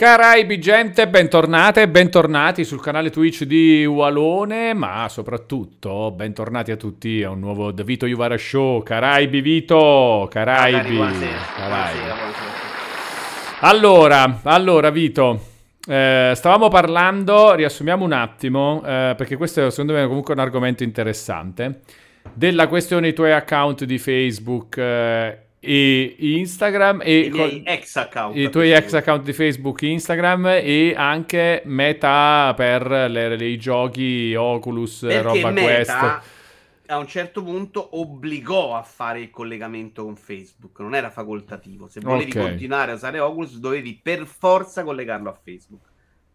Caraibi gente, bentornate e bentornati sul canale Twitch di Walone, ma soprattutto bentornati a tutti a un nuovo The Vito Juvara Show. Caraibi Vito, Caraibi. Buonasera, Caraibi. Allora, allora Vito, eh, stavamo parlando, riassumiamo un attimo, eh, perché questo è secondo me comunque un argomento interessante, della questione dei tuoi account di Facebook eh, e Instagram e I col- ex account. i tuoi ex account di Facebook, Instagram e anche Meta per le- le- i giochi Oculus, Perché roba Meta quest. a un certo punto obbligò a fare il collegamento con Facebook, non era facoltativo. Se volevi Ok. continuare a usare Oculus dovevi per forza collegarlo a Facebook.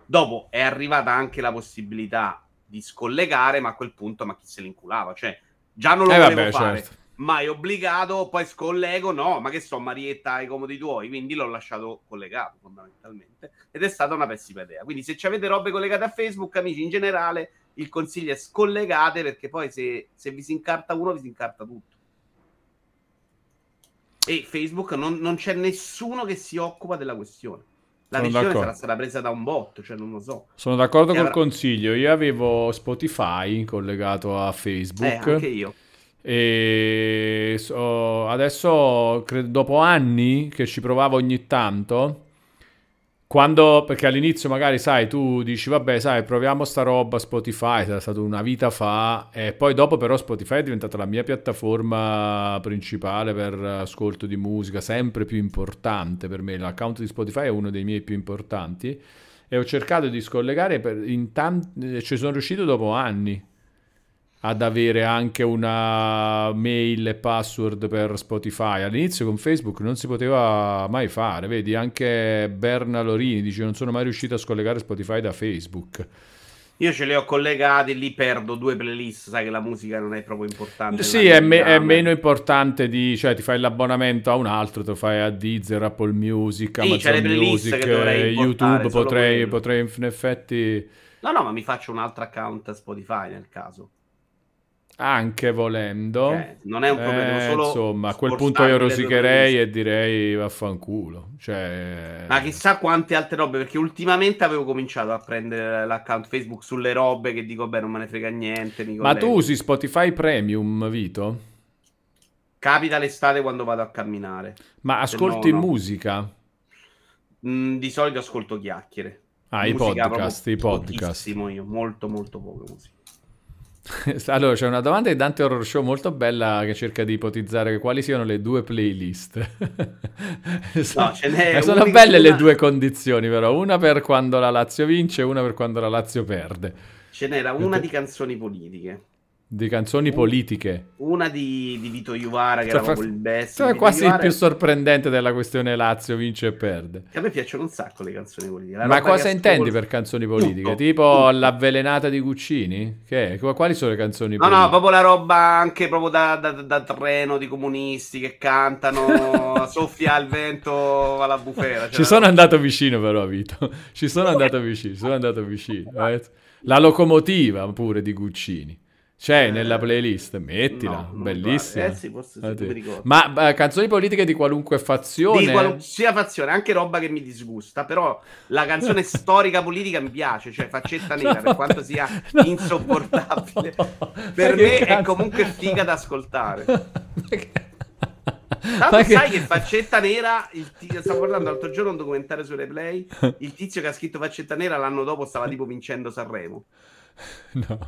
Dopo è arrivata anche la possibilità di scollegare, ma a quel punto ma chi se l'inculava? Cioè, già non lo Eh, volevo vabbè, fare. certo. Ma è obbligato, poi scollego, no, ma che so, Marietta ai comodi tuoi, quindi l'ho lasciato collegato fondamentalmente ed è stata una pessima idea. Quindi se ci avete robe collegate a Facebook, amici, in generale il consiglio è scollegate perché poi se, se vi si incarta uno vi si incarta tutto. E Facebook non, non c'è nessuno che si occupa della questione. La Sono decisione d'accordo. sarà stata presa da un bot, cioè non lo so. Sono d'accordo E col avrà- consiglio. Io avevo Spotify collegato a Facebook. Eh, anche io. E so- adesso, credo, dopo anni che ci provavo ogni tanto, quando, perché all'inizio magari, sai, tu dici, vabbè, sai, proviamo sta roba Spotify, è stato una vita fa, e poi dopo però Spotify è diventata la mia piattaforma principale per ascolto di musica, sempre più importante per me, l'account di Spotify è uno dei miei più importanti, e ho cercato di scollegare, per, in tanti, ci sono riuscito dopo anni ad avere anche una mail e password per Spotify. All'inizio con Facebook non si poteva mai fare, vedi, anche Berna Lorini dice non sono mai riuscito a scollegare Spotify da Facebook. Io ce li ho collegati, lì perdo due playlist, sai che la musica non è proprio importante. Sì, è, me- è meno importante di, cioè ti fai l'abbonamento a un altro, te lo fai a Deezer, Apple Music, Sì, Amazon le Music, eh, YouTube, potrei, potrei in effetti No, no, ma mi faccio un altro account Spotify nel caso. Anche volendo. Cioè, non è un problema, Eh, insomma, a quel punto io rosicherei e direi vaffanculo. Cioè... Ma chissà quante altre robe, perché ultimamente avevo cominciato a prendere l'account Facebook sulle robe che dico, beh, non me ne frega niente. Ma tu usi Spotify Premium, Vito? Capita l'estate quando vado a camminare. Ma ascolti no, no. musica? Mm, di solito ascolto chiacchiere. Ah, i podcast, i podcast. io, molto molto poco musica. Allora, c'è una domanda di Dante Horror Show molto bella che cerca di ipotizzare quali siano le due playlist. No, ce n'è Eh, sono una- belle le due condizioni, però. Una per quando la Lazio vince e una per quando la Lazio perde. Ce n'era una di canzoni politiche, Di canzoni politiche. una di, di Vito Iuvara che Cioè, era proprio il best. Cioè, quasi il Iuvara. più sorprendente della questione Lazio vince e perde. Che a me piacciono un sacco le canzoni politiche. La Ma cosa intendi per canzoni politiche? Tutto, tipo tutto. l'avvelenata di Guccini? Che Quali sono le canzoni No, politiche? no, proprio la roba anche proprio da, da- da treno di comunisti che cantano, soffia il vento alla bufera. cioè Ci sono andato vicino però, Vito. Ci sono andato vicino, sono andato vicino. eh. La locomotiva pure di Guccini. C'è Eh, nella playlist, mettila, no, bellissima. Eh sì, forse sì, ricordo. Ma eh, canzoni politiche di qualunque fazione? Di qualsiasi fazione, anche roba che mi disgusta, però la canzone storica politica mi piace, cioè faccetta nera, No, per quanto sia No. insopportabile. No. Per me è cazzo? comunque figa da ascoltare. Perché- Tanto che- sai che faccetta nera, il tizio, stavo guardando l'altro giorno un documentario su Replay, il tizio che ha scritto faccetta nera l'anno dopo stava tipo vincendo Sanremo. No.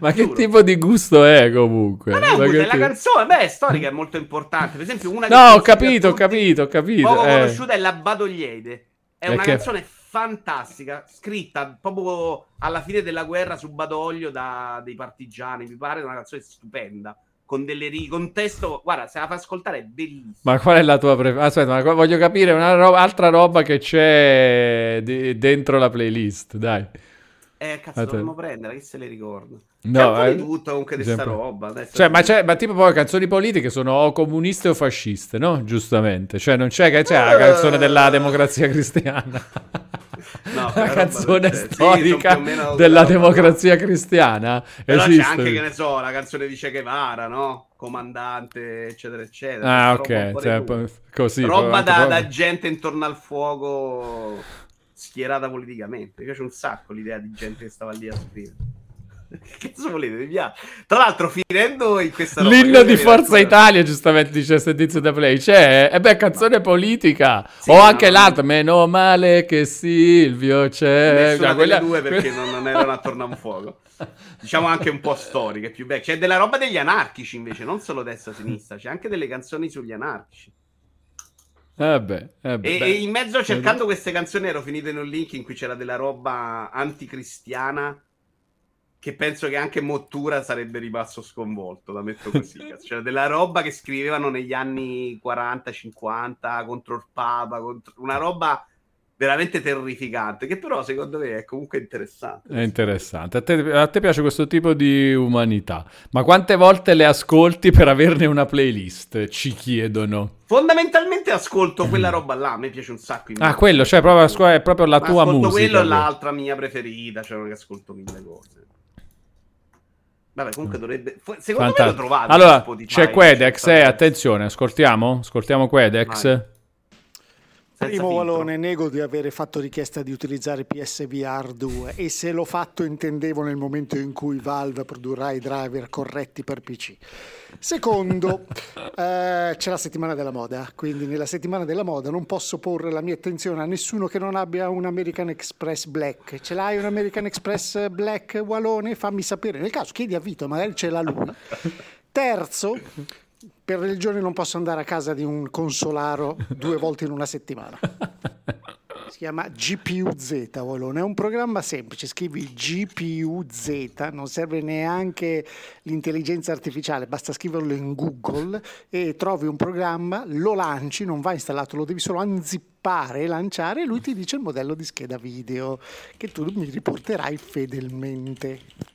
Ma che Giuro. tipo di gusto è comunque? Non è Ma gusto, che è la canzone, beh, è storica, è molto importante. Per esempio una No, ho capito, ho capito, ho capito. Poco eh. conosciuta è la Badogliede. È una che- canzone fantastica, scritta proprio alla fine della guerra su Badoglio da dei partigiani. Mi pare una canzone stupenda. Con delle righe, con testo, guarda, se la fa ascoltare è bellissima. Ma qual è la tua preferita? Aspetta, ma voglio capire un'altra roba che c'è di- dentro la playlist, dai. Eh, cazzo, Aspetta. dovremmo prendere, chi se le ricorda? No, C'è po' eh, tutto comunque di sta roba. adesso- Cioè, ma, c'è, ma tipo poi canzoni politiche sono o comuniste o fasciste, no? Giustamente. Cioè, non c'è che c'è la Eh. canzone della democrazia cristiana. No, la canzone c'è. Sì, storica meno della roba. democrazia cristiana. Però c'è Esiste. anche, che ne so, la canzone di Che Guevara, no? Comandante, eccetera, eccetera. Ah, roba ok. cioè, così. roba da, da gente intorno al fuoco schierata politicamente. Mi piace un sacco l'idea di gente che stava lì a scrivere. Che cazzo volete? Mi piace. Tra l'altro, finendo in questa roba, L'inno di Forza Italia, giustamente dice Servizio da Play. C'è, e beh, canzone politica. Sì, o no, anche no. l'altra, meno male che Silvio c'è. Nessuna Cioè, delle quella- due perché non, non erano attorno a un fuoco. Diciamo anche un po' storiche, più vecchie. C'è della roba degli anarchici invece, non solo destra-sinistra, c'è anche delle canzoni sugli anarchici. Eh beh, eh beh. E, in mezzo cercando queste canzoni ero finito in un link in cui c'era della roba anticristiana che penso che anche Mottura sarebbe rimasto sconvolto, la metto così. C'era della roba che scrivevano negli anni 40-50 contro il Papa, contro... una roba veramente terrificante, che però secondo me è comunque interessante. È interessante. A te, a te piace questo tipo di umanità. Ma quante volte le ascolti per averne una playlist? Ci chiedono. Fondamentalmente ascolto quella roba là, a me piace un sacco. Ah, quello, cioè proprio, è proprio la Ma tua ascolto musica. quello è l'altra mia preferita, cioè non che ascolto mille cose. Vabbè, comunque dovrebbe... fo- Secondo me lo Fantastico. trovate Allora, c'è Quedex, eh, attenzione, ascoltiamo? Ascoltiamo Quedex. Vai. Primo filtro. Valone, nego di avere fatto richiesta di utilizzare PSVR 2 e se l'ho fatto intendevo nel momento in cui Valve produrrà i driver corretti per PC. Secondo, eh, c'è la settimana della moda, quindi nella settimana della moda non posso porre la mia attenzione a nessuno che non abbia un American Express Black. Ce l'hai un American Express Black Walone? Fammi sapere. Nel caso chiedi a Vito, magari ce l'ha lui. Terzo, per religione non posso andare a casa di un consolaro due volte in una settimana. Si chiama GPUZ, Volone. È un programma semplice, scrivi GPUZ, non serve neanche l'intelligenza artificiale, basta scriverlo in Google e trovi un programma, lo lanci, non va installato, lo devi solo anzippare e lanciare e lui ti dice il modello di scheda video che tu mi riporterai fedelmente.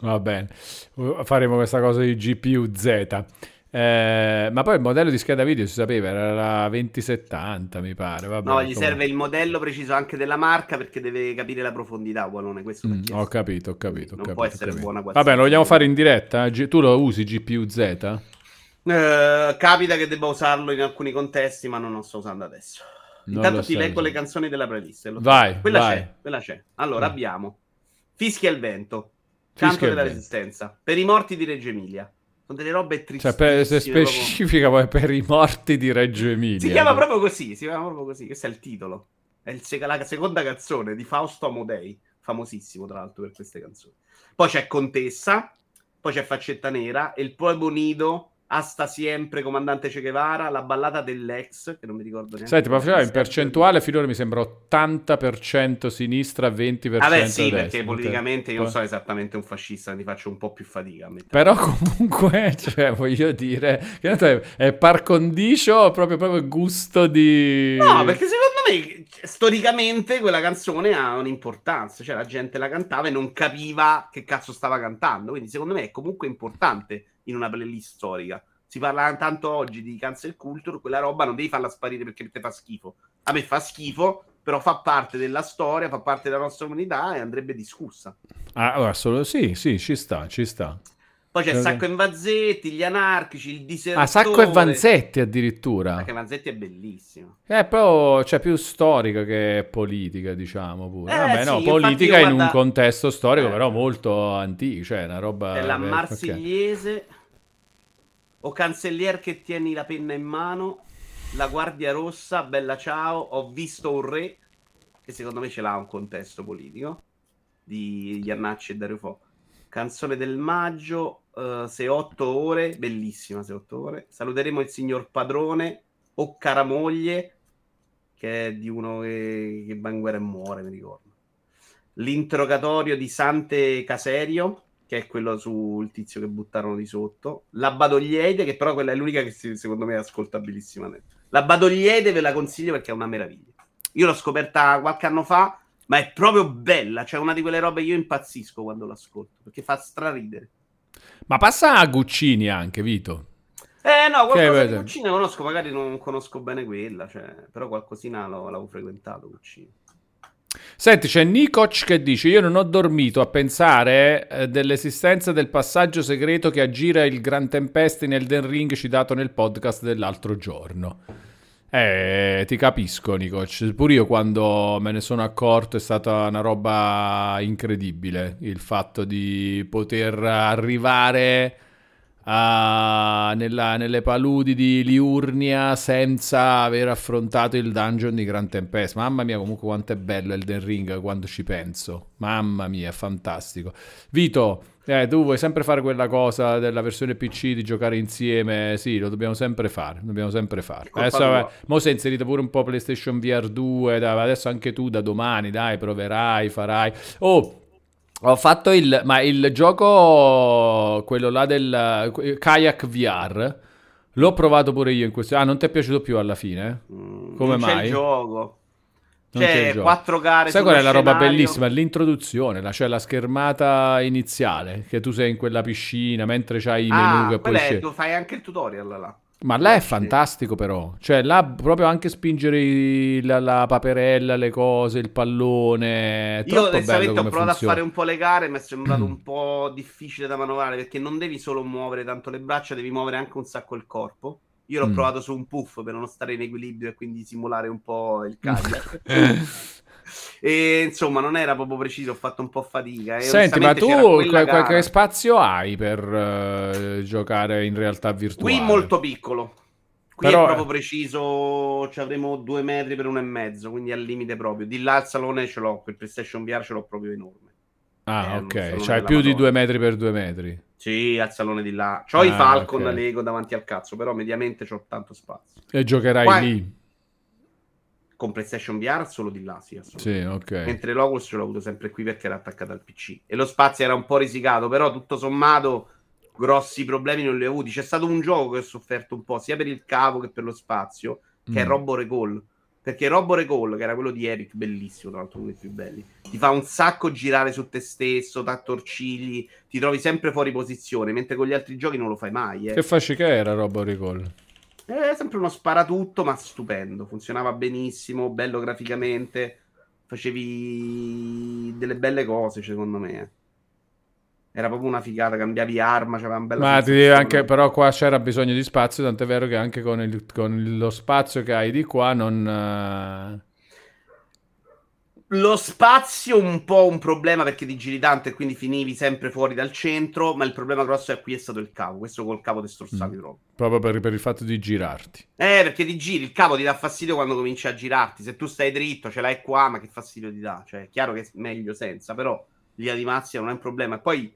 Va bene, Uh, faremo questa cosa di GPU Z. Eh, ma poi il modello di scheda video si sapeva, era la 2070 mi pare. Vabbè, No, gli comunque. serve il modello preciso anche della marca perché deve capire la profondità, Walone, questo Mm, ho capito, ho capito. ho Non capito, può essere capito. buona Vabbè, qualsiasi lo vogliamo fare in diretta? Tu lo usi GPU Z? Eh, capita che debba usarlo in alcuni contesti, ma non lo sto usando adesso. Non Intanto ti leggo le canzoni della playlist. Vai, quella vai. c'è, quella c'è. Allora Mm. abbiamo Fischia il vento, Canto il della. Resistenza, Per i morti di Reggio Emilia. Sono delle robe Cioè, tristissime. per, se proprio- specifica poi per i morti di Reggio Emilia. Si chiama proprio così, si chiama proprio così, questo è il titolo. È il la seconda canzone di Fausto Amodei, famosissimo tra l'altro per queste canzoni. Poi c'è Contessa, poi c'è Faccetta Nera, El Pueblo Unido, Asta Siempre, Comandante Che Guevara, la ballata dell'ex, che non mi ricordo neanche. Senti, ma in percentuale finora mi sembra 80% sinistra, 20% Vabbè sì, destra. perché politicamente io non sono esattamente un fascista, quindi faccio un po' più fatica. Però comunque, cioè, voglio dire, è par condicio proprio, proprio gusto di... No, perché secondo me cioè, storicamente quella canzone ha un'importanza, cioè la gente la cantava e non capiva che cazzo stava cantando, quindi secondo me è comunque importante in una playlist storica. Si parla tanto oggi di cancel culture, quella roba non devi farla sparire perché ti fa schifo. A me fa schifo, però fa parte della storia, fa parte della nostra comunità e andrebbe discussa. Ah, allora, solo... Sì, sì, ci sta, ci sta. Poi c'è Sì, Sacco e Vanzetti, gli anarchici, il disertore. Ah, Sacco e Vanzetti addirittura. Sacco e Vanzetti è bellissimo. È però, cioè, più storica che politica, diciamo pure. Eh, Vabbè, no, sì, infatti politica in un contesto storico, Eh. però molto antico, cioè una roba... È la eh. Marsigliese. O cancellier che tieni la penna in mano. La Guardia Rossa, bella ciao. Ho visto un re. Che secondo me ce l'ha un contesto politico. Di Iannacci e Dario Fo. Canzone del maggio. Eh, se otto ore. Bellissima, se otto ore. Saluteremo il signor padrone. O cara moglie. Che è di uno che, che va in guerra e muore, mi ricordo. L'interrogatorio di Sante Caserio che è quello sul tizio che buttarono di sotto. La Badogliede, che però quella è l'unica che si- secondo me è ascoltabilissima. La Badogliede ve la consiglio perché è una meraviglia. Io l'ho scoperta qualche anno fa, ma è proprio bella. Cioè, una di quelle robe io impazzisco quando l'ascolto perché fa straridere. Ma passa a Guccini anche, Vito. Eh no, qualcosa Che di? Guccini conosco, magari non conosco bene quella, cioè, però qualcosina l'ho, l'avevo frequentato Guccini. Senti, c'è Nikoc che dice: Io non ho dormito a pensare eh, dell'esistenza del passaggio segreto che aggira il Gran Tempesti in Elden Ring citato nel podcast dell'altro giorno. Eh, ti capisco, Nicoc. Pure io quando me ne sono accorto è stata una roba incredibile il fatto di poter arrivare a, nella, nelle paludi di Liurnia senza aver affrontato il dungeon di Gran Tempest. Mamma mia, comunque quanto è bello Elden Ring quando ci penso. Mamma mia, fantastico. Vito, eh, tu vuoi sempre fare quella cosa della versione PC di giocare insieme? Sì, lo dobbiamo sempre fare. Dobbiamo sempre fare. Adesso, eh, mo si è inserito pure un po' PlayStation VR 2. Dai, adesso anche tu da domani, dai, proverai, farai. Oh, ho fatto il. Ma il gioco, quello là del Kayak VR. L'ho provato pure io in questo. Ah, non ti è piaciuto più alla fine? Mm, Come non mai? C'è il gioco. Non gioco. quattro gare Sai qual è la roba scenario. bellissima? L'introduzione, la- cioè la schermata iniziale, che tu sei in quella piscina mentre c'hai i menu Ah, che puoi quella è- scegliere. fai anche il tutorial là. Ma là è fantastico però, cioè là proprio anche spingere la, la paperella, le cose, il pallone, Io onestamente ho provato funziona. a fare un po' le gare, mi è sembrato un po' difficile da manovrare perché non devi solo muovere tanto le braccia, devi muovere anche un sacco il corpo. Io l'ho Mm. provato su un puff per non stare in equilibrio e quindi simulare un po' il kayak. e insomma, non era proprio preciso, ho fatto un po' fatica. E Senti, ma tu que- gara. qualche spazio hai per eh, giocare in realtà virtuale? Qui molto piccolo. Qui Però, è proprio eh. preciso, ci avremo due metri per uno e mezzo, quindi al limite proprio. Di là il salone ce l'ho, quel PlayStation VR ce l'ho proprio enorme. Ah, Eh, un ok, della più di Madonna. due metri per due metri. Sì, al salone di là. C'ho i Ah, Falcon ok. Lego davanti al cazzo, però mediamente c'ho tanto spazio. E giocherai Qua- lì? Con PlayStation VR solo di là, sì. Sì, ok. Mentre l'Oculus ce l'ho avuto sempre qui perché era attaccato al PC. E lo spazio era un po' risicato, però tutto sommato grossi problemi non li ho avuti. C'è stato un gioco che ho sofferto un po', sia per il cavo che per lo spazio, che è Mm. Robo Recall. Perché Robo Recall, che era quello di Eric, bellissimo, tra l'altro uno dei più belli, ti fa un sacco girare su te stesso, t'attorcigli, ti trovi sempre fuori posizione, mentre con gli altri giochi non lo fai mai. Eh. Che fasci che era Robo Recall? È sempre uno sparatutto, ma stupendo. Funzionava benissimo, bello graficamente. Facevi delle belle cose, secondo me. Era proprio una figata, cambiavi arma, c'aveva un bello. Ma ti dico anche, però qua c'era bisogno di spazio, tant'è vero che anche con, il- con lo spazio che hai di qua non... eh, Lo spazio un po' un problema perché ti giri tanto e quindi finivi sempre fuori dal centro, ma il problema grosso è qui è stato il cavo, questo col cavo destrozzavi Mm. proprio. proprio per, per il fatto di girarti. Eh, perché ti giri, il cavo ti dà fastidio quando cominci a girarti. Se tu stai dritto, ce l'hai qua, ma che fastidio ti dà? Cioè, è chiaro che è meglio senza, però l'idea di Mazia non è un problema. E poi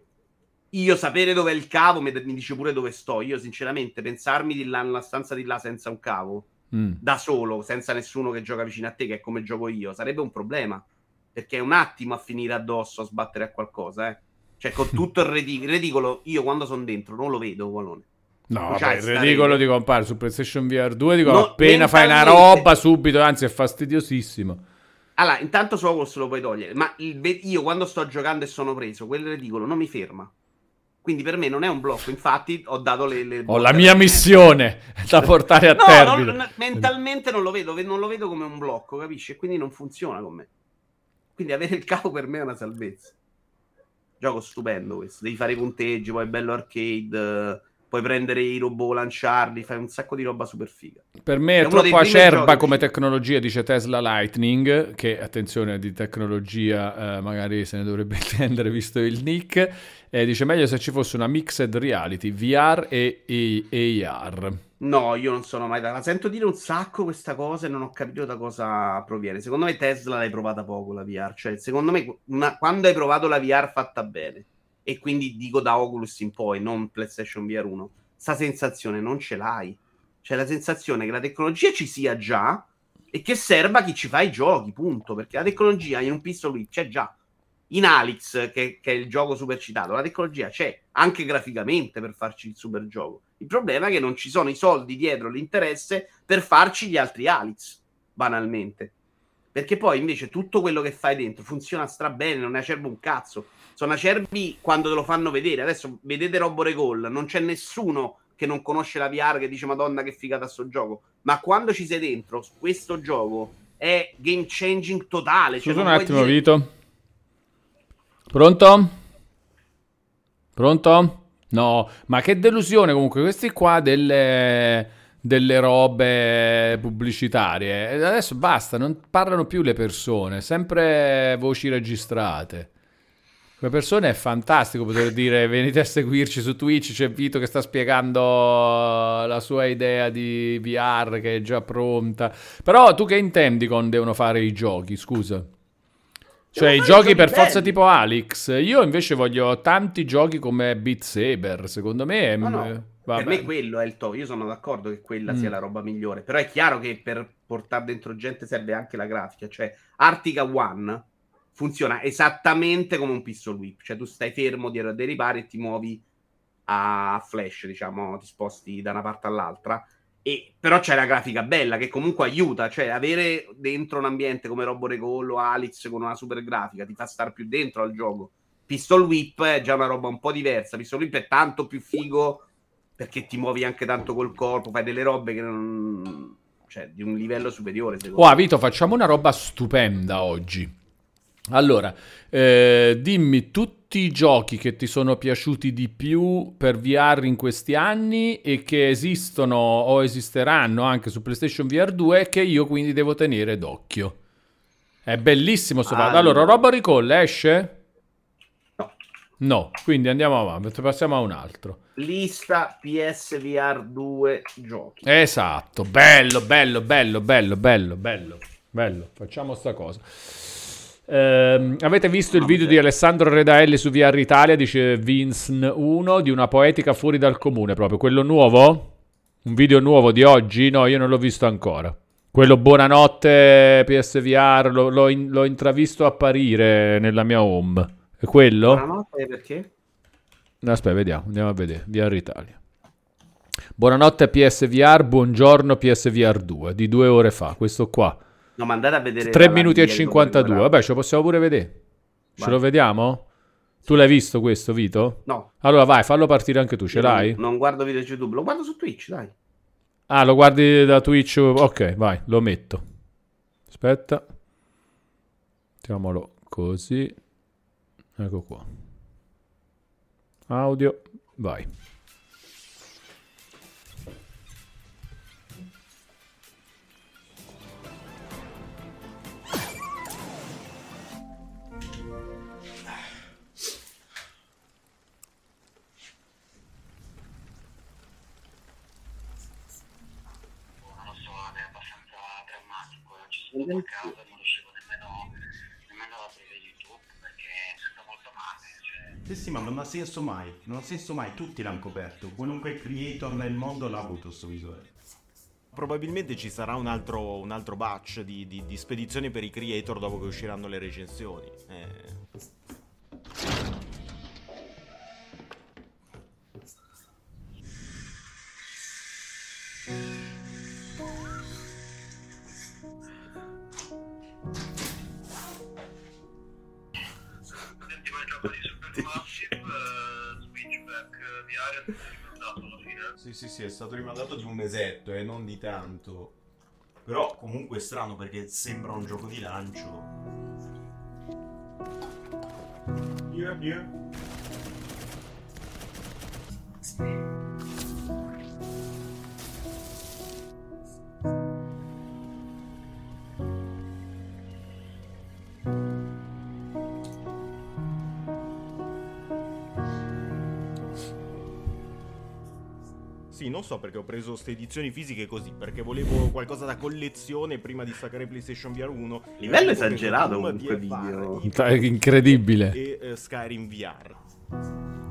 io sapere dove è il cavo mi, mi dice pure dove sto. Io, sinceramente, pensarmi di là nella stanza di là senza un cavo, Mm. da solo, senza nessuno che gioca vicino a te, che è come gioco io, sarebbe un problema. Perché è un attimo a finire addosso, a sbattere a qualcosa, eh. Cioè, con tutto il il ridicolo, io quando sono dentro non lo vedo, Walone. No, vabbè, c'hai il ridicolo di compare su PlayStation VR 2, dico No, appena fai una roba subito, anzi è fastidiosissimo. Allora, intanto su Oculus lo puoi togliere, ma il io quando sto giocando e sono preso, quel ridicolo non mi ferma. Quindi per me non è un blocco, infatti ho dato le... le Ho la mia missione da portare a No, termine. non- mentalmente non lo vedo, ve- non lo vedo come un blocco, capisci? E quindi non funziona con me. Quindi avere il capo per me è una salvezza. Gioco stupendo questo, devi fare i punteggi, poi è bello arcade, puoi prendere i robot, lanciarli, fai un sacco di roba super figa. Per me È è troppo acerba giochi come tecnologia, dice Tesla Lightning, che attenzione di tecnologia eh, magari se ne dovrebbe intendere visto il nick, e dice meglio se ci fosse una mixed reality, VR e, AR. No, io non sono mai. La sento dire un sacco questa cosa e non ho capito da cosa proviene. Secondo me Tesla l'hai provata poco la VR. Cioè, secondo me una- quando hai provato la VR fatta bene, e quindi dico da Oculus in poi, non PlayStation VR 1, sta sensazione non ce l'hai. C'è la sensazione che la tecnologia ci sia già e che serva chi ci fa i giochi, punto. Perché la tecnologia in un pistol whip c'è già. In Alex, che, che è il gioco super citato, la tecnologia c'è anche graficamente per farci il super gioco. Il problema è che non ci sono i soldi dietro l'interesse per farci gli altri Alex, banalmente. Perché poi invece tutto quello che fai dentro funziona strabene, non ne acerbo un cazzo. Sono acerbi quando te lo fanno vedere. Adesso vedete Robo Recall, non c'è nessuno che non conosce la VR che dice Madonna che figata sto gioco. Ma quando ci sei dentro, questo gioco è game changing totale. Cioè Scusa un non puoi attimo, dire- Vito. Pronto? Pronto? No, ma che delusione comunque. Questi qua delle, delle robe pubblicitarie. E adesso basta, non parlano più le persone, sempre voci registrate. Come persone è fantastico poter dire venite a seguirci su Twitch, c'è Vito che sta spiegando la sua idea di VR che è già pronta. Però tu che intendi con devono fare i giochi, scusa? Cioè i giochi per forza tipo Alex. Io invece voglio tanti giochi come Beat Saber, secondo me è... No, no. Per me quello è il top. Io sono d'accordo che quella mm. sia la roba migliore. Però è chiaro che per portare dentro gente serve anche la grafica. Cioè, Artica One funziona esattamente come un pistol whip. Cioè, tu stai fermo dietro a dei ripari e ti muovi a flash, diciamo, ti sposti da una parte all'altra. E, però c'è la grafica bella che comunque aiuta, cioè avere dentro un ambiente come Robo Recall o Alex con una super grafica ti fa stare più dentro al gioco. Pistol Whip è già una roba un po' diversa. Pistol Whip è tanto più figo perché ti muovi anche tanto col corpo, fai delle robe che non... cioè di un livello superiore. Secondo oh, Vito, facciamo una roba stupenda oggi. Allora, eh, dimmi tutti i giochi che ti sono piaciuti di più per VR in questi anni e che esistono o esisteranno anche su PlayStation VR 2 e che io quindi devo tenere d'occhio. È bellissimo sto allora. allora, Robo Recall esce? No, quindi andiamo avanti, passiamo a un altro. Lista PSVR 2 giochi. Esatto, bello, bello, bello, bello, bello, bello, bello. Facciamo sta cosa. Eh, avete visto il video di Alessandro Redaelli su VR Italia, dice Vince 1, di una poetica fuori dal comune, proprio quello nuovo? Un video nuovo di oggi? No, io non l'ho visto ancora. Quello buonanotte PSVR, lo, l'ho, in, l'ho intravisto apparire nella mia home. È quello? Buonanotte perché? Aspetta, vediamo, andiamo a vedere. VR Italia. Buonanotte PSVR, buongiorno PSVR 2, di due ore fa, questo qua. No, ma andate a vedere. 3 minuti e 52. Vabbè, ce lo possiamo pure vedere. Ce lo vediamo? Tu l'hai visto questo, Vito? No. Allora vai, fallo partire anche tu, ce Io l'hai? Non, non guardo video su YouTube, lo guardo su Twitch, dai. Ah, lo guardi da Twitch? Ok, vai, lo metto. Aspetta. Mettiamolo così. Ecco qua. Audio, vai. a casa non riuscivo nemmeno, Sì, sì, ma non ha senso mai, non ha senso mai, tutti l'hanno coperto, qualunque creator nel mondo l'ha avuto questo visuale. Probabilmente ci sarà un altro, un altro batch di, di, di, spedizioni per i creator dopo che usciranno le recensioni. Eh. Sì, sì, sì, è stato rimandato di un mesetto e eh, non di tanto. Però comunque è strano perché sembra un gioco di lancio. Yeah, yeah. Sì, non so perché ho preso queste edizioni fisiche così, perché volevo qualcosa da collezione prima di staccare PlayStation VR 1. Livello esagerato comunque video. Incredibile. E uh, Skyrim VR.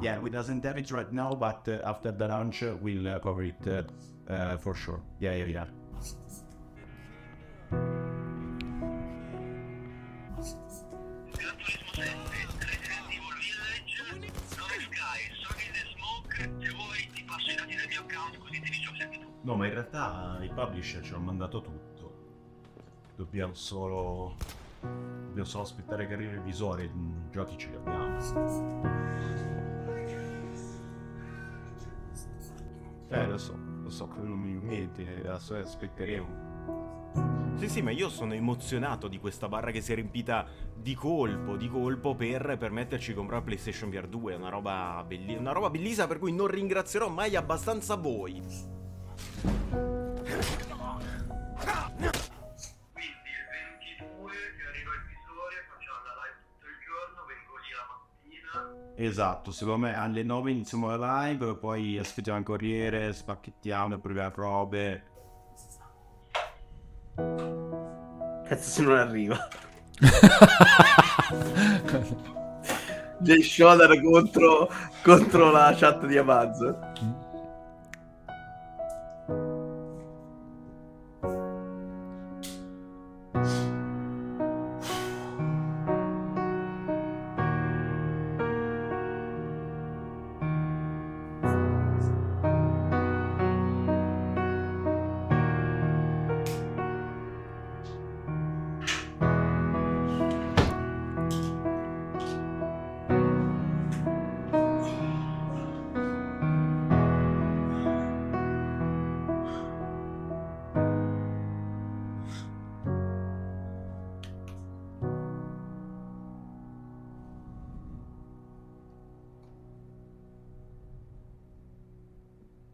Yeah, we doesn't have it right now, but uh, after the launch we'll uh, cover it uh, for sure. Yeah, yeah, yeah. No, ma in realtà i publisher ci hanno mandato tutto. Dobbiamo solo. Dobbiamo solo aspettare che arrivi il visore. I giochi ce li abbiamo. Eh, lo so, lo so che non mi mette, adesso aspetteremo. Sì, sì, ma io sono emozionato di questa barra che si è riempita di colpo, di colpo per permetterci di comprare PlayStation VR 2. È una roba, belli- una roba bellissima per cui non ringrazierò mai abbastanza voi. Esatto, secondo me alle 9 iniziamo la live, poi aspettiamo il corriere, spacchettiamo, proviamo robe. Cazzo se non arriva. Jay Shodan contro, contro la chat di Amazon.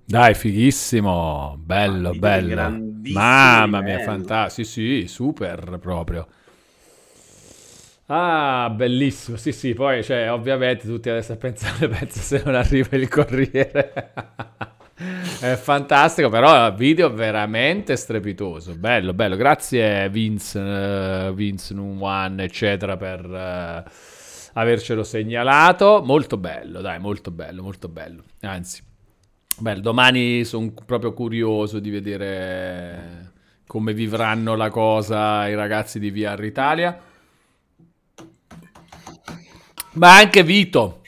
Dai, fighissimo, bello, bello. Mamma mia, fantastico. Sì, sì, super proprio. Ah, bellissimo. Sì, sì, poi, cioè, ovviamente tutti adesso a pensare, pensa se non arriva il corriere. È fantastico, però video veramente strepitoso. Bello, bello. Grazie Vince, uh, Vince One, eccetera, per uh, avercelo segnalato. Molto bello, dai, molto bello, molto bello. Anzi, Beh, domani sono proprio curioso di vedere come vivranno la cosa i ragazzi di VR Italia. Ma anche Vito,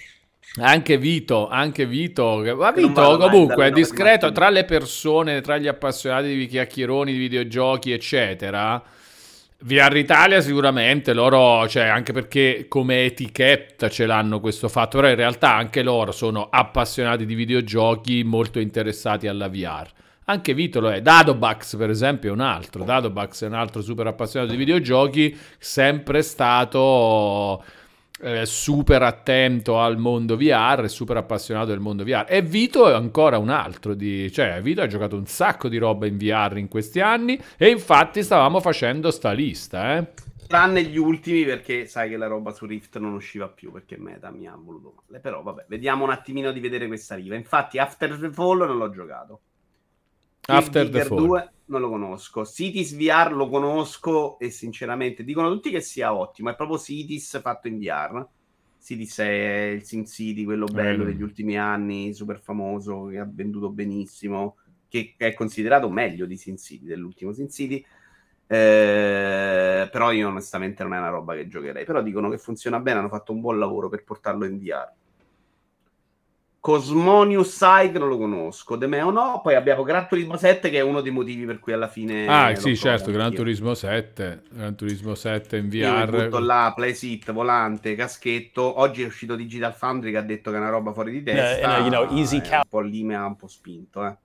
anche Vito, anche Vito, ma Vito comunque è discreto tra le persone, tra gli appassionati di chiacchieroni, di videogiochi, eccetera VR Italia sicuramente loro, cioè anche perché come etichetta ce l'hanno questo fatto, però in realtà anche loro sono appassionati di videogiochi molto interessati alla VR. Anche Vito lo è. Dadobax, per esempio, è un altro. Dadobax è un altro super appassionato di videogiochi, sempre stato eh, super attento al mondo VR, super appassionato del mondo VR. E Vito è ancora un altro, di, cioè Vito ha giocato un sacco di roba in VR in questi anni e infatti stavamo facendo sta lista, eh. Tranne gli ultimi perché sai che la roba su Rift non usciva più perché Meta mi ha voluto male. Però vabbè, vediamo un attimino di vedere questa riva. Infatti After the Fall non l'ho giocato. After the Fall 2 non lo conosco. Cities VR lo conosco e sinceramente dicono tutti che sia ottimo. È proprio Cities fatto in VR. Cities è il Sin City, quello bello degli ultimi anni, super famoso, che ha venduto benissimo, che è considerato meglio di Sin City, dell'ultimo Sin City. Eh, però io onestamente non è una roba che giocherei. Però dicono che funziona bene, hanno fatto un buon lavoro per portarlo in VR. Cosmonius Psyche non lo conosco, Demeo no, poi abbiamo Gran Turismo 7 che è uno dei motivi per cui alla fine... Ah sì certo, Gran Turismo 7, Gran Turismo 7 in VR. Io là, playsit, volante, caschetto, oggi è uscito Digital Foundry che ha detto che è una roba fuori di testa, no, you know, easy eh, un po' lì mi ha un po' spinto. Eh.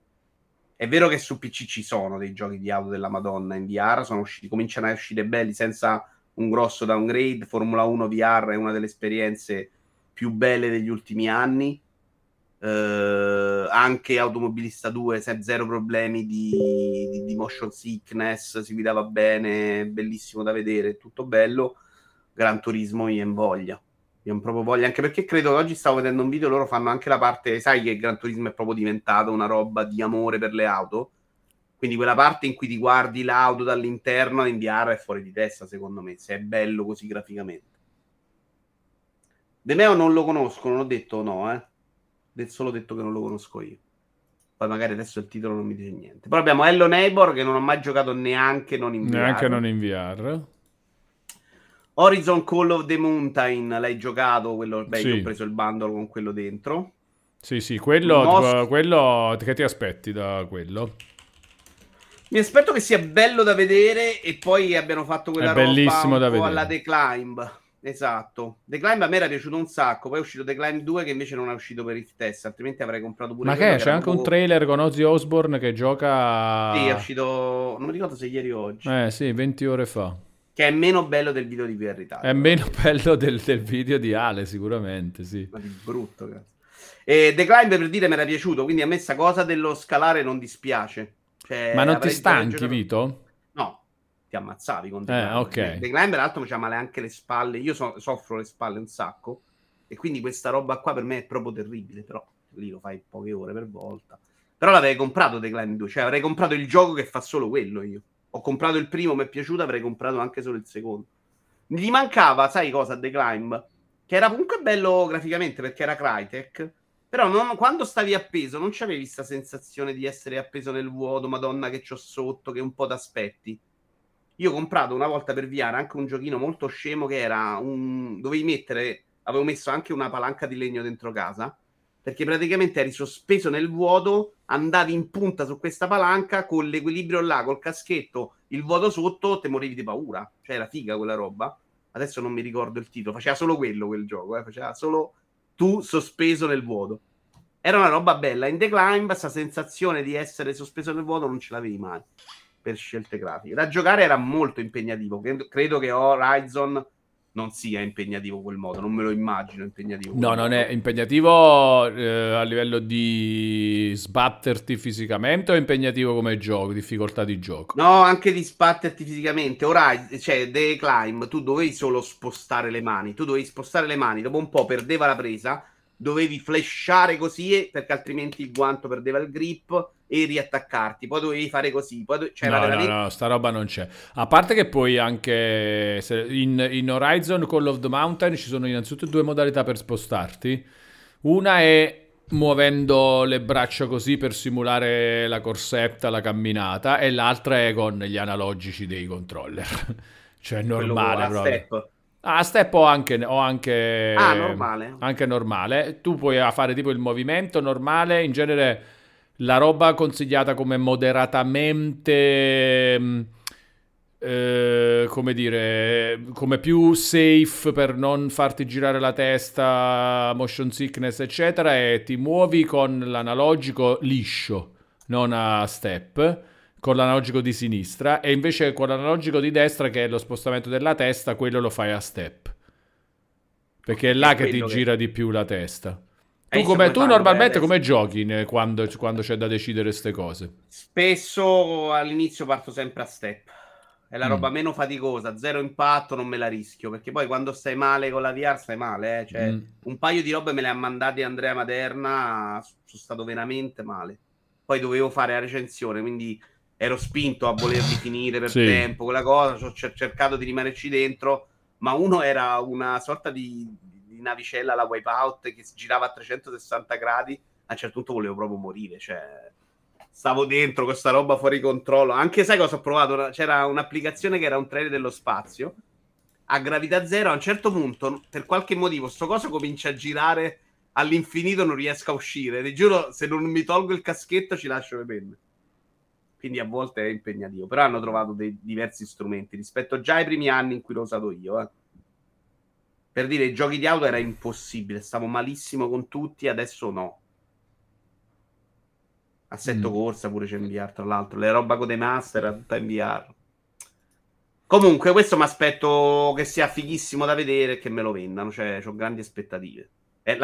È vero che su PC ci sono dei giochi di auto della Madonna in VR, sono usciti, cominciano a uscire belli senza un grosso downgrade, Formula 1 VR è una delle esperienze più belle degli ultimi anni Uh, anche Automobilista 2 zero problemi di, di, di, motion sickness si guidava bene bellissimo da vedere tutto bello. Gran Turismo mi invoglia mi proprio voglia anche perché credo che oggi stavo vedendo un video loro fanno anche la parte sai che Gran Turismo è proprio diventato una roba di amore per le auto? Quindi quella parte in cui ti guardi l'auto dall'interno a inviare è fuori di testa secondo me se è bello così graficamente. De Meo non lo conosco non ho detto no eh solo detto che non lo conosco io. Poi magari adesso il titolo non mi dice niente. Poi abbiamo Hello Neighbor che non ho mai giocato neanche non in VR. Neanche non in VR. Horizon Call of the Mountain, l'hai giocato? Quello, beh, sì. ho preso il bundle con quello dentro. Sì, sì, quello, Most... quello che ti aspetti da quello? Mi aspetto che sia bello da vedere e poi abbiano fatto quella è bellissimo da vedere. alla The Climb. Esatto. The Climb a me era piaciuto un sacco. Poi è uscito The Climb 2 che invece non è uscito per il test. Altrimenti avrei comprato pure Ma che c'è anche un trailer con Ozzy Osbourne che gioca. Sì, è uscito. Non mi ricordo se ieri o oggi. Eh sì, 20 ore fa. Che è meno bello del video di VR Italia. È meno bello del, del, video di Ale, sicuramente, sì. Ma di brutto, cazzo. E The Climb per dire mi era piaciuto. Quindi a me sta cosa dello scalare non dispiace. Cioè, Ma non ti stanchi, Vito? Ti ammazzavi con The eh, Climb. Okay. The Climb, peraltro, mi c'ha male anche le spalle. Io so- soffro le spalle un sacco. E quindi questa roba qua per me è proprio terribile, però lì lo fai poche ore per volta. Però l'avrei comprato The Climb 2, cioè avrei comprato il gioco che fa solo quello io. Ho comprato il primo, mi è piaciuto, avrei comprato anche solo il secondo. Gli mancava, sai cosa, The Climb? Che era comunque bello graficamente perché era Crytek, però non, quando stavi appeso non c'avevi questa sensazione di essere appeso nel vuoto, madonna che c'ho sotto, che un po' t'aspetti. Io ho comprato una volta per VR anche un giochino molto scemo che era un... dovevi mettere, avevo messo anche una palanca di legno dentro casa perché praticamente eri sospeso nel vuoto, andavi in punta su questa palanca con l'equilibrio là, col caschetto, il vuoto sotto, te morivi di paura. Cioè era figa quella roba. Adesso non mi ricordo il titolo, faceva solo quello quel gioco, eh? faceva solo tu sospeso nel vuoto. Era una roba bella. In The Climb, questa sensazione di essere sospeso nel vuoto non ce l'avevi mai per scelte grafiche. Da giocare era molto impegnativo. Credo che Horizon non sia impegnativo quel modo, non me lo immagino impegnativo. No, non è impegnativo eh, a livello di sbatterti fisicamente o impegnativo come gioco, difficoltà di gioco? No, anche di sbatterti fisicamente. Ora, cioè, The Climb, tu dovevi solo spostare le mani, tu dovevi spostare le mani, dopo un po' perdeva la presa, dovevi flashare così perché altrimenti il guanto perdeva il grip e riattaccarti. Poi dovevi fare così. Poi do... no, veramente... no, no, sta roba non c'è. A parte che poi anche in, in, Horizon Call of the Mountain ci sono innanzitutto due modalità per spostarti. Una è muovendo le braccia così per simulare la corsetta, la camminata, e l'altra è con gli analogici dei controller. cioè, normale proprio. Ah, step o anche, o anche, ah, normale. anche normale. Tu puoi fare tipo il movimento normale, in genere la roba consigliata come moderatamente... Mm, eh, come dire, come più safe per non farti girare la testa, motion sickness, eccetera, e ti muovi con l'analogico liscio, non a step, con l'analogico di sinistra, e invece con l'analogico di destra, che è lo spostamento della testa, quello lo fai a step. Perché è là è che ti che... gira di più la testa. Tu, come, tu normalmente come giochi quando, quando, c'è da decidere queste cose? Spesso all'inizio parto sempre a step. È la mm. roba meno faticosa, zero impatto, non me la rischio. Perché poi quando stai male con la VR stai male. Eh? Cioè, mm. Un paio di robe me le ha mandate Andrea Materna, sono stato veramente male. Poi dovevo fare la recensione, quindi ero spinto a volerli finire per sì. tempo, quella cosa, ho cercato di rimanerci dentro, ma uno era una sorta di di navicella la wipeout che girava a 360 gradi, a un certo punto volevo proprio morire, cioè stavo dentro questa roba fuori controllo. Anche sai cosa ho provato? C'era un'applicazione che era un trailer dello spazio a gravità zero. A un certo punto, per qualche motivo, sto coso comincia a girare all'infinito. Non riesco a uscire. Ti giuro, se non mi tolgo il caschetto, ci lascio le penne. Quindi a volte è impegnativo. Però hanno trovato dei diversi strumenti rispetto già ai primi anni in cui l'ho usato io. Eh. Per dire, i giochi di auto era impossibile, stavo malissimo con tutti, adesso no. Assetto mm. corsa pure c'è in VR, tra l'altro. Le roba con dei master era tutta in VR. Comunque, questo mi aspetto che sia fighissimo da vedere e che me lo vendano. Cioè, ho grandi aspettative.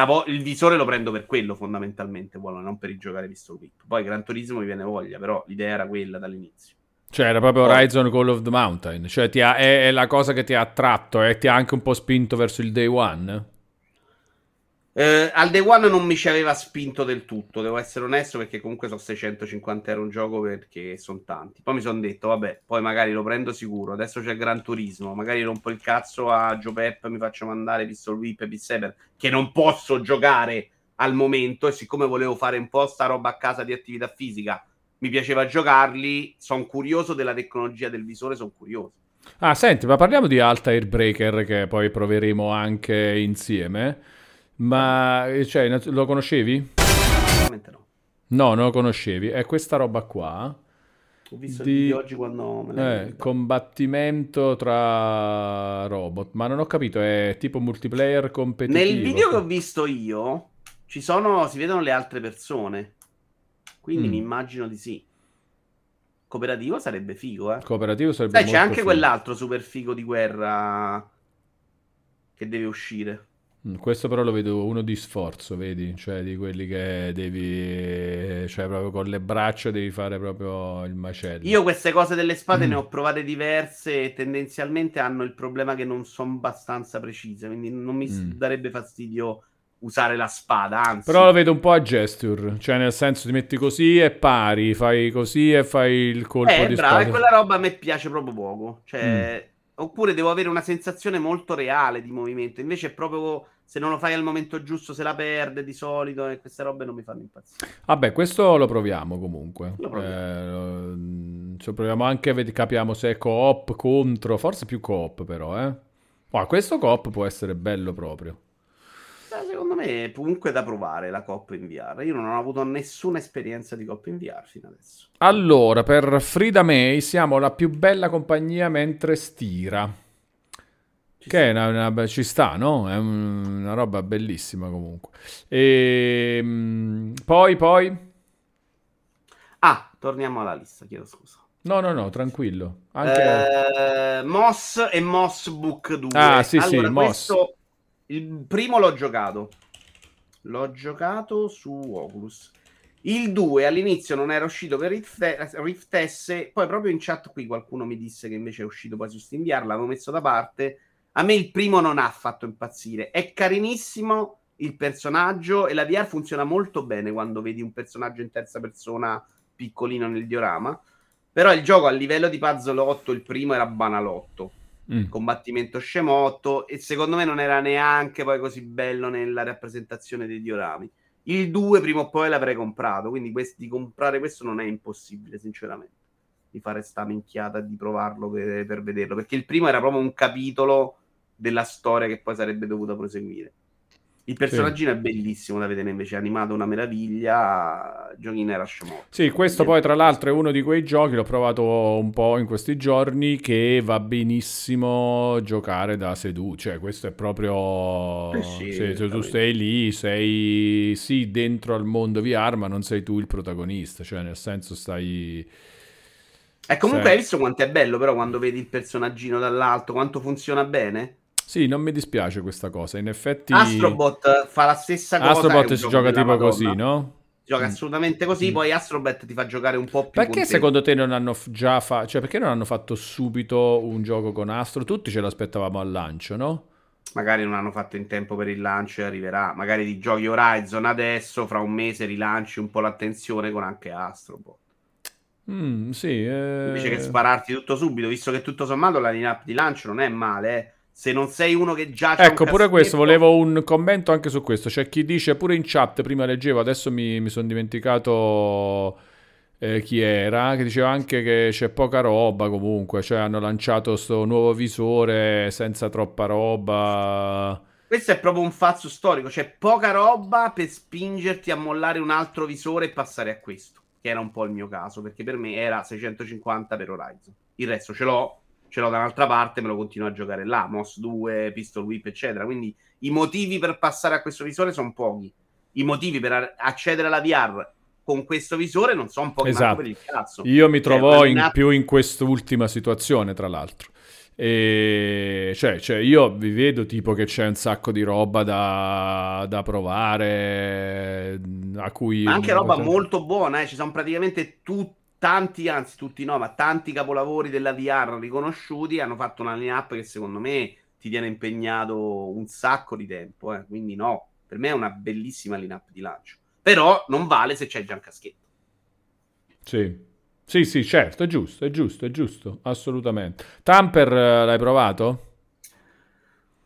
Vo- il visore lo prendo per quello, fondamentalmente, buono, non per il giocare visto clip. Poi Gran Turismo mi viene voglia, però l'idea era quella dall'inizio. Cioè, era proprio Horizon Call of the Mountain. Cioè, ha, è, è, la cosa che ti ha attratto e ti ha anche un po' spinto verso il day one. Eh, al day one non mi ci aveva spinto del tutto, devo essere onesto, perché comunque sono 650 euro un gioco perché sono tanti. Poi mi sono detto, vabbè, poi magari lo prendo sicuro. Adesso c'è Gran Turismo, magari rompo il cazzo a Joe Pep, mi faccio mandare Pistol Whip e Beat che non posso giocare al momento. E siccome volevo fare un po' sta roba a casa di attività fisica mi piaceva giocarli, sono curioso della tecnologia del visore, sono curioso. Ah, senti, ma parliamo di Alta Airbreaker che poi proveremo anche insieme. Ma cioè, lo conoscevi? Sicuramente no. No, non lo conoscevi. È questa roba qua. Ho visto di... il video oggi quando me l'hai eh, combattimento tra robot, ma non ho capito, è tipo multiplayer competitivo. Nel video che ho visto io ci sono, si vedono le altre persone. Quindi mm. mi immagino di sì. Cooperativo sarebbe figo, eh. Cooperativo sarebbe Sai, c'è anche figo. quell'altro super figo di guerra che deve uscire. Mm, questo però lo vedo uno di sforzo, vedi? Cioè di quelli che devi, cioè proprio con le braccia devi fare proprio il macello. Io queste cose delle spade mm. ne ho provate diverse e tendenzialmente hanno il problema che non sono abbastanza precise, quindi non mi mm. darebbe fastidio usare la spada, anzi. Però lo vedo un po' a gesture, cioè nel senso ti metti così e pari, fai così e fai il colpo eh, di bravo, spada. e quella roba a me piace proprio poco, cioè... Mm. Oppure devo avere una sensazione molto reale di movimento, invece è proprio se non lo fai al momento giusto se la perde di solito e queste robe non mi fanno impazzire. Vabbè, questo lo proviamo comunque. Lo proviamo. Eh, cioè, proviamo anche, capiamo se è co-op contro, forse più co-op però, eh. Oh, questo co-op può essere bello proprio. Secondo me è comunque da provare la Coppa in VR. Io non ho avuto nessuna esperienza di Coppa in VR fino adesso. Allora, per Frida May siamo la più bella compagnia mentre stira. Ci che. Una, una, ci sta, no? È una roba bellissima comunque. E, ehm, poi, poi... Ah, torniamo alla lista, chiedo scusa. No, no, no, tranquillo. Anche... Eh, Moss e Moss Book 2. Ah, sì, allora, sì, questo... Moss il primo l'ho giocato. L'ho giocato su Oculus. Il 2 all'inizio non era uscito per Rift S, poi proprio in chat qui qualcuno mi disse che invece è uscito poi su SteamVR, l'avevo messo da parte. A me il primo non ha fatto impazzire. È carinissimo il personaggio e la VR funziona molto bene quando vedi un personaggio in terza persona piccolino nel diorama. Però il gioco a livello di puzzle 8, il primo era banalotto mm. combattimento scemotto e secondo me non era neanche poi così bello nella rappresentazione dei diorami. Il 2 prima o poi l'avrei comprato, quindi quest- di comprare questo non è impossibile, sinceramente, di fare sta minchiata di provarlo per, per vederlo, perché il primo era proprio un capitolo della storia che poi sarebbe dovuta proseguire. Il personaggino sì. è bellissimo da vedere invece, è animato una meraviglia, giochi in era scemotto. Sì, questo poi tra l'altro è uno di quei giochi, l'ho provato un po' in questi giorni, che va benissimo giocare da seduto, cioè questo è proprio... Eh sì, se, tu stai lì, sei sì dentro al mondo VR, ma non sei tu il protagonista, cioè nel senso stai... E comunque sei... hai visto quanto è bello però quando vedi il personaggino dall'alto, quanto funziona bene? Sì, non mi dispiace questa cosa. In effetti. Astrobot fa la stessa cosa. Astrobot si gioca tipo Madonna. così, no? Gioca mm. assolutamente così. Mm. Poi Astrobot ti fa giocare un po' più. Perché secondo te non hanno già fatto. Cioè, perché non hanno fatto subito un gioco con Astro? Tutti ce l'aspettavamo al lancio, no? Magari non hanno fatto in tempo per il lancio e arriverà. Magari di giochi Horizon adesso, fra un mese rilanci un po' l'attenzione con anche Astrobot. Mm, sì, eh... Invece che spararti tutto subito, visto che tutto sommato la lineup di lancio non è male, eh se non sei uno che già ecco pure questo volevo un commento anche su questo. C'è chi dice pure in chat prima leggevo adesso mi, mi sono dimenticato eh, chi era che diceva anche che c'è poca roba comunque cioè hanno lanciato questo nuovo visore senza troppa roba. Questo è proprio un fazzo storico c'è poca roba per spingerti a mollare un altro visore e passare a questo che era un po' il mio caso perché per me era 650 per Horizon. Il resto ce l'ho ce l'ho da un'altra parte, me lo continuo a giocare là, MOS 2, Pistol Whip, eccetera. Quindi i motivi per passare a questo visore sono pochi. I motivi per accedere alla VR con questo visore non sono pochi esatto. per il cazzo. Io mi trovo in, più in quest'ultima situazione, tra l'altro. E cioè, cioè, io vi vedo tipo che c'è un sacco di roba da, da provare a cui ma anche roba molto buona eh? ci sono praticamente tutti tanti, anzi tutti no, ma tanti capolavori della VR riconosciuti hanno fatto una lineup che secondo me ti tiene impegnato un sacco di tempo, eh. quindi no, per me è una bellissima lineup di lancio. Però non vale se c'è già un caschetto. Sì. Sì, sì, certo, è giusto, è giusto, è giusto, assolutamente. Tamper eh, l'hai provato?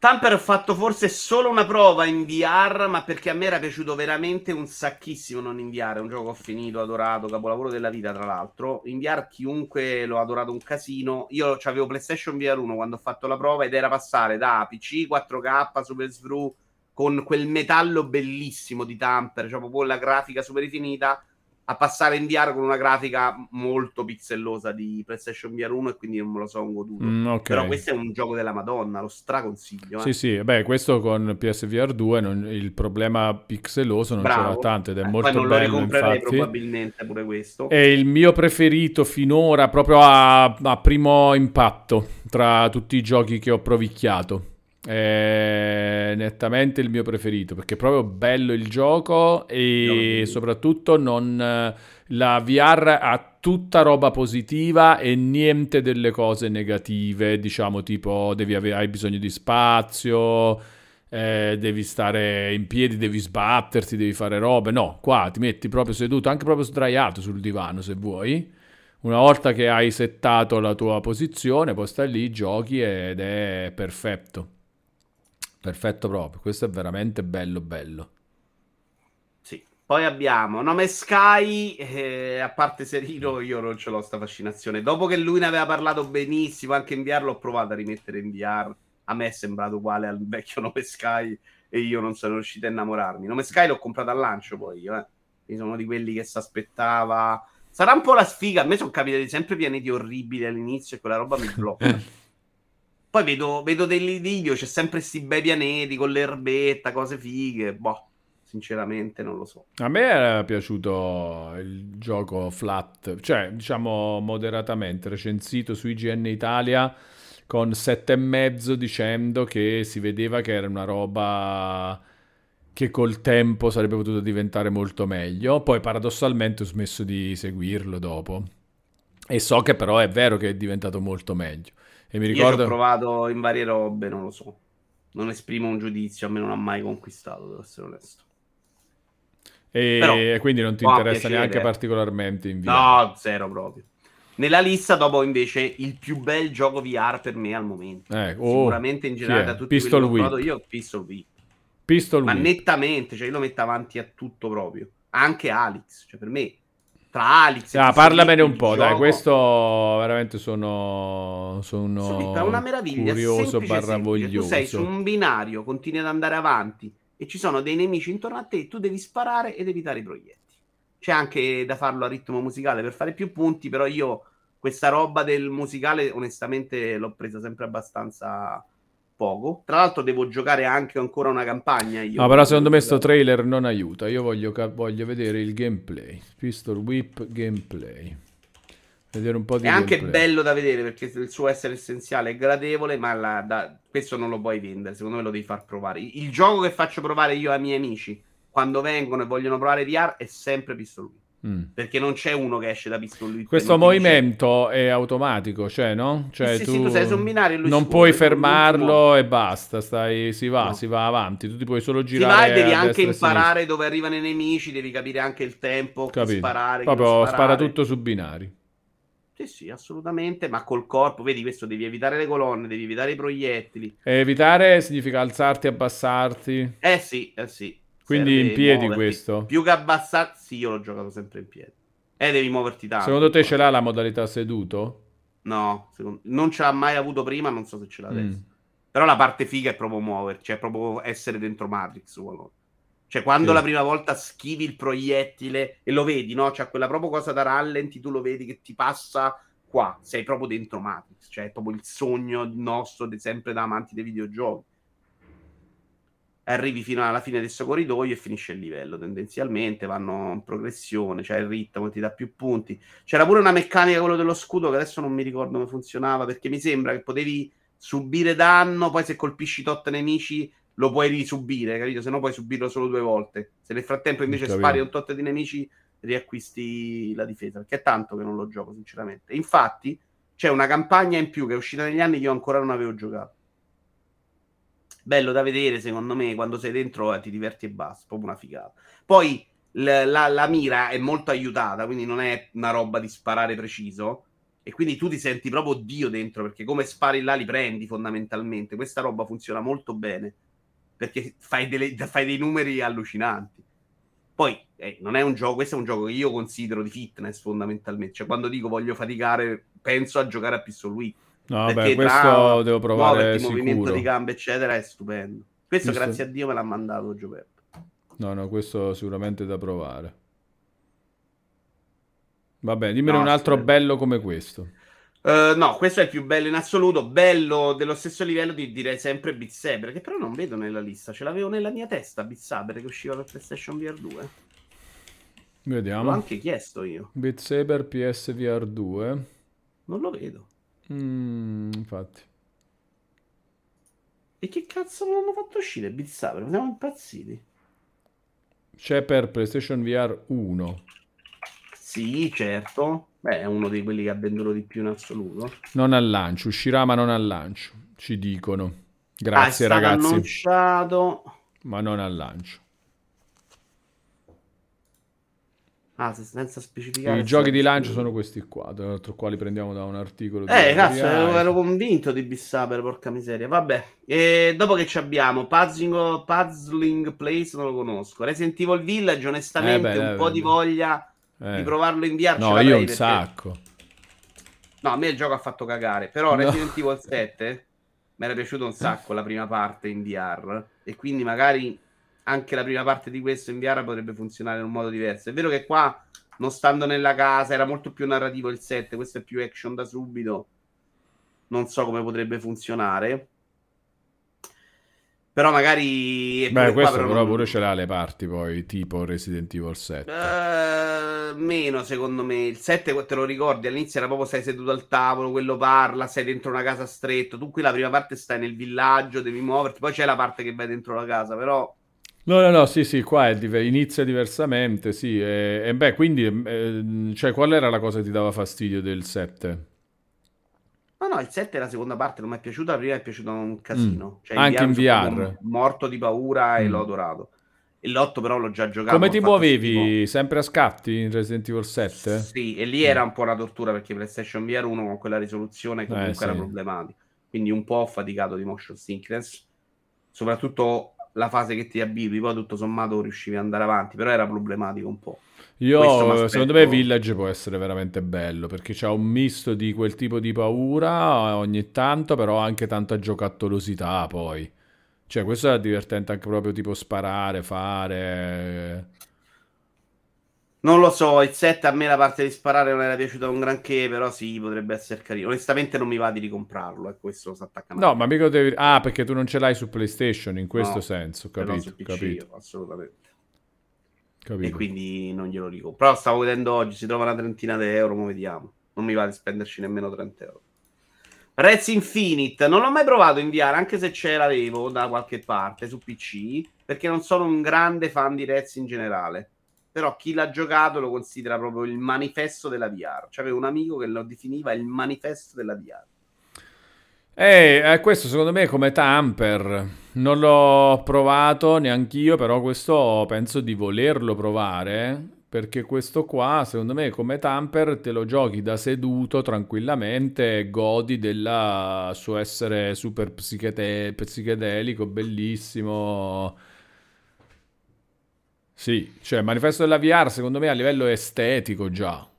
Tamper ho fatto forse solo una prova in VR, ma perché a me era piaciuto veramente un sacchissimo non in VR. È un gioco che ho finito, adorato, capolavoro della vita, tra l'altro. In VR chiunque l'ho adorato un casino. Io avevo PlayStation VR 1 quando ho fatto la prova ed era passare da PC 4K Super Svru con quel metallo bellissimo di Tamper, cioè proprio la grafica super rifinita a passare in VR con una grafica molto pixellosa di PlayStation VR 1 e quindi non me lo sono goduto. Mm, okay. Però questo è un gioco della Madonna, lo straconsiglio. Eh. Sì, sì, beh, questo con PSVR 2 non, il problema pixeloso non Bravo. c'era tanto ed è eh, molto poi non bello, lo infatti. probabilmente pure questo. È il mio preferito finora proprio a, a primo impatto tra tutti i giochi che ho provicchiato. È nettamente il mio preferito perché è proprio bello il gioco e soprattutto non la VR ha tutta roba positiva e niente delle cose negative, diciamo tipo devi avere, hai bisogno di spazio, eh, devi stare in piedi, devi sbatterti, devi fare robe. No, qua ti metti proprio seduto, anche proprio sdraiato sul divano se vuoi. Una volta che hai settato la tua posizione, poi stai lì, giochi ed è perfetto. Perfetto proprio, questo è veramente bello bello. Sì, poi abbiamo Nome Sky, eh, a parte Serino io non ce l'ho sta fascinazione. Dopo che lui ne aveva parlato benissimo, anche in VR l'ho provato a rimettere in VR. A me è sembrato uguale al vecchio Nome Sky e io non sono riuscito a innamorarmi. Nome Sky l'ho comprato al lancio poi io, eh. sono di quelli che si aspettava. Sarà un po' la sfiga, a me sono capitati sempre pianeti orribili all'inizio e quella roba mi blocca. Poi vedo, vedo dei video, c'è sempre questi bei pianeti con l'erbetta, cose fighe. Boh, sinceramente non lo so. A me era piaciuto il gioco flat, cioè diciamo moderatamente, recensito su IGN Italia con sette e mezzo dicendo che si vedeva che era una roba che col tempo sarebbe potuto diventare molto meglio. Poi paradossalmente ho smesso di seguirlo dopo. E so che però è vero che è diventato molto meglio. E mi ricordo... Io ho provato in varie robe, non lo so. Non esprimo un giudizio, a me non ha mai conquistato, devo essere onesto. E Però, quindi non ti interessa neanche particolarmente in VR? No, zero proprio. Nella lista dopo invece il più bel gioco VR per me al momento. Eh, oh, Sicuramente in generale da tutti Pistol quelli che ho provato io, Pistol Whip. Pistol Ma Whip. nettamente, cioè io lo metto avanti a tutto proprio. Anche Alex, cioè per me tra Alex e ah, parlamene un po', dai, questo veramente sono, sono è una meraviglia, curioso barra voglioso. Tu sei su un binario, continui ad andare avanti e ci sono dei nemici intorno a te, tu devi sparare ed evitare i proiettili. C'è anche da farlo a ritmo musicale per fare più punti, però io questa roba del musicale onestamente l'ho presa sempre abbastanza poco. Tra l'altro devo giocare anche ancora una campagna. Io no, però secondo me sto trailer non aiuta. Io voglio, voglio vedere il gameplay. Pistol Whip gameplay. Vedere un po' di È gameplay. anche bello da vedere perché il suo essere essenziale è gradevole, ma la, da, questo non lo puoi vendere. Secondo me lo devi far provare. Il, il gioco che faccio provare io ai miei amici quando vengono e vogliono provare VR è sempre Pistol Whip. Mm. Perché non c'è uno che esce da pistolino. Questo movimento dice... è automatico, cioè, no? Cioè, sì, tu, sì, tu sei su un binario non scuola, puoi fermarlo e basta, stai, si va, no. si va avanti. Tu ti puoi solo girare. Si va e devi anche imparare dove arrivano i nemici, devi capire anche il tempo, sparare. Proprio spara tutto su binari. Sì, sì, assolutamente, ma col corpo, vedi questo, devi evitare le colonne, devi evitare i proiettili. E evitare significa alzarti, abbassarti. Eh sì, eh sì. Quindi in piedi muoverti. questo? Più che abbassarsi, sì, io l'ho giocato sempre in piedi. E devi muoverti tanto. Secondo te ce l'ha la modalità seduto? No, secondo... non ce l'ha mai avuto prima, non so se ce l'ha adesso. Mm. Però la parte figa è proprio muoverci, cioè proprio essere dentro Matrix. Cioè, quando sì. la prima volta schivi il proiettile e lo vedi, no? C'è quella proprio cosa da rallenti, tu lo vedi che ti passa qua, sei proprio dentro Matrix, cioè è proprio il sogno nostro, di, sempre da amanti dei videogiochi arrivi fino alla fine del suo corridoio e finisce il livello. Tendenzialmente vanno in progressione, c'è cioè il ritmo, ti dà più punti. C'era pure una meccanica, quello dello scudo, che adesso non mi ricordo come funzionava, perché mi sembra che potevi subire danno, poi se colpisci tot nemici lo puoi risubire, capito? Se no puoi subirlo solo due volte. Se nel frattempo invece spari un tot di nemici, riacquisti la difesa, perché è tanto che non lo gioco, sinceramente. Infatti, c'è una campagna in più che è uscita negli anni che io ancora non avevo giocato bello da vedere, secondo me, quando sei dentro eh, ti diverti e basta, proprio una figata. Poi la, la, la, mira è molto aiutata, quindi non è una roba di sparare preciso, e quindi tu ti senti proprio Dio dentro, perché come spari là li prendi fondamentalmente. Questa roba funziona molto bene, perché fai, delle, fai dei numeri allucinanti. Poi eh, non è un gioco, questo è un gioco che io considero di fitness fondamentalmente, cioè quando dico voglio faticare, penso a giocare a Pistol Week No, vabbè, questo devo provare il movimento di gambe, eccetera, è stupendo. Questo, questo, grazie a Dio, me l'ha mandato Giuseppe. No, no, questo sicuramente da provare. Vabbè, dimmene no, un altro stupendo. bello come questo. Uh, no, questo è il più bello in assoluto. Bello dello stesso livello di direi sempre Beat Saber, che però non vedo nella lista. Ce l'avevo nella mia testa Beat Saber che usciva per PlayStation VR 2. Vediamo. L'ho anche chiesto io. Beat Saber PSVR 2. Non lo vedo. Mm, infatti. E che cazzo non hanno fatto uscire Beat Saber? Siamo impazziti. C'è per PlayStation VR 1. Sì, certo. Beh, è uno di quelli che ha venduto di più in assoluto. Non al lancio, uscirà ma non al lancio, ci dicono. Grazie ah, ragazzi. annunciato. Ma non al lancio. Ah, senza specificare. I giochi di lancio sono questi qua, tra l'altro qua li prendiamo da un articolo. Eh, cazzo, ero, ero, convinto di Bissaper, porca miseria. Vabbè, e dopo che ci abbiamo Puzzling, Puzzling Place, non lo conosco. Resident Evil Village, onestamente, eh beh, un eh, po' beh. di voglia eh. di provarlo in VR. No, io un perché... sacco. No, a me il gioco ha fatto cagare, però no. Resident Evil 7 mi era piaciuto un sacco la prima parte in VR e quindi magari anche la prima parte di questo in VR potrebbe funzionare in un modo diverso. È vero che qua, non stando nella casa, era molto più narrativo il 7, questo è più action da subito. Non so come potrebbe funzionare. Però magari... Beh, questo qua, però, però pure ce l'ha le parti poi, tipo Resident Evil 7. Uh, eh, meno, secondo me. Il 7, te lo ricordi, all'inizio era proprio sei seduto al tavolo, quello parla, sei dentro una casa stretta. Tu qui la prima parte stai nel villaggio, devi muoverti. Poi c'è la parte che vai dentro la casa, però... No, no, no, sì, sì, qua div- inizia diversamente, sì. E, e beh, quindi, eh, cioè, qual era la cosa che ti dava fastidio del 7? No, no, il 7 è la seconda parte, non mi è piaciuta, la prima mi è piaciuto un casino. Mm. Cioè, Anche in VR. Morto di paura mm. e l'ho adorato. E l'8 però l'ho già giocato. Come ti muovevi? Schifo. Sempre a scatti in Resident Evil 7? Sì, e lì era un po' una tortura perché PlayStation VR 1 con quella risoluzione comunque eh, sì. era problematico. Quindi un po' ho faticato di motion sickness. Soprattutto la fase che ti abitui, poi tutto sommato riuscivi ad andare avanti, però era problematico un po'. Io, secondo me, Village può essere veramente bello perché c'ha un misto di quel tipo di paura ogni tanto, però anche tanta giocattolosità. Poi, cioè, questo è divertente anche proprio tipo sparare, fare. Non lo so, il 7 a me la parte di sparare non era piaciuta un granché, però sì, potrebbe essere carino. Onestamente non mi va di ricomprarlo, e eh, questo si attacca No, ma mica devi... Ah, perché tu non ce l'hai su PlayStation, in questo no, senso, capito? capito. assolutamente. Capito. E quindi non glielo dico. Però stavo vedendo oggi, si trova una trentina di euro, ma vediamo. Non mi va di spenderci nemmeno 30 euro. Rez Infinite, non l'ho mai provato a inviare, anche se ce l'avevo da qualche parte su PC, perché non sono un grande fan di Rez in generale. Però chi l'ha giocato lo considera proprio il manifesto della VR. Cioè, un amico che lo definiva il manifesto della VR. Eh, eh, questo secondo me è come Tamper. Non l'ho provato neanch'io, però questo penso di volerlo provare. Perché questo qua, secondo me, come Tamper, te lo giochi da seduto tranquillamente e godi del suo essere super psichete- psichedelico, bellissimo. Sì, cioè, Manifesto della VR, secondo me, a livello estetico già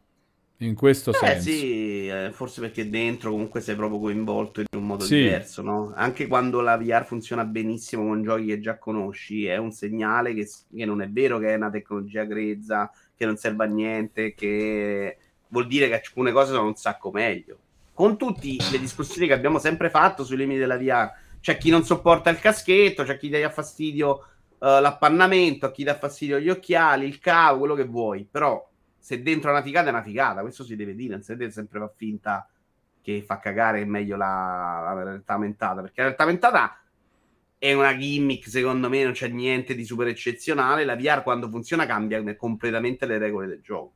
in questo eh, senso. sì, eh, forse perché dentro comunque sei proprio coinvolto in un modo sì. diverso, no? Anche quando la VR funziona benissimo con giochi che già conosci, è un segnale che, che non è vero che è una tecnologia grezza, che non serve a niente, che vuol dire che alcune cose sono un sacco meglio. Con tutte le discussioni che abbiamo sempre fatto sui limiti della VR, c'è chi non sopporta il caschetto, c'è chi dà fastidio uh, l'appannamento, chi dà fastidio gli occhiali, il cavo, quello che vuoi, però se dentro è una figata è una figata, questo si deve dire, non si deve sempre far finta che fa cagare meglio la, la realtà aumentata, perché la realtà aumentata è una gimmick, secondo me non c'è niente di super eccezionale, la VR quando funziona cambia completamente le regole del gioco.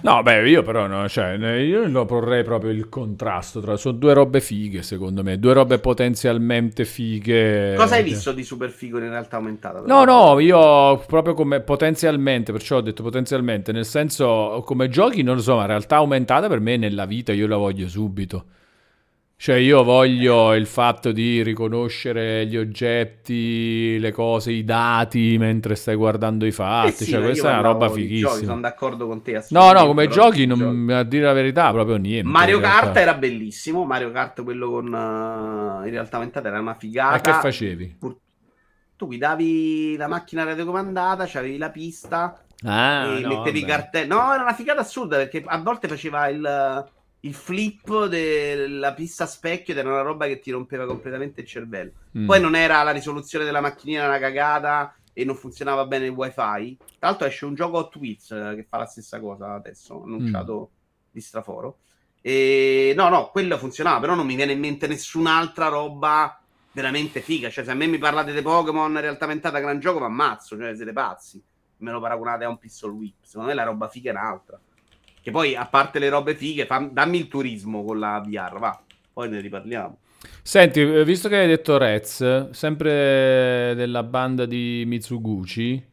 No, beh, io però no, cioè, io lo porrei proprio il contrasto tra sono due robe fighe, secondo me, due robe potenzialmente fighe. Cosa hai visto di super figo in realtà aumentata? No, no, io proprio come potenzialmente, perciò ho detto potenzialmente, nel senso come giochi non lo so, ma in realtà aumentata per me nella vita io la voglio subito. Cioè io voglio il fatto di riconoscere gli oggetti, le cose, i dati mentre stai guardando i fatti, eh sì, cioè questa è una roba fighissima. Giochi, sono d'accordo con te. No, no, come giochi, non, a dire la verità, proprio niente. Mario Kart era bellissimo, Mario Kart quello con uh, in realtà aumentata era una figata. E che facevi? Tu guidavi la macchina radiocomandata, c'avevi la pista ah, e no, mettevi i cartelli. No, era una figata assurda perché a volte faceva il il flip della pista specchio ed era una roba che ti rompeva completamente il cervello. Mm. Poi non era la risoluzione della macchinina una cagata e non funzionava bene il wifi. Tra l'altro esce un gioco Hot Wheels eh, che fa la stessa cosa adesso, annunciato mm. di straforo. E no, no, quello funzionava, però non mi viene in mente nessun'altra roba veramente figa. Cioè, se a me mi parlate di Pokémon in realtà aumentata gran gioco, mi ammazzo, cioè siete pazzi. Me lo paragonate a un pistol whip. Secondo me la roba figa è un'altra. Che poi, a parte le robe fighe, fam- dammi il turismo con la VR, va. Poi ne riparliamo. Senti, eh, visto che hai detto Rez, sempre della banda di Mitsuguchi,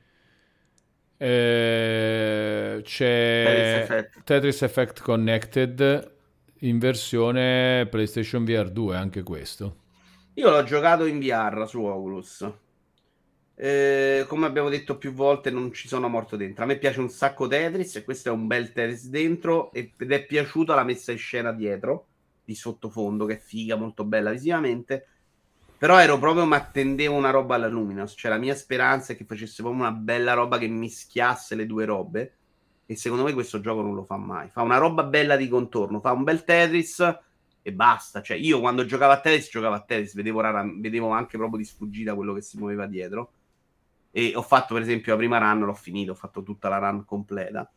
eh, c'è Tetris Effect. Tetris Effect Connected in versione PlayStation VR 2, anche questo. Io l'ho giocato in VR su Oculus. Eh, come abbiamo detto più volte, non ci sono morto dentro. A me piace un sacco Tetris e questo è un bel Tetris dentro ed è piaciuta la messa in scena dietro di sottofondo che è figa, molto bella visivamente. Però ero proprio, ma attendevo una roba alla Luminous. Cioè, la mia speranza è che facesse proprio una bella roba che mischiasse le due robe. E secondo me questo gioco non lo fa mai. Fa una roba bella di contorno, fa un bel Tetris e basta. Cioè, io quando giocavo a Tetris, giocavo a Tetris, vedevo, rara, vedevo anche proprio di sfuggita quello che si muoveva dietro. E ho fatto, per esempio, la prima run, l'ho finito, ho fatto tutta la run completa.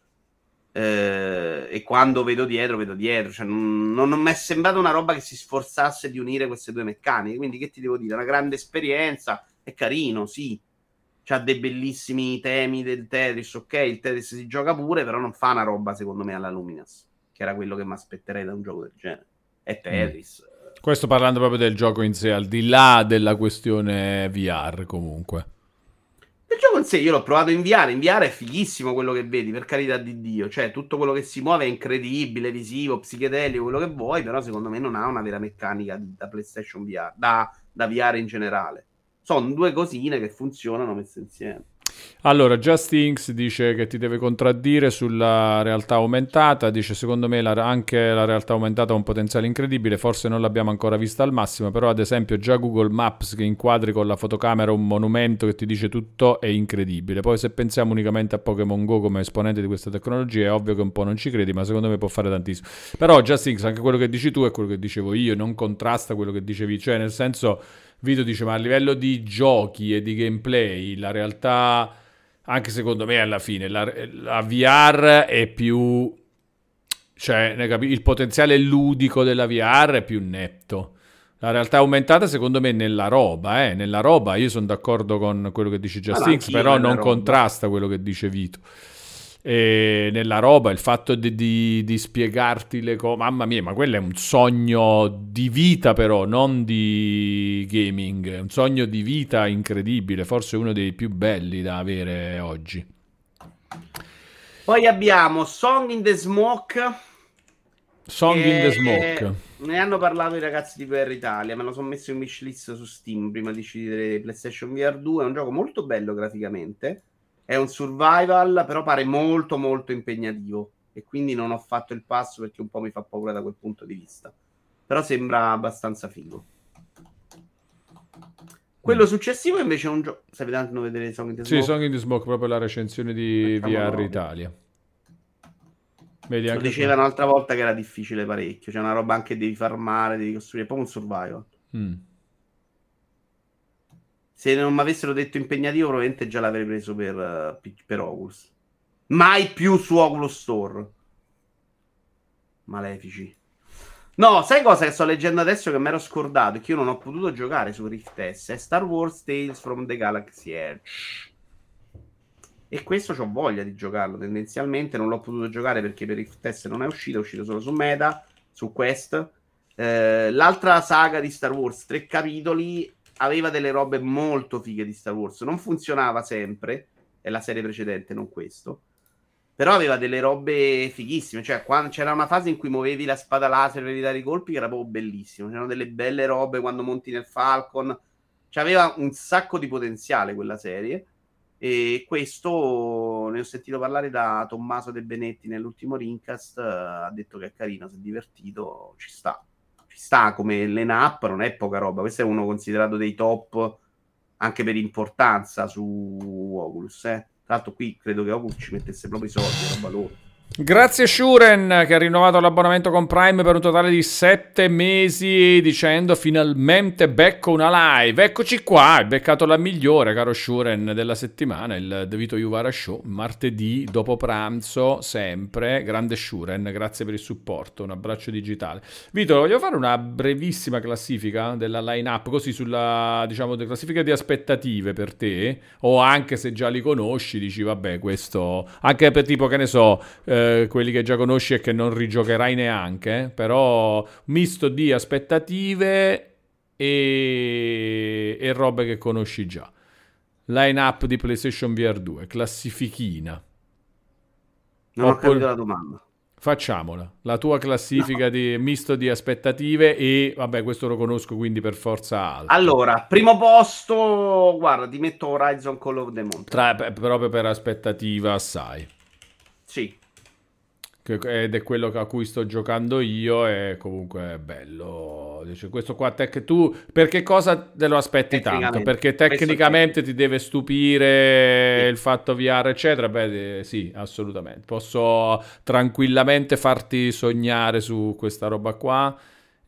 Eh, e quando vedo dietro, vedo dietro. Cioè, non, non, non mi è sembrata una roba che si sforzasse di unire queste due meccaniche. Quindi, che ti devo dire? Una grande esperienza, è carino, sì. C'ha dei bellissimi temi del Tetris, ok? Il Tetris si gioca pure, però non fa una roba, secondo me, alla Luminous, che era quello che mi aspetterei da un gioco del genere. È Tetris. Mm. Questo parlando proprio del gioco in sé, al di là della questione VR, comunque. Il gioco in sé io l'ho provato in VR, in VR è fighissimo quello che vedi, per carità di Dio, cioè tutto quello che si muove è incredibile, visivo, psichedelico, quello che vuoi, però secondo me non ha una vera meccanica da PlayStation VR, da, da VR in generale. Sono due cosine che funzionano messe insieme. Allora, Just Inks dice che ti deve contraddire sulla realtà aumentata, dice secondo me la, anche la realtà aumentata ha un potenziale incredibile, forse non l'abbiamo ancora vista al massimo, però ad esempio già Google Maps che inquadri con la fotocamera un monumento che ti dice tutto è incredibile. Poi se pensiamo unicamente a Pokémon Go come esponente di questa tecnologia è ovvio che un po' non ci credi, ma secondo me può fare tantissimo. Però Just Inks, anche quello che dici tu è quello che dicevo io, non contrasta quello che dicevi, cioè nel senso Vito dice, ma a livello di giochi e di gameplay, la realtà, anche secondo me alla fine, la, la VR è più... Cioè, il potenziale ludico della VR è più netto. La realtà aumentata, secondo me, nella roba, eh, nella roba, io sono d'accordo con quello che dice Just però non roba. contrasta quello che dice Vito e nella roba, il fatto di, di, di spiegarti le cose, mamma mia, ma quello è un sogno di vita però, non di gaming, è un sogno di vita incredibile, forse uno dei più belli da avere oggi. Poi abbiamo Song in the Smoke. Song in the Smoke. Ne hanno parlato i ragazzi di VR Italia, me lo sono messo in wishlist su Steam prima di decidere PlayStation VR 2, è un gioco molto bello graficamente è un survival, però pare molto molto impegnativo e quindi non ho fatto il passo perché un po' mi fa paura da quel punto di vista. Però sembra abbastanza figo. Quello mm. successivo invece è un gioco. Stai vedendo vedere Song in the Smoke? Sì, Song in the Smoke, proprio la recensione di VR no. Italia. Vedi, Lo diceva un'altra volta che era difficile parecchio. C'è una roba anche che devi farmare, devi costruire. È proprio un survival. Mm se non mi avessero detto impegnativo, probabilmente già l'avrei preso per, uh, per Oculus. Mai più su Oculus Store. Malefici. No, sai cosa che sto leggendo adesso che mi ero scordato? Che io non ho potuto giocare su Rift S. È Star Wars Tales from the Galaxy Edge. E questo ho voglia di giocarlo. Tendenzialmente non l'ho potuto giocare perché per Rift S non è uscito, è uscito solo su Meta, su Quest. Eh, l'altra saga di Star Wars, tre capitoli, aveva delle robe molto fighe di Star Wars. Non funzionava sempre, è la serie precedente, non questo. Però aveva delle robe fighissime. Cioè, quando c'era una fase in cui muovevi la spada laser per evitare i colpi, che era proprio bellissimo. C'erano delle belle robe quando monti nel Falcon. Cioè, aveva un sacco di potenziale quella serie. E questo ne ho sentito parlare da Tommaso De Benetti nell'ultimo Rincast. Ha detto che è carino, si è divertito, ci sta sta come line-up, non è poca roba. Questo è uno considerato dei top anche per importanza su Oculus. Eh. Tra l'altro, qui credo che Oculus ci mettesse proprio i soldi, roba loro. Grazie Shuren che ha rinnovato l'abbonamento con Prime per un totale di 7 mesi dicendo finalmente becco una live. Eccoci qua, hai beccato la migliore caro Shuren della settimana, il De Vito Juvara Show, martedì dopo pranzo sempre. Grande Shuren, grazie per il supporto, un abbraccio digitale. Vito, voglio fare una brevissima classifica della line-up così sulla diciamo classifica di aspettative per te o anche se già li conosci dici vabbè questo anche per tipo che ne so eh, eh, quelli che già conosci e che non rigiocherai neanche, però misto di aspettative e, e robe che conosci già. Line up di PlayStation VR 2, classifichina. Non Oppure... ho capito la domanda. Facciamola, la tua classifica no. di misto di aspettative e vabbè, questo lo conosco quindi per forza alto. Allora, primo posto, guarda, ti metto Horizon Call of the Mountain. Tra, proprio per aspettativa assai. Ed è quello a cui sto giocando io e comunque è bello. Dice, questo qua tech tu perché cosa te lo aspetti tanto? Perché tecnicamente ti deve stupire sì. il fatto VR eccetera? Beh, sì, assolutamente. Posso tranquillamente farti sognare su questa roba qua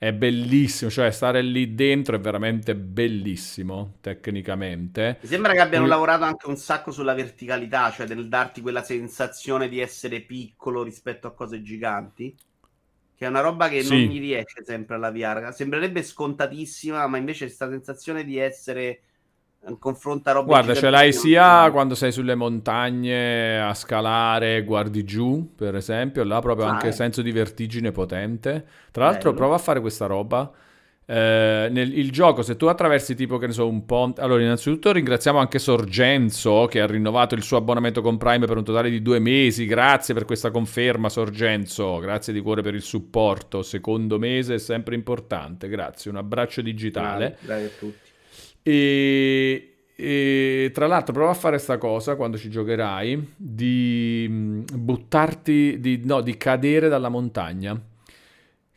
è bellissimo, cioè stare lì dentro è veramente bellissimo tecnicamente. Mi sembra che abbiano Lui... lavorato anche un sacco sulla verticalità, cioè nel darti quella sensazione di essere piccolo rispetto a cose giganti. Che è una roba che sì. non mi riesce sempre alla VR. Sembrerebbe scontatissima, ma invece questa sensazione di essere confronta roba guarda ce l'hai sia quando sei sulle montagne a scalare guardi giù per esempio là proprio ah, anche eh. senso di vertigine potente. Tra l'altro Bello. prova a fare questa roba. Eh, nel il gioco se tu attraversi tipo che ne so un ponte allora innanzitutto ringraziamo anche Sorgenzo che ha rinnovato il suo abbonamento con Prime per un totale di due mesi. Grazie per questa conferma Sorgenzo. Grazie di cuore per il supporto. Secondo mese è sempre importante. Grazie un abbraccio digitale. Grazie a tutti e, e, tra l'altro prova a fare questa cosa quando ci giocherai di mm, buttarti, di, no, di cadere dalla montagna,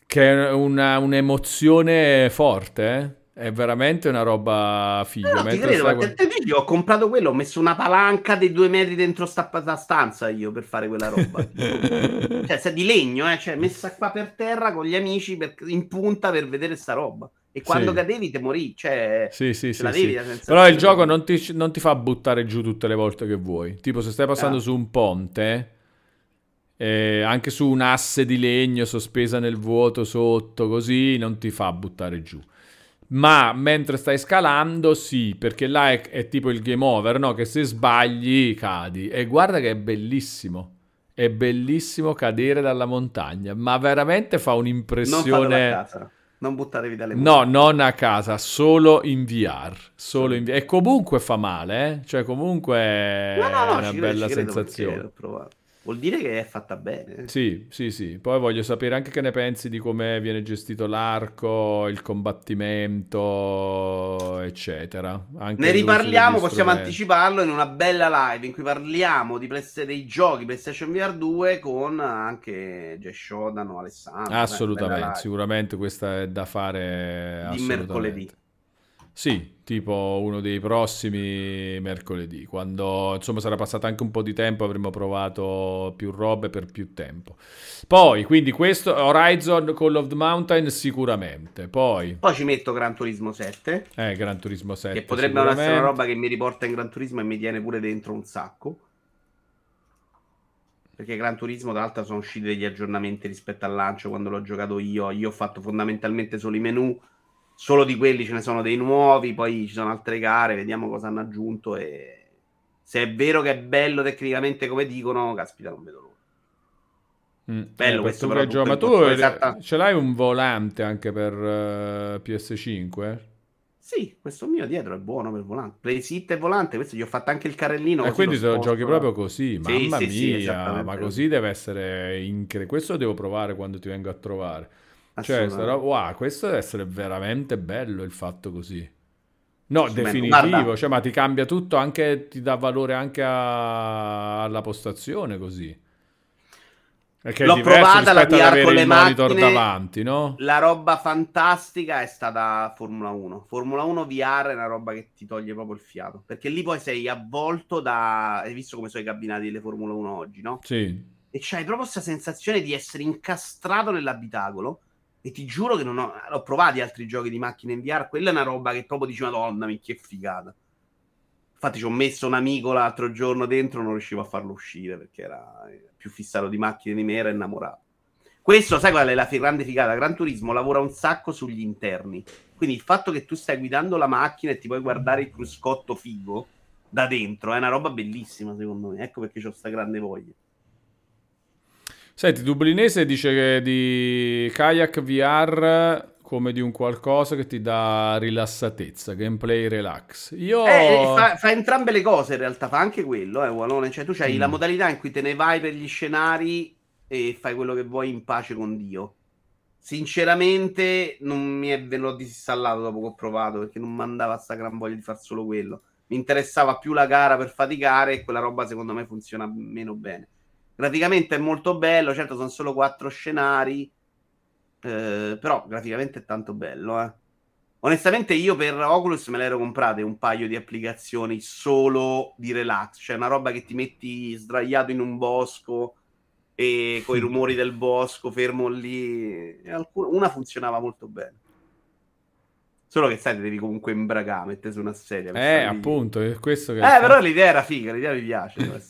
che è una, un'emozione forte, eh? È veramente una roba figa. No, ti credo, perché guard... video ho comprato quello, ho messo una palanca dei due metri dentro sta, sta stanza io per fare quella roba. cioè, se di legno, eh, cioè messa qua per terra con gli amici per, in punta per vedere sta roba. E quando sì. cadevi te morì, cioè sì, sì, sì, sì. Però il gioco non ti, non ti, fa buttare giù tutte le volte che vuoi. Tipo se stai passando ah. su un ponte, eh, anche su un asse di legno sospesa nel vuoto sotto, così non ti fa buttare giù. Ma mentre stai scalando, sì, perché là è, è tipo il game over, no? Che se sbagli cadi. E guarda che è bellissimo. È bellissimo cadere dalla montagna, ma veramente fa un'impressione... Non non buttatevi dalle mura. No, non a casa, solo in VR. Solo in VR. E comunque fa male, eh? Cioè, comunque è no, no, no, una bella credo, sensazione. Vuol dire che è fatta bene. Sì, sì, sì. Poi voglio sapere anche che ne pensi di come viene gestito l'arco, il combattimento, eccetera. Anche ne riparliamo, possiamo anticiparlo in una bella live in cui parliamo di play- dei giochi PlayStation VR 2 con anche Jay Shodan o Alessandro. Assolutamente, sicuramente questa è da fare di mercoledì. Sì, tipo uno dei prossimi mercoledì, quando insomma sarà passato anche un po' di tempo, avremo provato più robe per più tempo. Poi, quindi questo Horizon Call of the Mountain sicuramente. Poi, Poi ci metto Gran Turismo 7. Eh, Gran Turismo 7. Che potrebbe essere una roba che mi riporta in Gran Turismo e mi tiene pure dentro un sacco. Perché Gran Turismo, tra l'altro, sono usciti degli aggiornamenti rispetto al lancio quando l'ho giocato io. Io ho fatto fondamentalmente solo i menu solo di quelli ce ne sono dei nuovi, poi ci sono altre gare, vediamo cosa hanno aggiunto e se è vero che è bello tecnicamente come dicono, caspita, non vedo l'ora. Mm. Bello eh, questo però gioco, ma tu esatta... ce l'hai un volante anche per uh, eh, PS5? Sì, questo mio dietro è buono per volante. Playsit e volante, questo gli ho fatto anche il carrellino. E quindi se lo giochi proprio così, sì, mamma sì, mia, sì, ma così deve essere incredibile. Questo lo devo provare quando ti vengo a trovare. Cioè, sarà, wow, questo deve essere veramente bello il fatto così. No, definitivo, Guarda. cioè, ma ti cambia tutto, anche, ti dà valore anche a, alla postazione così. Perché L'ho provata la VR con le macchine davanti, no? La roba fantastica è stata Formula 1. Formula 1 VR è una roba che ti toglie proprio il fiato. Perché lì poi sei avvolto da... Hai visto come sono i cabinati delle Formula 1 oggi, no? Sì e c'hai proprio questa sensazione di essere incastrato nell'abitacolo. E ti giuro che non ho, ho provato altri giochi di macchine in VR. Quella è una roba che proprio dici, Madonna, mi che figata. Infatti, ci ho messo un amico l'altro giorno dentro, non riuscivo a farlo uscire perché era più fissato di macchine di me, era innamorato. Questo, sai qual è la grande figata? Gran Turismo lavora un sacco sugli interni. Quindi il fatto che tu stai guidando la macchina e ti puoi guardare il cruscotto figo da dentro è una roba bellissima, secondo me. Ecco perché ho questa grande voglia. Senti, Dublinese dice di Kayak VR come di un qualcosa che ti dà rilassatezza, gameplay relax. Io... Eh, fa, fa, entrambe le cose in realtà, fa anche quello, eh, Walone. Cioè tu hai mm. la modalità in cui te ne vai per gli scenari e fai quello che vuoi in pace con Dio. Sinceramente non mi è venuto disinstallato dopo che ho provato perché non mandava sta gran voglia di far solo quello. Mi interessava più la gara per faticare e quella roba secondo me funziona meno bene. Graficamente è molto bello, certo sono solo quattro scenari, eh, però graficamente è tanto bello. Eh. Onestamente io per Oculus me l'ero comprate un paio di applicazioni solo di relax, cioè una roba che ti metti sdraiato in un bosco e con i rumori del bosco fermo lì. Una funzionava molto bene. Solo che sai, devi comunque imbragare, mettere su una sedia. Eh, appunto, è questo che... Eh, però l'idea era figa, l'idea mi piace.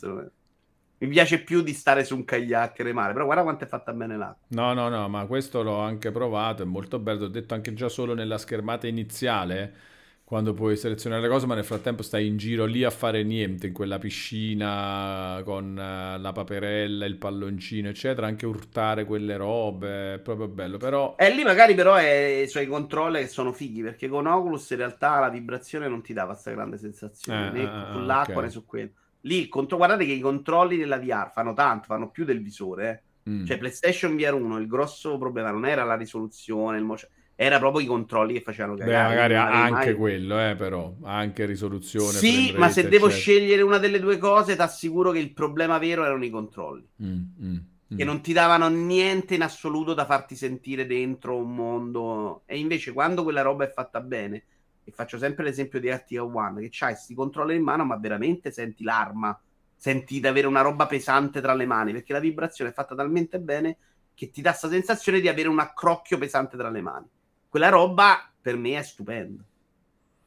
Mi piace più di stare su un kayak e remare, però guarda quanto è fatta bene l'acqua. No, no, no, ma questo l'ho anche provato, è molto bello, ho detto anche già solo nella schermata iniziale quando puoi selezionare le cose, ma nel frattempo stai in giro lì a fare niente, in quella piscina con uh, la paperella, il palloncino, eccetera, anche urtare quelle robe, è proprio bello, però... E lì magari però è sui controlli che sono fighi, perché con Oculus in realtà la vibrazione non ti dava questa grande sensazione, eh, né eh, sull'acqua okay. né su quello. Lì, contro... guardate che i controlli della VR fanno tanto, fanno più del visore, eh. mm. Cioè PlayStation VR 1, il grosso problema non era la risoluzione, il motion era proprio i controlli che facevano cagare. Beh, magari anche mai... quello, eh, però, anche risoluzione. Sì, ma se devo scegliere una delle due cose, ti assicuro che il problema vero erano i controlli. Mm, mm, mm. Che non ti davano niente in assoluto da farti sentire dentro un mondo. E invece quando quella roba è fatta bene, e faccio sempre l'esempio di Artica One, che c'hai questi controller in mano, ma veramente senti l'arma, senti di avere una roba pesante tra le mani, perché la vibrazione è fatta talmente bene che ti dà questa sensazione di avere un accrocchio pesante tra le mani quella roba per me è stupenda.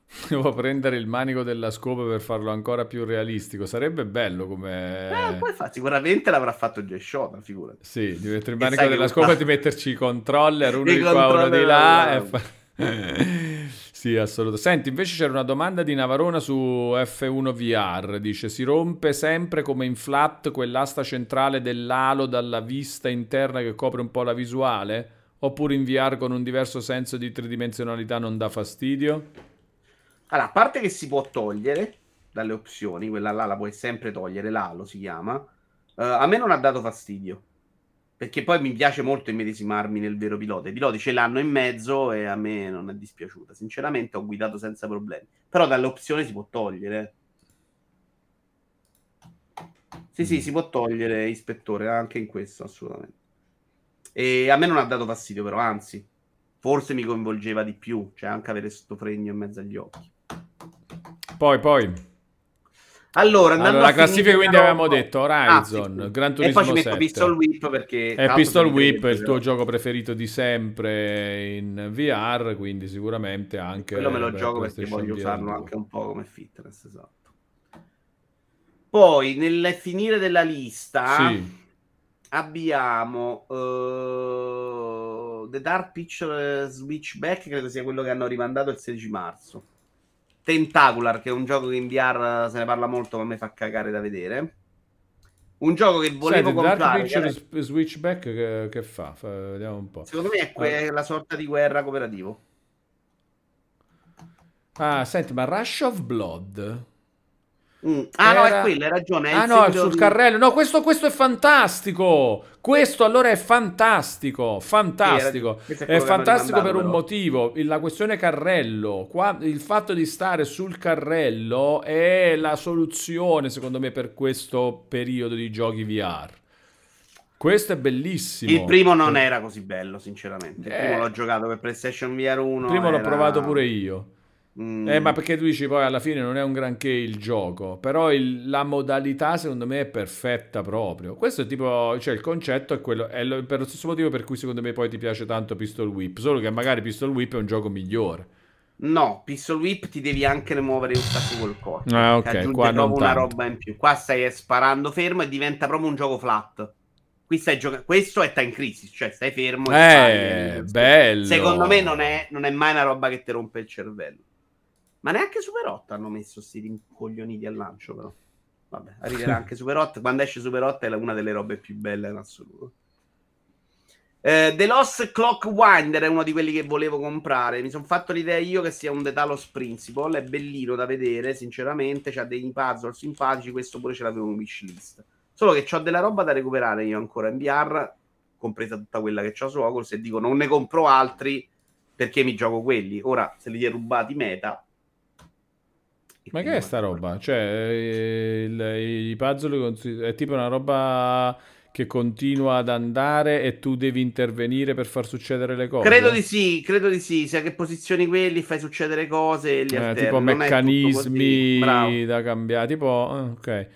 Devo prendere il manico della scopa per farlo ancora più realistico. Sarebbe bello come. Eh, poi fa, sicuramente l'avrà fatto Jay Shota, figurati. Sì, di mettere il manico della scopa e di metterci i controller, uno di qua, uno di là. E fa... sì, assolutamente. Senti, invece c'era una domanda di Navarona su F1 VR. Dice: Si rompe sempre come in flat quell'asta centrale dell'alo dalla vista interna che copre un po' la visuale? Oppure in VR con un diverso senso di tridimensionalità non dà fastidio? Allora, a parte che si può togliere dalle opzioni, quella là la puoi sempre togliere, l'alo si chiama. Uh, a me non ha dato fastidio. Perché poi mi piace molto immedesimarmi nel vero pilota. I piloti ce l'hanno in mezzo e a me non è dispiaciuta. Sinceramente ho guidato senza problemi. Però dalle opzioni si può togliere. Sì, sì, si può togliere, ispettore, anche in questo, assolutamente. E a me non ha dato fastidio, però, anzi, forse mi coinvolgeva di più, cioè anche avere questo fregno in mezzo agli occhi. Poi, poi. Allora, allora la classifica quindi no, avevamo detto Horizon, ah, sì. Gran Turismo e poi ci metto 7. Pistol Whip perché è Pistol Whip è il tuo gioco preferito di sempre in VR, quindi sicuramente anche quello me lo gioco perché voglio usarlo anche un po' come fitness, esatto. Poi nel finire della lista sì abbiamo uh, The Dark Picture Switchback, credo sia quello che hanno rimandato il 16 marzo. Tentacular, che è un gioco che in VR se ne parla molto, ma a me fa cagare da vedere. Un gioco che volevo Senti, comprare. Dark Picture che... Switchback che, che fa? fa? Vediamo un po'. Secondo me è que- la sorta di guerra cooperativo. Ah, senti, ma Rush of Blood Mm. Ah, Era... no, è quello, hai ragione. ah, no, sul di... carrello. No, questo, questo, è fantastico. Questo allora è fantastico. Fantastico. Sì, è, è fantastico per un motivo. La questione carrello. Qua, il fatto di stare sul carrello è la soluzione, secondo me, per questo periodo di giochi VR. Questo è bellissimo. Il primo non era così bello, sinceramente. Il primo eh... l'ho giocato per PlayStation VR 1. Il primo era... l'ho provato pure io. Mm. Eh, ma perché tu dici poi alla fine non è un granché il gioco, però il, la modalità secondo me è perfetta proprio. Questo è tipo, cioè il concetto è quello, è lo, per lo stesso motivo per cui secondo me poi ti piace tanto Pistol Whip, solo che magari Pistol Whip è un gioco migliore. No, Pistol Whip ti devi anche muovere un sacco col corpo. Ah, ok. Aggiunge Qua proprio una roba in più. Qua stai sparando fermo e diventa proprio un gioco flat. Qui stai giocando. Questo è Time Crisis, cioè stai fermo. Eh, bello. Secondo me non è, non è mai una roba che ti rompe il cervello. Ma neanche Super 8 hanno messo sti rincoglioniti al lancio, però. Vabbè, arriverà anche Super 8. Quando esce Super 8 è una delle robe più belle in assoluto. Eh, The Lost Clock Winder è uno di quelli che volevo comprare. Mi sono fatto l'idea io che sia un The Talos Principle. È bellino da vedere, sinceramente. C'ha dei puzzle simpatici. Questo pure ce l'avevo in wishlist. Solo che ho della roba da recuperare io ancora in VR, compresa tutta quella che ho su Oculus. E dico, non ne compro altri perché mi gioco quelli. Ora, se li hai rubati meta, ma che è sta roba? Cioè, eh, il, i puzzle è tipo una roba che continua ad andare e tu devi intervenire per far succedere le cose? Credo di sì, credo di sì. Se che posizioni quelli, fai succedere cose e li eh, Tipo meccanismi da cambiare. Tipo, ah, ok.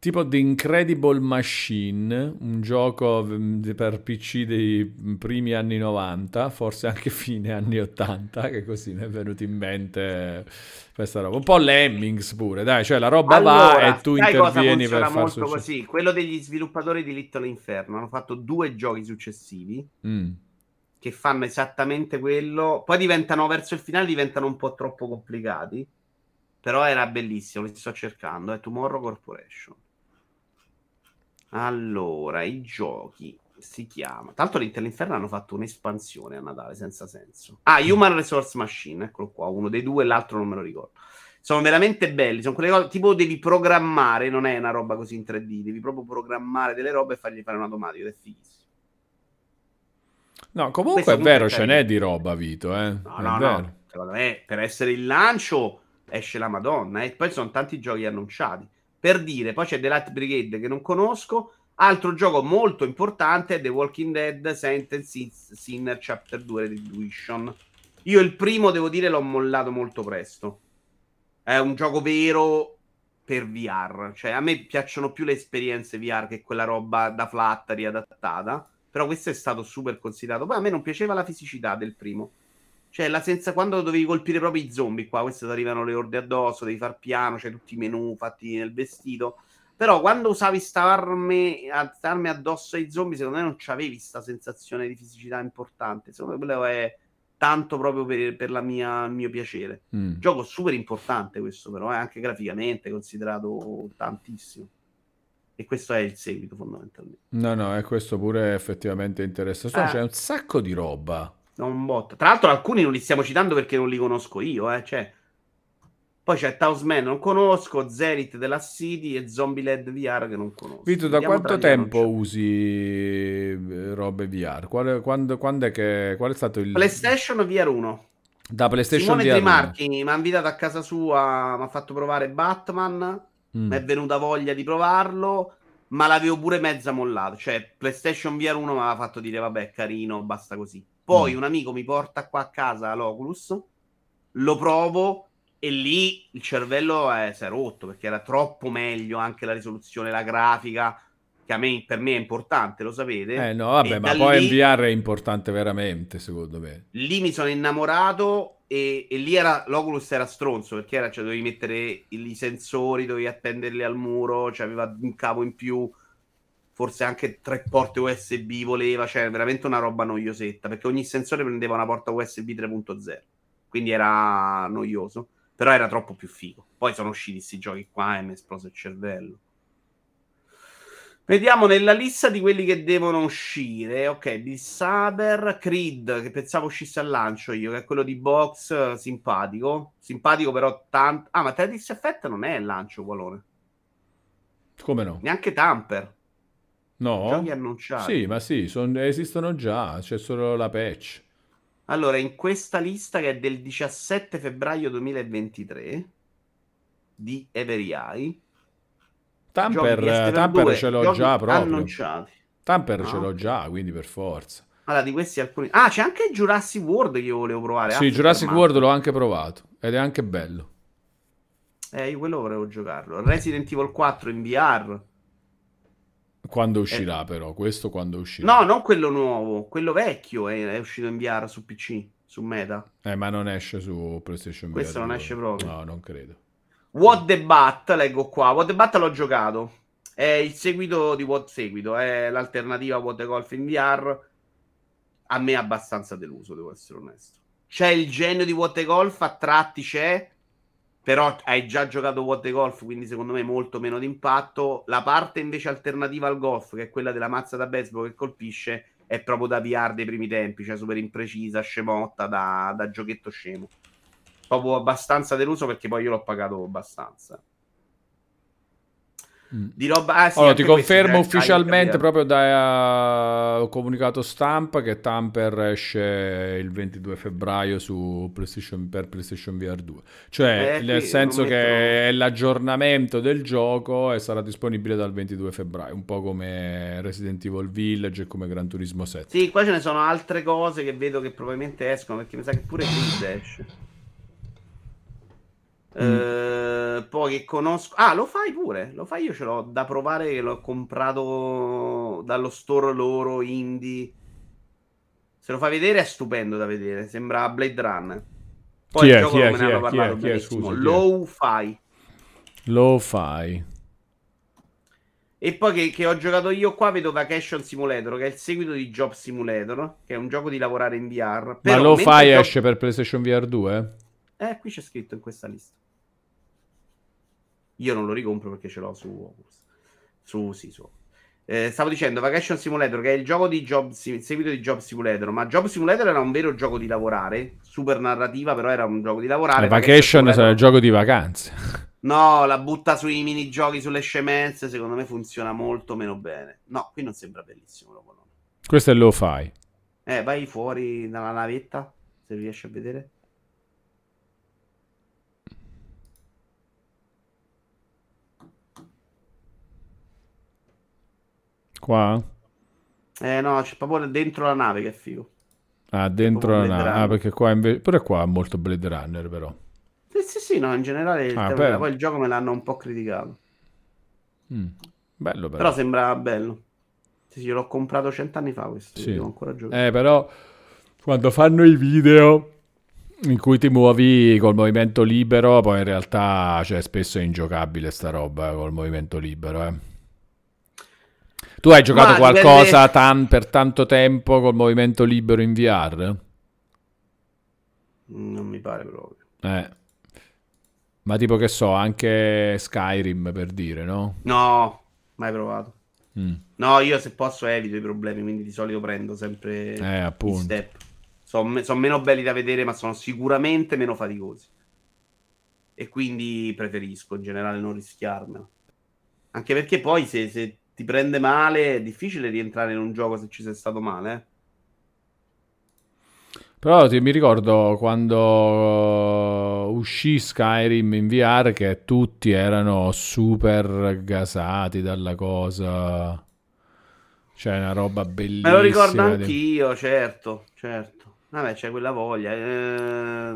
Tipo The Incredible Machine, un gioco mm, per PC dei primi anni 90, forse anche fine anni 80, che così mi è venuto in mente questa roba. Un po' Lemmings pure, dai, cioè la roba allora, va e tu intervieni per far molto succedere. così. Quello degli sviluppatori di Little Inferno hanno fatto due giochi successivi mm. che fanno esattamente quello, poi diventano verso il finale diventano un po' troppo complicati, però era bellissimo, li sto cercando, è Tomorrow Corporation. Allora, i giochi si chiama. Tanto all'interno hanno fatto un'espansione a Natale senza senso. Ah, Human Resource Machine, eccolo qua, uno dei due, l'altro non me lo ricordo. Sono veramente belli, sono quelle cose tipo devi programmare, non è una roba così in 3D, devi proprio programmare delle robe e fargli fare un automatico ed è fighissimo. No, comunque Questo è vero, ce n'è di roba, Vito, eh. No, è no, vero. no. Secondo me per essere il lancio esce la Madonna, e eh. poi sono tanti giochi annunciati. Per dire, poi c'è The Light Brigade che non conosco. Altro gioco molto importante è The Walking Dead Sentence Sinner Chapter 2 Retribution. Io il primo, devo dire, l'ho mollato molto presto. È un gioco vero per VR. Cioè, a me piacciono più le esperienze VR che quella roba da flat riadattata. Però questo è stato super considerato. Poi a me non piaceva la fisicità del primo. Cioè, la senza quando dovevi colpire proprio i zombie qua, queste ti arrivano le orde addosso, devi far piano, c'è tutti i menu fatti nel vestito. Però quando usavi sta armi, armi addosso ai zombie, secondo me non c'avevi questa sensazione di fisicità importante. Secondo me quello è tanto proprio per, per la mia, il mio piacere. Mm. Gioco super importante questo, però, è eh, anche graficamente considerato tantissimo. E questo è il seguito, fondamentalmente. No, no, è questo pure effettivamente interessante. Eh. C'è un sacco di roba un bot. Tra l'altro, alcuni non li stiamo citando perché non li conosco io, eh. Cioè, poi c'è Tausman, non conosco, Zerit della City e Zombie Led VR che non conosco. Vito, da Vediamo quanto tempo usi eh, robe VR? Quale, quando, quando è che, qual è stato il... PlayStation VR 1. Da PlayStation Simone VR Marchi mi ha invitato a casa sua, mi ha fatto provare Batman, mm. mi è venuta voglia di provarlo, ma l'avevo pure mezza mollato. Cioè, PlayStation VR 1 mi aveva fatto dire, vabbè, carino, basta così. Poi mm. un amico mi porta qua a casa l'Oculus, lo provo e lì il cervello è, si è rotto perché era troppo meglio anche la risoluzione, la grafica, che a me, per me è importante, lo sapete. Eh no, vabbè, e ma poi lì, VR è importante veramente, secondo me. Lì mi sono innamorato e, e lì era, l'Oculus era stronzo perché era, cioè, dovevi mettere i sensori, dovevi appenderli al muro, cioè aveva un cavo in più forse anche tre porte USB voleva, cioè veramente una roba noiosetta, perché ogni sensore prendeva una porta USB 3.0, quindi era noioso, però era troppo più figo. Poi sono usciti questi giochi qua e mi è esploso il cervello. Vediamo nella lista di quelli che devono uscire. Ok, di Saber, Creed, che pensavo uscisse al lancio io, che è quello di box, simpatico. Simpatico però tanto... Ah, ma Tetris Effect non è il lancio, Qualone. Come no? Neanche Tamper. No. Giochi annunciati. Sì, ma sì, son, esistono già, c'è solo la patch. Allora, in questa lista che è del 17 febbraio 2023 di Every Eye, Tamper, Tamper ce l'ho già proprio. Annunciati. Tamper no? ce l'ho già, quindi per forza. Allora, di questi alcuni... Ah, c'è anche Jurassic World che io volevo provare. Sì, Jurassic World l'ho anche provato ed è anche bello. Eh, io quello volevo giocarlo. Resident Evil 4 in VR. Quando uscirà, eh. però? Questo quando uscirà? No, non quello nuovo, quello vecchio è, è, uscito in VR su PC, su Meta. Eh, ma non esce su PlayStation VR. Questo non esce proprio. No, non credo. What the Bat, leggo qua. What the Bat l'ho giocato. È il seguito di What Seguito, è l'alternativa a What the Golf in VR. A me è abbastanza deluso, devo essere onesto. C'è il genio di What the Golf, a tratti c'è, però hai già giocato What the Golf, quindi secondo me molto meno d'impatto. La parte invece alternativa al golf, che è quella della mazza da baseball che colpisce, è proprio da VR dei primi tempi, cioè super imprecisa, scemotta, da, da giochetto scemo. Proprio abbastanza deluso perché poi io l'ho pagato abbastanza. Mm. Di roba... Ah, sì, allora, ti confermo questi, ufficialmente proprio da uh, comunicato stampa che Tamper esce il 22 febbraio su PlayStation, per PlayStation VR 2. Cioè, eh, nel senso che metto... è l'aggiornamento del gioco e sarà disponibile dal 22 febbraio, un po' come Resident Evil Village e come Gran Turismo 7. Sì, qua ce ne sono altre cose che vedo che probabilmente escono perché mi sa che pure Grid esce. Mm. Eh, poi che conosco, ah, lo fai pure. Lo fai io ce l'ho da provare. Che l'ho comprato dallo store loro indie. Se lo fai vedere è stupendo da vedere. Sembra Blade Runner. Poi chi il gioco chi è, me ne hanno parlato chi è, chi è, scusa, Low Fi. Low Fi. E poi che, che, ho giocato io qua vedo Vacation Simulator, che è il seguito di Job Simulator, che è un gioco di lavorare in VR. Però, Ma Low Fi esce per PlayStation VR 2? Eh, qui c'è scritto in questa lista. Io non lo ricompro perché ce l'ho su Oculus. Su, sì, su. Eh, stavo dicendo Vacation Simulator, che è il gioco di Job, il seguito di Job Simulator. Ma Job Simulator era un vero gioco di lavorare, super narrativa, però era un gioco di lavorare. La Vacation sarà il gioco di vacanze. No, la butta sui minigiochi, sulle scemenze. Secondo me funziona molto meno bene. No, qui non sembra bellissimo. No. Questo è lo fai. Eh, vai fuori dalla navetta, se riesci a vedere. Qua? Eh no, c'è proprio dentro la nave che è figo. Ah, dentro la nave. Ah, perché qua invece... Pure qua è molto Blade Runner, però. Sì, sì, sì, no, in generale ah, tema... poi il gioco me l'hanno un po' criticato. Mm. Bello, però. Però sembra bello. Sì, sì, l'ho comprato cent'anni fa questo, sì. devo ancora giocare. Eh, però quando fanno i video in cui ti muovi col movimento libero, poi in realtà cioè, spesso è ingiocabile sta roba col movimento libero, eh. Tu hai giocato Ma qualcosa dipende... tan, per tanto tempo col movimento libero in VR? Non mi pare proprio. Eh. Ma tipo che so, anche Skyrim per dire, no? No, mai provato. Mm. No, io se posso evito i problemi, quindi di solito prendo sempre eh, appunto. step. Sono, sono meno belli da vedere, ma sono sicuramente meno faticosi. E quindi preferisco in generale non rischiarmelo. Anche perché poi se, se ti prende male, è difficile rientrare in un gioco se ci sei stato male. Però ti, mi ricordo quando uscì Skyrim in VR che tutti erano super gasati dalla cosa. Cioè, una roba bellissima. Me lo ricordo anch'io, certo, certo. Vabbè, c'è quella voglia. Eh,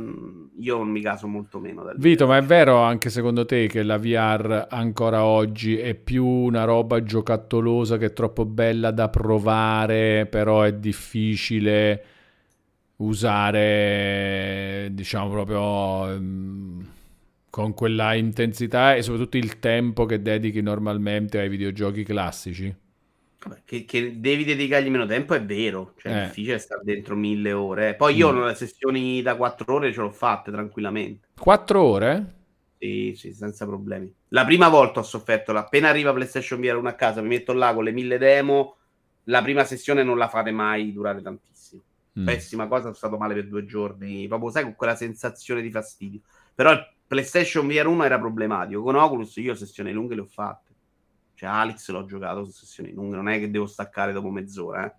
io mi caso molto meno. Dal Vito, ma è vero anche secondo te che la VR ancora oggi è più una roba giocattolosa che è troppo bella da provare, però è difficile usare, diciamo proprio um, con quella intensità e soprattutto il tempo che dedichi normalmente ai videogiochi classici? Che, che, devi dedicargli meno tempo è vero, cioè eh. è difficile stare dentro mille ore. Poi io mm. le sessioni da quattro ore ce l'ho fatte tranquillamente. Quattro ore? Sì, sì, senza problemi. La prima volta ho sofferto, appena arriva PlayStation VR 1 a casa, mi metto là con le mille demo, la prima sessione non la fate mai durare tantissimo. Mm. Pessima cosa, sono stato male per due giorni, proprio sai, con quella sensazione di fastidio. Però il PlayStation VR 1 era problematico, con Oculus io sessioni lunghe le ho fatte. Cioè, Alex l'ho giocato su sessioni lunghe, non è che devo staccare dopo mezz'ora, eh.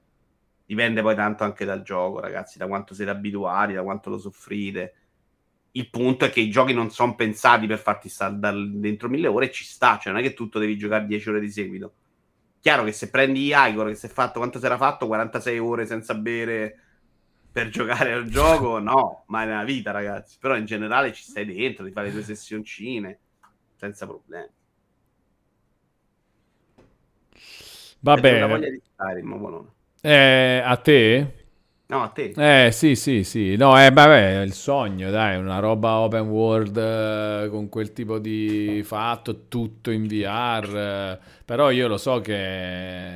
Dipende poi tanto anche dal gioco, ragazzi, da quanto siete abituati, da quanto lo soffrite. Il punto è che i giochi non sono pensati per farti stare dentro mille ore e ci sta, cioè non è che tutto devi giocare 10 ore di seguito. Chiaro che se prendi Igor che si è fatto quanto si era fatto 46 ore senza bere per giocare al gioco, no, mai nella vita, ragazzi. Però in generale ci stai dentro, di fare le tue sessioncine senza problemi. Va bene. voglia di stare in Eh, a te? No, a te. Eh, sì, sì, sì. No, eh, vabbè, il sogno, dai, una roba open world eh, con quel tipo di fatto, tutto in VR. Eh, però io lo so che,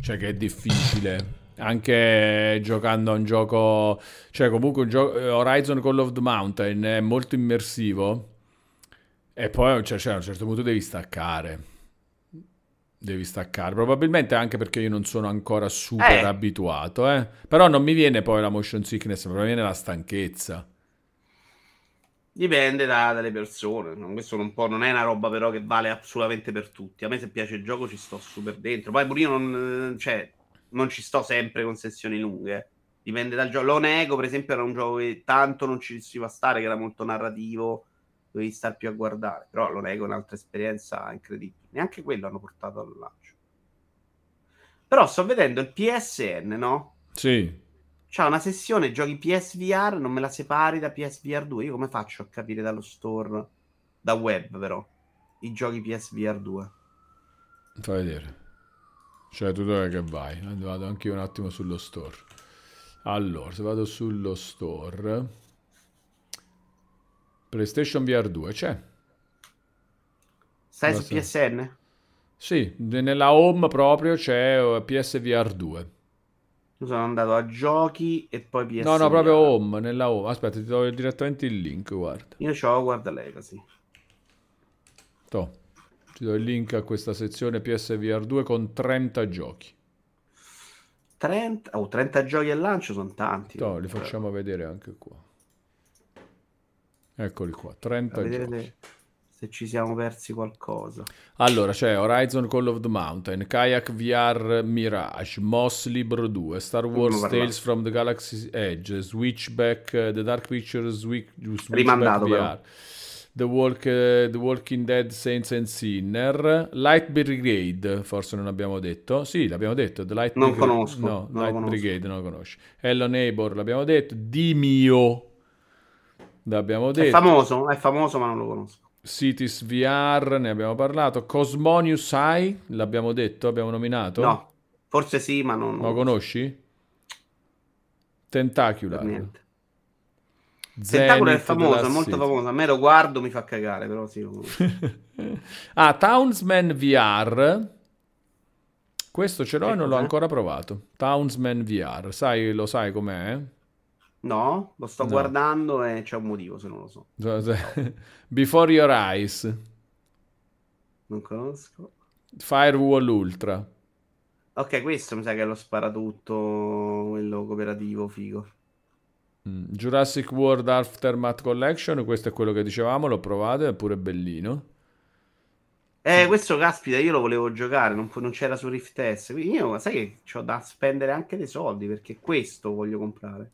cioè, che è difficile. Anche giocando a un gioco, cioè comunque un gioco, Horizon Call of the Mountain è molto immersivo e poi cioè, cioè, a un certo punto devi staccare Devi staccare, probabilmente anche perché io non sono ancora super eh. abituato, eh. però non mi viene poi la motion sickness, mi viene la stanchezza. Dipende da, dalle persone, questo un po' non è una roba però che vale assolutamente per tutti. A me se piace il gioco ci sto super dentro, poi pure io non, cioè, non ci sto sempre con sessioni lunghe, dipende dal gioco. Lo nego, per esempio, era un gioco che tanto non ci riusciva a stare, che era molto narrativo, dovevi star più a guardare, però lo nego è un'altra esperienza incredibile. Neanche quello hanno portato al lancio. Però sto vedendo il PSN, no? Sì. C'ha una sessione giochi PSVR, non me la separi da PSVR 2. Io come faccio a capire dallo store, da web però, i giochi PSVR 2? Fai vedere. Cioè, tu dove che vai? Vado anche io un attimo sullo store. Allora, se vado sullo store... PlayStation VR 2 c'è. Stai su PSN? Sì, nella home proprio c'è eh, PSVR 2. Io sono andato a giochi e poi PSVR. No, no, proprio home, nella home. Aspetta, ti do direttamente il link, guarda. Io ho, guarda Legacy. To. Ti do il link a questa sezione PSVR 2 con 30 giochi. 30, oh, 30 giochi al lancio sono tanti. To, li facciamo vedere anche qua. Eccoli qua, 30 giochi. Se ci siamo persi qualcosa. Allora, c'è Horizon Call of the Mountain, Kayak VR Mirage, Moss Libro 2, Star Wars Tales from the Galaxy's Edge, Switchback, uh, The Dark Pictures, Switch, Switchback Rimandato VR. The, Walk, uh, the, Walking Dead Saints and Sinner, Light Brigade, forse non abbiamo detto. Sì, l'abbiamo detto. The Light non Brigade. conosco. No, non Light conosco. Brigade non lo conosci. Hello Neighbor l'abbiamo detto. Dimio L'abbiamo detto. È famoso, è famoso ma non lo conosco. Cities VR, ne abbiamo parlato. Cosmonius High, l'abbiamo detto, abbiamo nominato? No, forse sì, ma non... Lo conosci? Tentacular. Niente. Tentacular è famoso, è molto famoso. A me lo guardo, mi fa cagare, però sì. ah, Townsman VR. Questo ce l'ho e non l'ho ancora provato. Townsman VR, sai, lo sai com'è? No, lo sto no. guardando e c'è un motivo se non lo so. Before Your Eyes. Non conosco. Firewall Ultra. Ok, questo mi sa che è lo sparatutto, quello cooperativo figo. Mm. Jurassic World Aftermath Collection, questo è quello che dicevamo, l'ho provato, è pure bellino. Eh, questo caspita, io lo volevo giocare, non, non c'era su Rift S. Quindi io, sai che ho da spendere anche dei soldi perché questo voglio comprare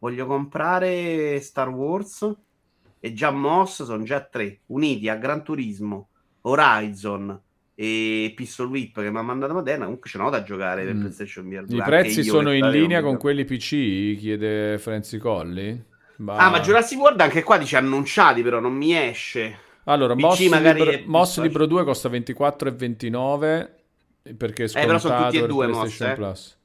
voglio comprare Star Wars e già Moss sono già tre, uniti a Gran Turismo, Horizon e Pistol Whip che mi ha mandato Moderna, comunque ce n'ho da giocare per mm. PlayStation VR. I prezzi sono in linea con quelli PC, chiede Franzi Colli. Ma... Ah, ma Jurassic World anche qua dice annunciati, però non mi esce. Allora, PC Moss, Libro, Moss Libro 2 costa 24,29 perché è scontato eh, però sono tutti e due Moss, eh.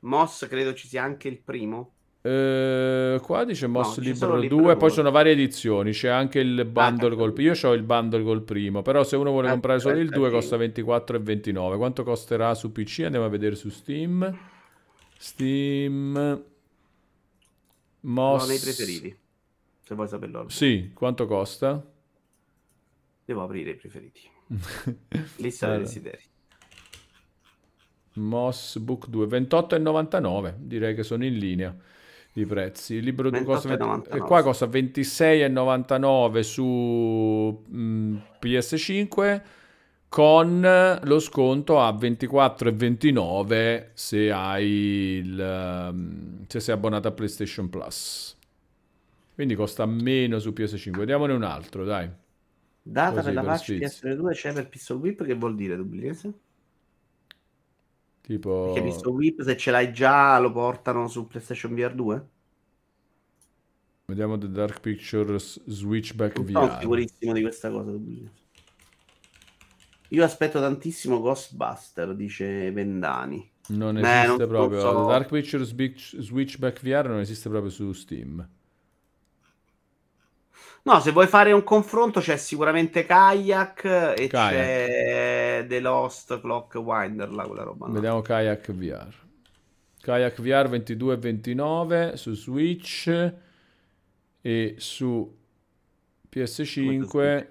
Moss credo ci sia anche il primo. Eh, qua dice Moss no, Libro 2, poi sono varie edizioni, c'è anche il bundle ah, col Io ho il bundle col primo, però se uno vuole ah, comprare solo il 2 costa 24,29. Quanto costerà su PC? Andiamo a vedere su Steam. Steam Moss... Uno dei preferiti, se vuoi saperlo. Sì, quanto costa? Devo aprire i preferiti. Lista allora. dei desideri. Moss Book 2 28,99 direi che sono in linea i prezzi. Il libro costa 20, e qua costa 26,99 su mh, mm, PS5 con lo sconto a 24,29 se hai il um, se sei abbonato a PlayStation Plus. Quindi costa meno su PS5. Vediamone un altro, dai. Data Così per la patch PS2 c'è per Pistol Whip che vuol dire Dublese? Tipo... Perché visto Whip, se ce l'hai già, lo portano su PlayStation VR 2? Vediamo The Dark Pictures Switchback Non sono VR. sicurissimo di questa cosa. Io aspetto tantissimo Ghostbuster, dice Vendani. Non esiste non- non proprio. so. The Dark Pictures Switchback VR non esiste proprio su Steam. No, se vuoi fare un confronto c'è sicuramente Kayak e Kayak. c'è The Lost Clock Winder, là, quella roba. là. Vediamo Kayak VR. Kayak VR 22,29 su Switch e su PS5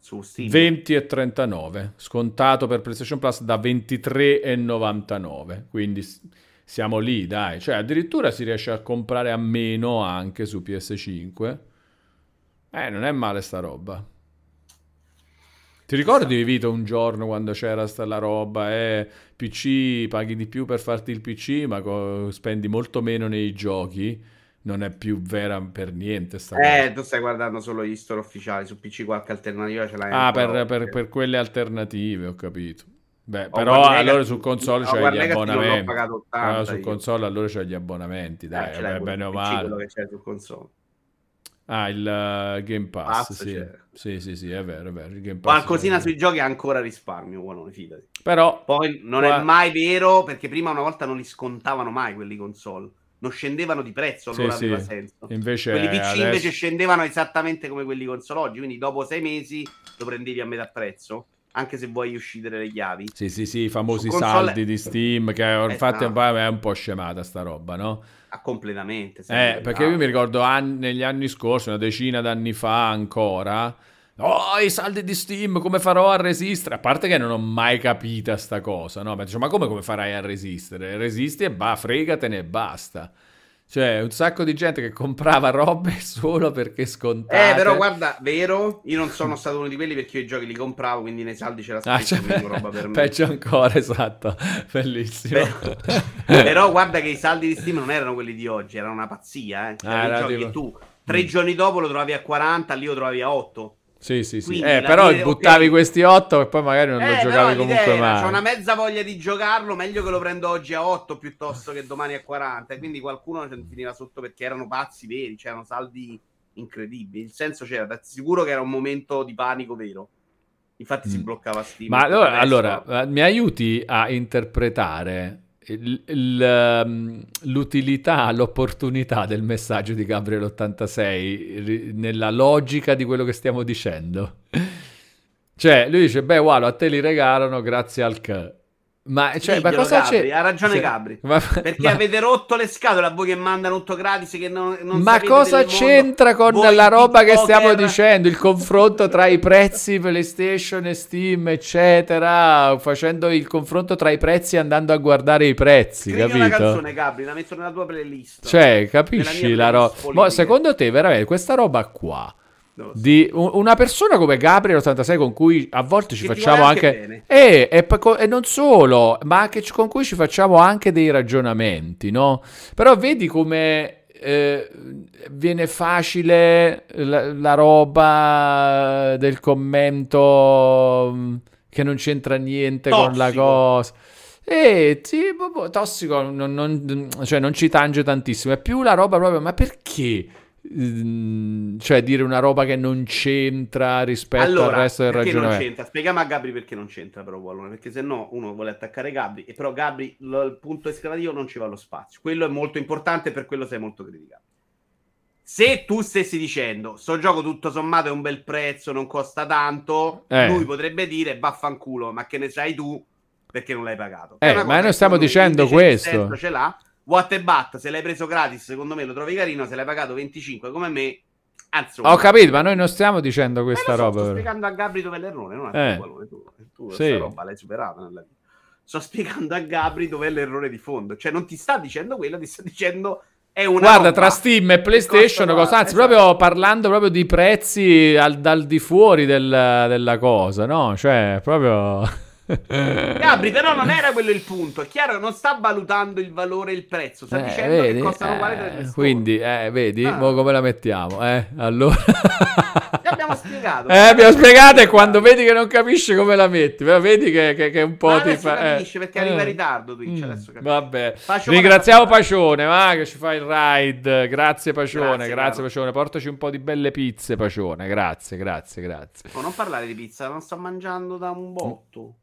Su Steam. 20,39. Scontato per PlayStation Plus da 23,99. Quindi siamo lì, dai. Cioè, addirittura si riesce a comprare a meno anche su PS5. Eh, non è male sta roba. Ti ricordi, Vito, un giorno quando c'era sta la roba, eh, PC, paghi di più per farti il PC, ma co- spendi molto meno nei giochi? Non è più vera per niente sta cosa. Eh, tu stai guardando solo gli store ufficiali, su PC qualche alternativa ce l'hai Ah, ancora per, per- per quelle alternative, ho capito. Beh, Oh, però allora su console no, c'hai War gli Legacy non l'ho abbonamenti. pagato 80 Allora, su io. console allora c'hai gli abbonamenti, Eh, dai, ce l'hai vabbè, pure bene o il PC, quello male. che c'è sul console. Ah, il uh, Game Pass, Pass sì. c'è. Sì, sì, sì, è vero, è vero. Il Game Pass Qualcosina sui giochi ancora risparmio, buono, fidati. Però, Poi non Qua- è mai vero perché prima una volta non li scontavano mai quelli console. Non scendevano di prezzo, Sì, allora sì. aveva senso. invece Quelli PC adesso- invece scendevano esattamente come quelli console oggi, quindi dopo sei mesi lo prendevi a metà prezzo, anche se vuoi uscire le chiavi. Sì, sì, sì, i famosi console- saldi di Steam, che infatti Esatto. è un po' scemata sta roba, no? Ah, completamente. Eh, perché io mi ricordo anni- negli anni scorsi, una decina d'anni fa ancora, oh, i saldi di Steam, come farò a resistere? A parte che non ho mai capita sta cosa, no? Ma, dicevo, ma come, come farai a resistere? Resisti e va, fregatene e basta. Cioè, un sacco di gente che comprava robe solo perché scontate. Eh, però guarda, vero, io non sono stato uno di quelli perché io i giochi li compravo, quindi nei saldi c'era Ah, spesso cioè, meno roba per me. peggio ancora, esatto. Bellissimo. Beh, Però guarda che i saldi di Steam non erano quelli di oggi, era una pazzia, eh. C'erano Ah, i era giochi tipo- tu tre giorni dopo lo trovavi a 40, lì lo trovavi a 8. Sì, sì, sì. Quindi Eh, però dire, buttavi ok. questi 8 e poi magari non lo Eh, giocavi però comunque mai. C'ho una mezza voglia di giocarlo, meglio che lo prendo oggi a 8 piuttosto che domani a 40. E quindi qualcuno finiva sotto perché erano pazzi veri, c'erano saldi incredibili. Il senso c'era, da sicuro che era un momento di panico vero. Infatti si Mm. bloccava Steam. Ma allora, Adesso- allora, eh, mi aiuti a interpretare l'utilità, l'opportunità del messaggio di Gabriele 86 ri- nella logica di quello che stiamo dicendo. Cioè, lui dice, beh, wow, a te li regalano grazie al C. Ma, cioè, ma cosa Gabri, c'è? ha ragione Cioè, Gabri. ma- Perché ma- avete rotto le scatole a voi che mandano tutto gratis che non, non Ma cosa mondo. c'entra con Voi la roba che stiamo dicendo? Il confronto tra i prezzi PlayStation e Steam, eccetera, facendo il confronto tra i prezzi e andando a guardare i prezzi, Scrivi una capito? canzone Gabri, la metto nella tua playlist. Cioè, capisci la roba? secondo te, veramente, questa roba qua so. di un- una persona come Gabriel 86 con cui a volte ci Che facciamo anche, anche bene. e, e e non solo ma anche con cui ci facciamo anche dei ragionamenti no però vedi come eh, viene facile la, la roba del commento mh, che non c'entra niente con la Tossico. cosa e sì, boh, boh, tossico non, non- cioè non ci tange tantissimo è più la roba proprio ma perché Mm, cioè dire una roba che non c'entra rispetto allora, al resto del perché non ragionamento. c'entra? Spieghiamo a Gabri perché non c'entra però Wallone, perché se no uno vuole attaccare Gabri e però Gabri lo- il punto esclamativo non ci va lo spazio. Quello è molto importante per quello sei molto criticato. Se tu stessi dicendo sto gioco tutto sommato è un bel prezzo, non costa tanto, Eh. lui potrebbe dire vaffanculo, ma che ne sai tu perché non l'hai pagato. Eh, ma noi stiamo dicendo questo. Ce l'ha. What e Bat, se l'hai preso gratis, secondo me lo trovi carino, se l'hai pagato 25 come me, anzi, Ho capito, ma noi non stiamo dicendo eh, questa so, roba. Sto però. spiegando a Gabri dove è l'errore, non a Eh. tu, tu Sì. questa roba l'hai superata nella vita. Sto spiegando a Gabri dov'è l'errore di fondo. Cioè, non ti sta dicendo quello, ti sta dicendo è una Guarda, tra Steam e PlayStation, cosa, anzi, esatto. proprio parlando proprio di prezzi al- dal di fuori del- della cosa, no? Cioè, proprio... Gabri, però non era quello il punto. È chiaro che non sta valutando il valore e il prezzo, sta Eh, dicendo vedi? che costano Eh, le quindi, eh, vedi, Ah. mo come la mettiamo? Eh, allora... Ti abbiamo spiegato. Eh, abbiamo spiegato e quando vedi che non capisce come la metti, però vedi che, che, che un po' Ma ti fa... eh. perché arriva in Eh. ritardo Twitch, Mm, adesso capisce. Vabbè, Pacione, ringraziamo Pacione. Va, che ci fa il ride. Grazie Pacione, Grazie, grazie. Pacione. Portaci un po' di belle pizze, Pacione. Grazie, grazie, grazie. Oh, non parlare di pizza, non sto mangiando da un botto.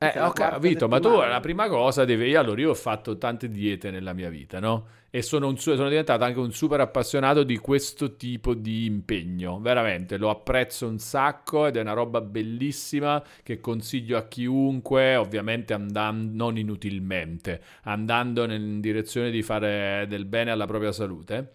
Eh, ho capito, ma tu la prima cosa devi... Io, allora, io ho fatto tante diete nella mia vita, no? E sono, un sono diventato anche un super appassionato di questo tipo di impegno. Veramente, lo apprezzo un sacco ed è una roba bellissima che consiglio a chiunque, ovviamente andando, non inutilmente, andando in direzione di fare del bene alla propria salute.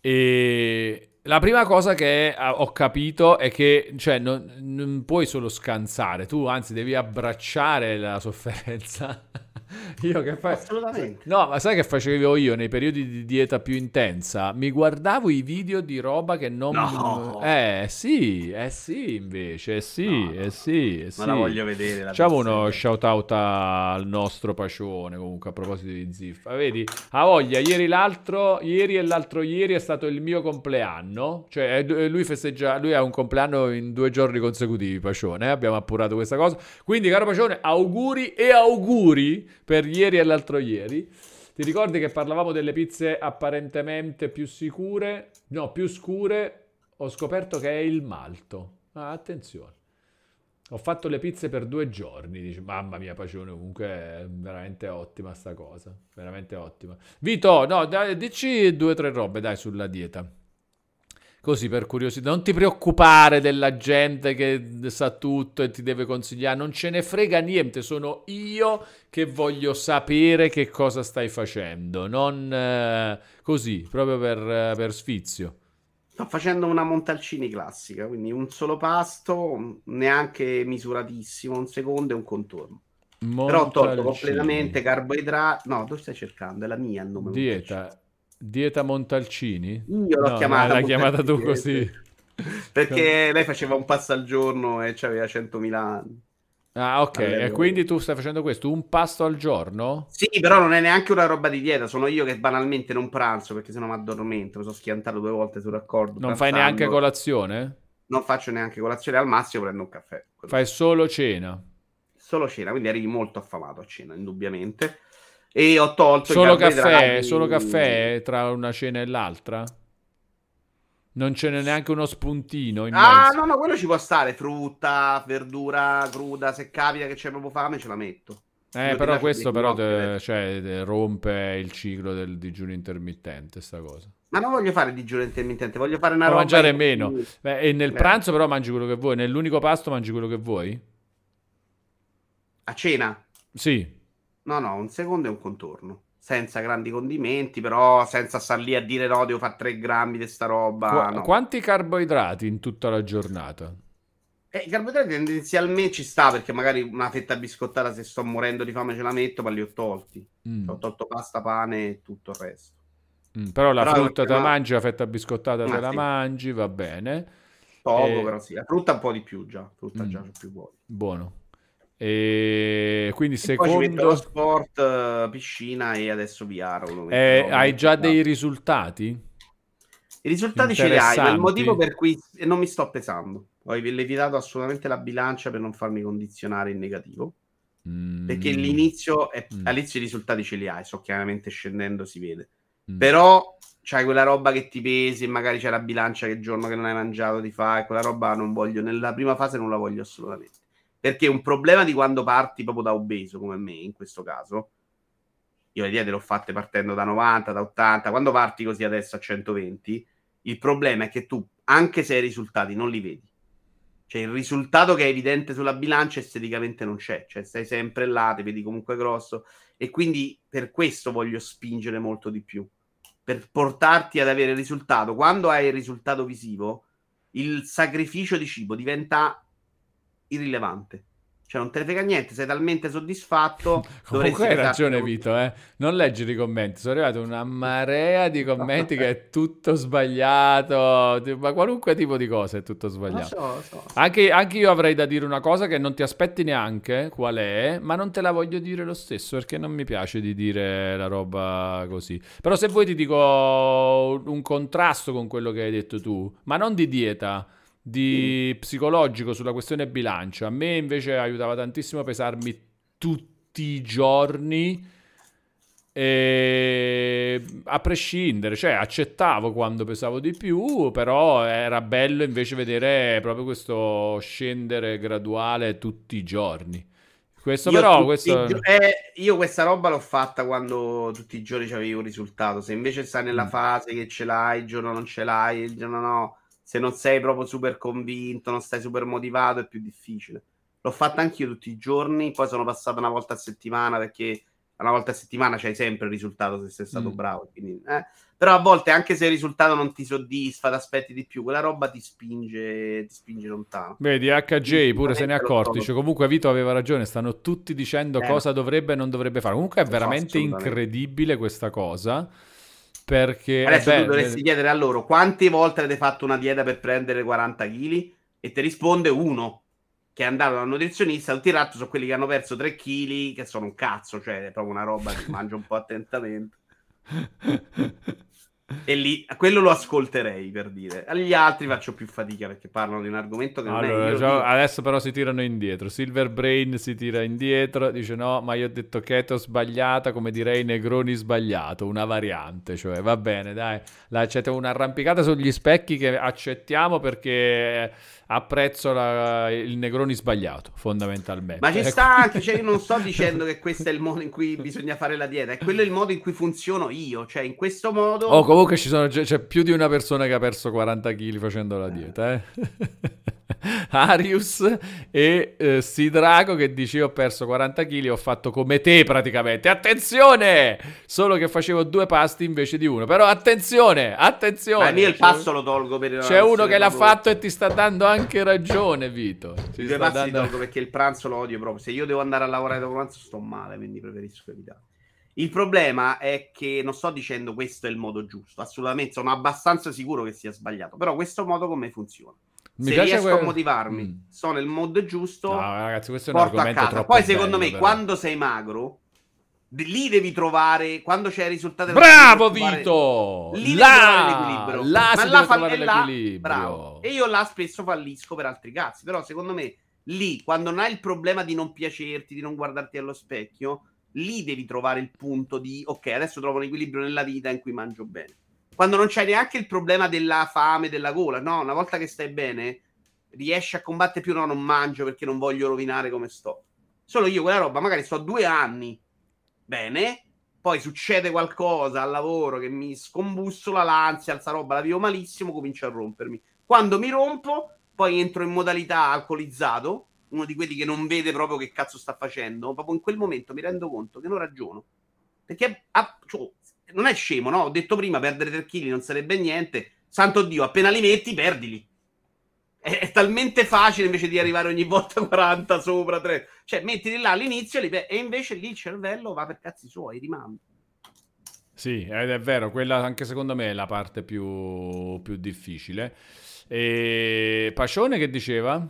E la prima cosa che eh, ho capito è che cioè, non, non puoi solo scansare, tu anzi devi abbracciare la sofferenza. Io che fai? Assolutamente. No, ma sai che facevo io nei periodi di dieta più intensa? Mi guardavo i video di roba che non... No. Eh sì, eh sì invece, eh sì, No, no, eh sì, eh sì. Ma la voglio vedere. La Facciamo uno shout out al nostro pacione comunque a proposito di Ziff. Vedi, ha voglia, ieri l'altro, ieri e l'altro ieri è stato il mio compleanno, cioè lui festeggia, lui ha un compleanno in due giorni consecutivi, pacione, eh, abbiamo appurato questa cosa. Quindi caro pacione, auguri e auguri per ieri e l'altro ieri. Ti ricordi che parlavamo delle pizze apparentemente più sicure? No, più scure. Ho scoperto che è il malto. Ah, attenzione. Ho fatto le pizze per due giorni. Dice, mamma mia, Pacione, comunque è veramente ottima sta cosa. Veramente ottima. Vito, no, dai, dici due o tre robe, dai, sulla dieta. Così per curiosità, non ti preoccupare della gente che sa tutto e ti deve consigliare, non ce ne frega niente, sono io che voglio sapere che cosa stai facendo, non eh, così, proprio per, eh, per sfizio. Sto facendo una Montalcini classica, quindi un solo pasto, neanche misuratissimo, un secondo e un contorno. Però ho tolto Montalcini. completamente carboidrati. No, dove stai cercando? È la mia il nome. Dieta, dieta Montalcini? Io l'ho No, chiamata L'hai chiamata tu così. Perché lei faceva un pasto al giorno e aveva 100.000 anni. Ah, ok. Allora, E quindi tu stai facendo questo, un pasto al giorno? Sì, però non è neanche una roba di dieta, sono io che banalmente non pranzo perché sennò mi addormento, mi sono schiantato due volte sul raccordo. Non fai pranzando. neanche colazione? Non faccio neanche colazione, al massimo prendo un caffè. Fai solo cena? Solo cena, quindi arrivi molto affamato a cena, indubbiamente. E ho tolto Solo caffè? Solo caffè tra una cena e l'altra? Non ce n'è neanche uno spuntino in Ah, mezzo? no, no, quello ci può stare. Frutta, verdura cruda. Se capita che c'è proprio fame, ce la metto. Eh, però questo però te- cioè, te rompe il ciclo del digiuno intermittente, sta cosa. Ma non voglio fare digiuno intermittente, voglio fare una Puoi roba. mangiare in meno. Beh, e nel Eh. pranzo però mangi quello che vuoi, nell'unico pasto mangi quello che vuoi? A cena? Sì. No, no, un secondo e un contorno. Senza grandi condimenti, però senza star lì a dire no, devo fare 3 grammi di sta roba. Qua- no. Quanti carboidrati in tutta la giornata? Eh, I carboidrati tendenzialmente ci sta perché magari una fetta biscottata se sto morendo di fame ce la metto, ma li ho tolti. Mm, Ho tolto pasta, pane e tutto il resto. mm, Però la Però frutta te la ma- mangi, la fetta biscottata te Ma la sì. mangi, va bene. Poco, Eh, però sì. La frutta un po' di più già. Frutta Mm. già più voglia. Buono. E quindi E secondo... sport, eh, piscina e adesso VR. Eh, hai già dei risultati? I risultati ce li hai, ma il motivo per cui non mi sto pesando. Ho evitato assolutamente la bilancia per non farmi condizionare in negativo. Mm, Perché l'inizio, è, Mm. all'inizio i risultati ce li hai, so chiaramente scendendo si vede. mm. Però c'hai quella roba che ti pesi e magari c'è la bilancia che giorno che non hai mangiato ti fa e quella roba non voglio, nella prima fase non la voglio assolutamente. Perché un problema di quando parti proprio da obeso come me in questo caso, io le diete le ho fatte partendo da 90, da 80, quando parti così adesso a 120, il problema è che tu, anche se hai risultati, non li vedi. Cioè il risultato che è evidente sulla bilancia esteticamente non c'è, cioè stai sempre là, ti vedi comunque grosso e quindi per questo voglio spingere molto di più, per portarti ad avere il risultato. Quando hai il risultato visivo, il sacrificio di cibo diventa irrilevante. Cioè, non te ne frega niente, sei talmente soddisfatto. Comunque hai ragione, Vito. Eh? Non leggi i commenti. Sono arrivata una marea di commenti che è tutto sbagliato. Ma qualunque tipo di cosa è tutto sbagliato. So, so, so. Anche, anche, io avrei da dire una cosa che non ti aspetti neanche qual è, ma non te la voglio dire lo stesso perché non mi piace di dire la roba così. Però se vuoi ti dico un contrasto con quello che hai detto tu, ma non di dieta di psicologico sulla questione bilancio. A me invece aiutava tantissimo a pesarmi tutti i giorni. E a prescindere, cioè accettavo quando pesavo di più, però era bello invece vedere proprio questo scendere graduale tutti i giorni. Questo io però, questo... Gio- eh, io questa roba l'ho fatta quando tutti i giorni avevi un risultato. Se invece stai nella mm. fase che ce l'hai, il giorno non ce l'hai, il giorno no, se non sei proprio super convinto, non stai super motivato, è più difficile. L'ho fatta anch'io tutti i giorni, poi sono passato una volta a settimana perché una volta a settimana c'hai sempre il risultato se sei stato mm. bravo. Quindi, eh. Però a volte, anche se il risultato non ti soddisfa, ti aspetti di più, quella roba ti spinge, ti spinge lontano. Vedi, HJ pure se ne è accorti. Cioè, comunque Vito aveva ragione, stanno tutti dicendo eh. cosa dovrebbe e non dovrebbe fare. Comunque è veramente incredibile questa cosa. Perché adesso beh, tu dovresti chiedere a loro quante volte avete fatto una dieta per prendere 40 kg e ti risponde uno che è andato dal nutrizionista, tutti i ratto sono quelli che hanno perso 3 kg, che sono un cazzo, cioè è proprio una roba che mangio un po' attentamente. E lì, quello lo ascolterei per dire. Agli altri faccio più fatica perché parlano di un argomento che allora, non è io. Adesso però si tirano indietro. Silver Brain si tira indietro, dice no, ma io ho detto keto sbagliata, come direi Negroni sbagliato, una variante. Cioè, va bene, dai, la, c'è un'arrampicata sugli specchi che accettiamo perché apprezzo la, il Negroni sbagliato, fondamentalmente. Ma ci ecco. sta anche, cioè io non sto dicendo che questo è il modo in cui bisogna fare la dieta, è quello il modo in cui funziono io, cioè in questo modo... Oh, comunque ci sono, c'è più di una persona che ha perso 40 kg facendo la dieta, eh. Arius e eh, Sidrago che dice ho perso 40 kg ho fatto come te praticamente. Attenzione! Solo che facevo due pasti invece di uno. Però attenzione attenzione! Ma io il pasto lo tolgo per c'è uno che l'ha fatto e ti sta dando anche ragione Vito. Ci i due passi dando... tolgo perché il pranzo lo odio proprio. Se io devo andare a lavorare dopo pranzo sto male quindi preferisco evitare. Il problema è che non sto dicendo questo è il modo giusto, assolutamente. Sono abbastanza sicuro che sia sbagliato, però questo modo come funziona? Mi se riesco que... a motivarmi, mm. sto nel modo giusto, no, ragazzi, questo è un argomento troppo Poi secondo bello, me, però. quando sei magro, lì devi trovare quando c'è il risultato bravo Vito! lì là, l'equilibrio. Là ma là fa, bravo. E io là spesso fallisco per altri cazzi però secondo me lì quando non hai il problema di non piacerti di non guardarti allo specchio lì devi trovare il punto di ok adesso trovo un equilibrio nella vita in cui mangio bene quando non c'è neanche il problema della fame, della gola, no, una volta che stai bene, riesci a combattere più, no, non mangio perché non voglio rovinare come sto. Solo io quella roba, magari sto due anni bene, poi succede qualcosa al lavoro che mi scombussola l'ansia, alza roba, la vivo malissimo, comincio a rompermi. Quando mi rompo, poi entro in modalità alcolizzato, uno di quelli che non vede proprio che cazzo sta facendo, proprio in quel momento mi rendo conto che non ragiono. Perché ah, cioè, non è scemo, no? Ho detto prima, perdere 3 kg non sarebbe niente. Santo Dio, appena li metti, perdili. È, è talmente facile invece di arrivare ogni volta 40 sopra 3. Cioè, mettili là all'inizio pe- e invece lì il cervello va per cazzi suoi, rimane. Sì, ed è vero, quella anche secondo me è la parte più, più difficile. E Pacione che diceva?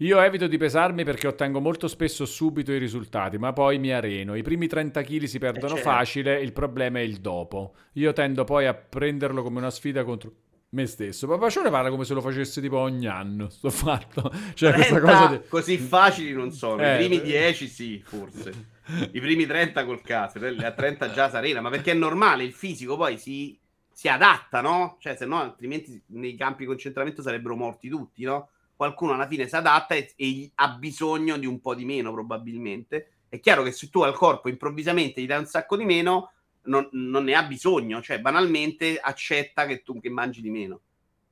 Io evito di pesarmi perché ottengo molto spesso subito i risultati, ma poi mi areno. I primi 30 kg si perdono eh certo. facile, il problema è il dopo. Io tendo poi a prenderlo come una sfida contro me stesso. Ma Pacione parla come se lo facessi tipo ogni anno, sto fatto. Cioè, questa cosa di... così facili non sono. Eh, I primi 10 sì, forse. I primi 30 col caso, a 30 già si arena, ma perché è normale, il fisico poi si, si adatta, no? Cioè, se no altrimenti nei campi di concentramento sarebbero morti tutti, no? Qualcuno alla fine si adatta e, e, ha bisogno di un po' di meno probabilmente. È chiaro che se tu al corpo improvvisamente gli dai un sacco di meno, non, non ne ha bisogno, cioè banalmente accetta che tu che mangi di meno.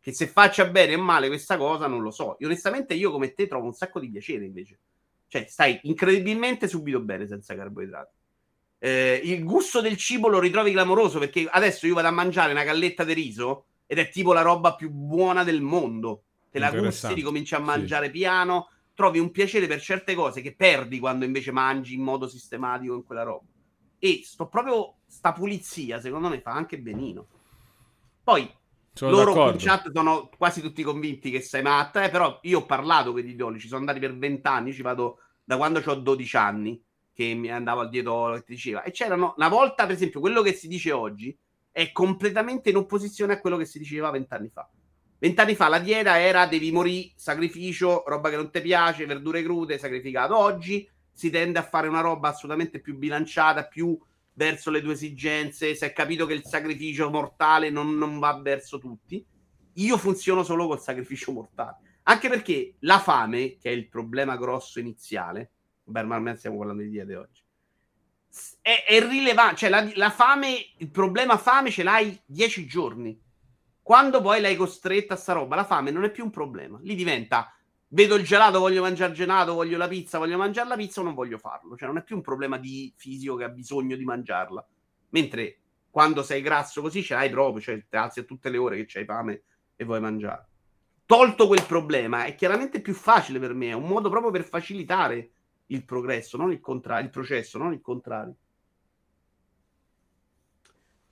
Che se faccia bene o male questa cosa non lo so. Io, onestamente io come te trovo un sacco di piacere invece. Cioè stai incredibilmente subito bene senza carboidrati. Eh, il gusto del cibo lo ritrovi clamoroso perché adesso io vado a mangiare una galletta di riso ed è tipo la roba più buona del mondo te la gusti, ricominci a mangiare sì. piano, trovi un piacere per certe cose che perdi quando invece mangi in modo sistematico in quella roba. E sto proprio sta pulizia, secondo me, fa anche benino. Poi sono loro d'accordo. in chat sono quasi tutti convinti che sei matta, eh, però io ho parlato con gli idoli, ci sono andati per vent'anni, ci vado da quando ho 12 anni che mi andavo al dietolo che ti diceva. E c'erano una volta, per esempio, quello che si dice oggi è completamente in opposizione a quello che si diceva vent'anni fa. Vent'anni fa la dieta era devi morire, sacrificio, roba che non ti piace, verdure crude, sacrificato. Oggi si tende a fare una roba assolutamente più bilanciata, più verso le tue esigenze. Si è capito che il sacrificio mortale non, non va verso tutti. Io funziono solo col sacrificio mortale. Anche perché la fame, che è il problema grosso iniziale, beh, ma stiamo parlando di diete oggi, è, è rilevante. Cioè, la, la, fame, il problema fame ce l'hai dieci giorni. Quando poi l'hai costretta a sta roba, la fame non è più un problema. Lì diventa vedo il gelato, voglio mangiare gelato, voglio la pizza, voglio mangiare la pizza o non voglio farlo. Cioè non è più un problema di fisico che ha bisogno di mangiarla. Mentre quando sei grasso così ce l'hai proprio, cioè ti alzi a tutte le ore che c'hai fame e vuoi mangiare. Tolto quel problema, è chiaramente più facile per me, è un modo proprio per facilitare il progresso, non il contrario, il processo, non il contrario.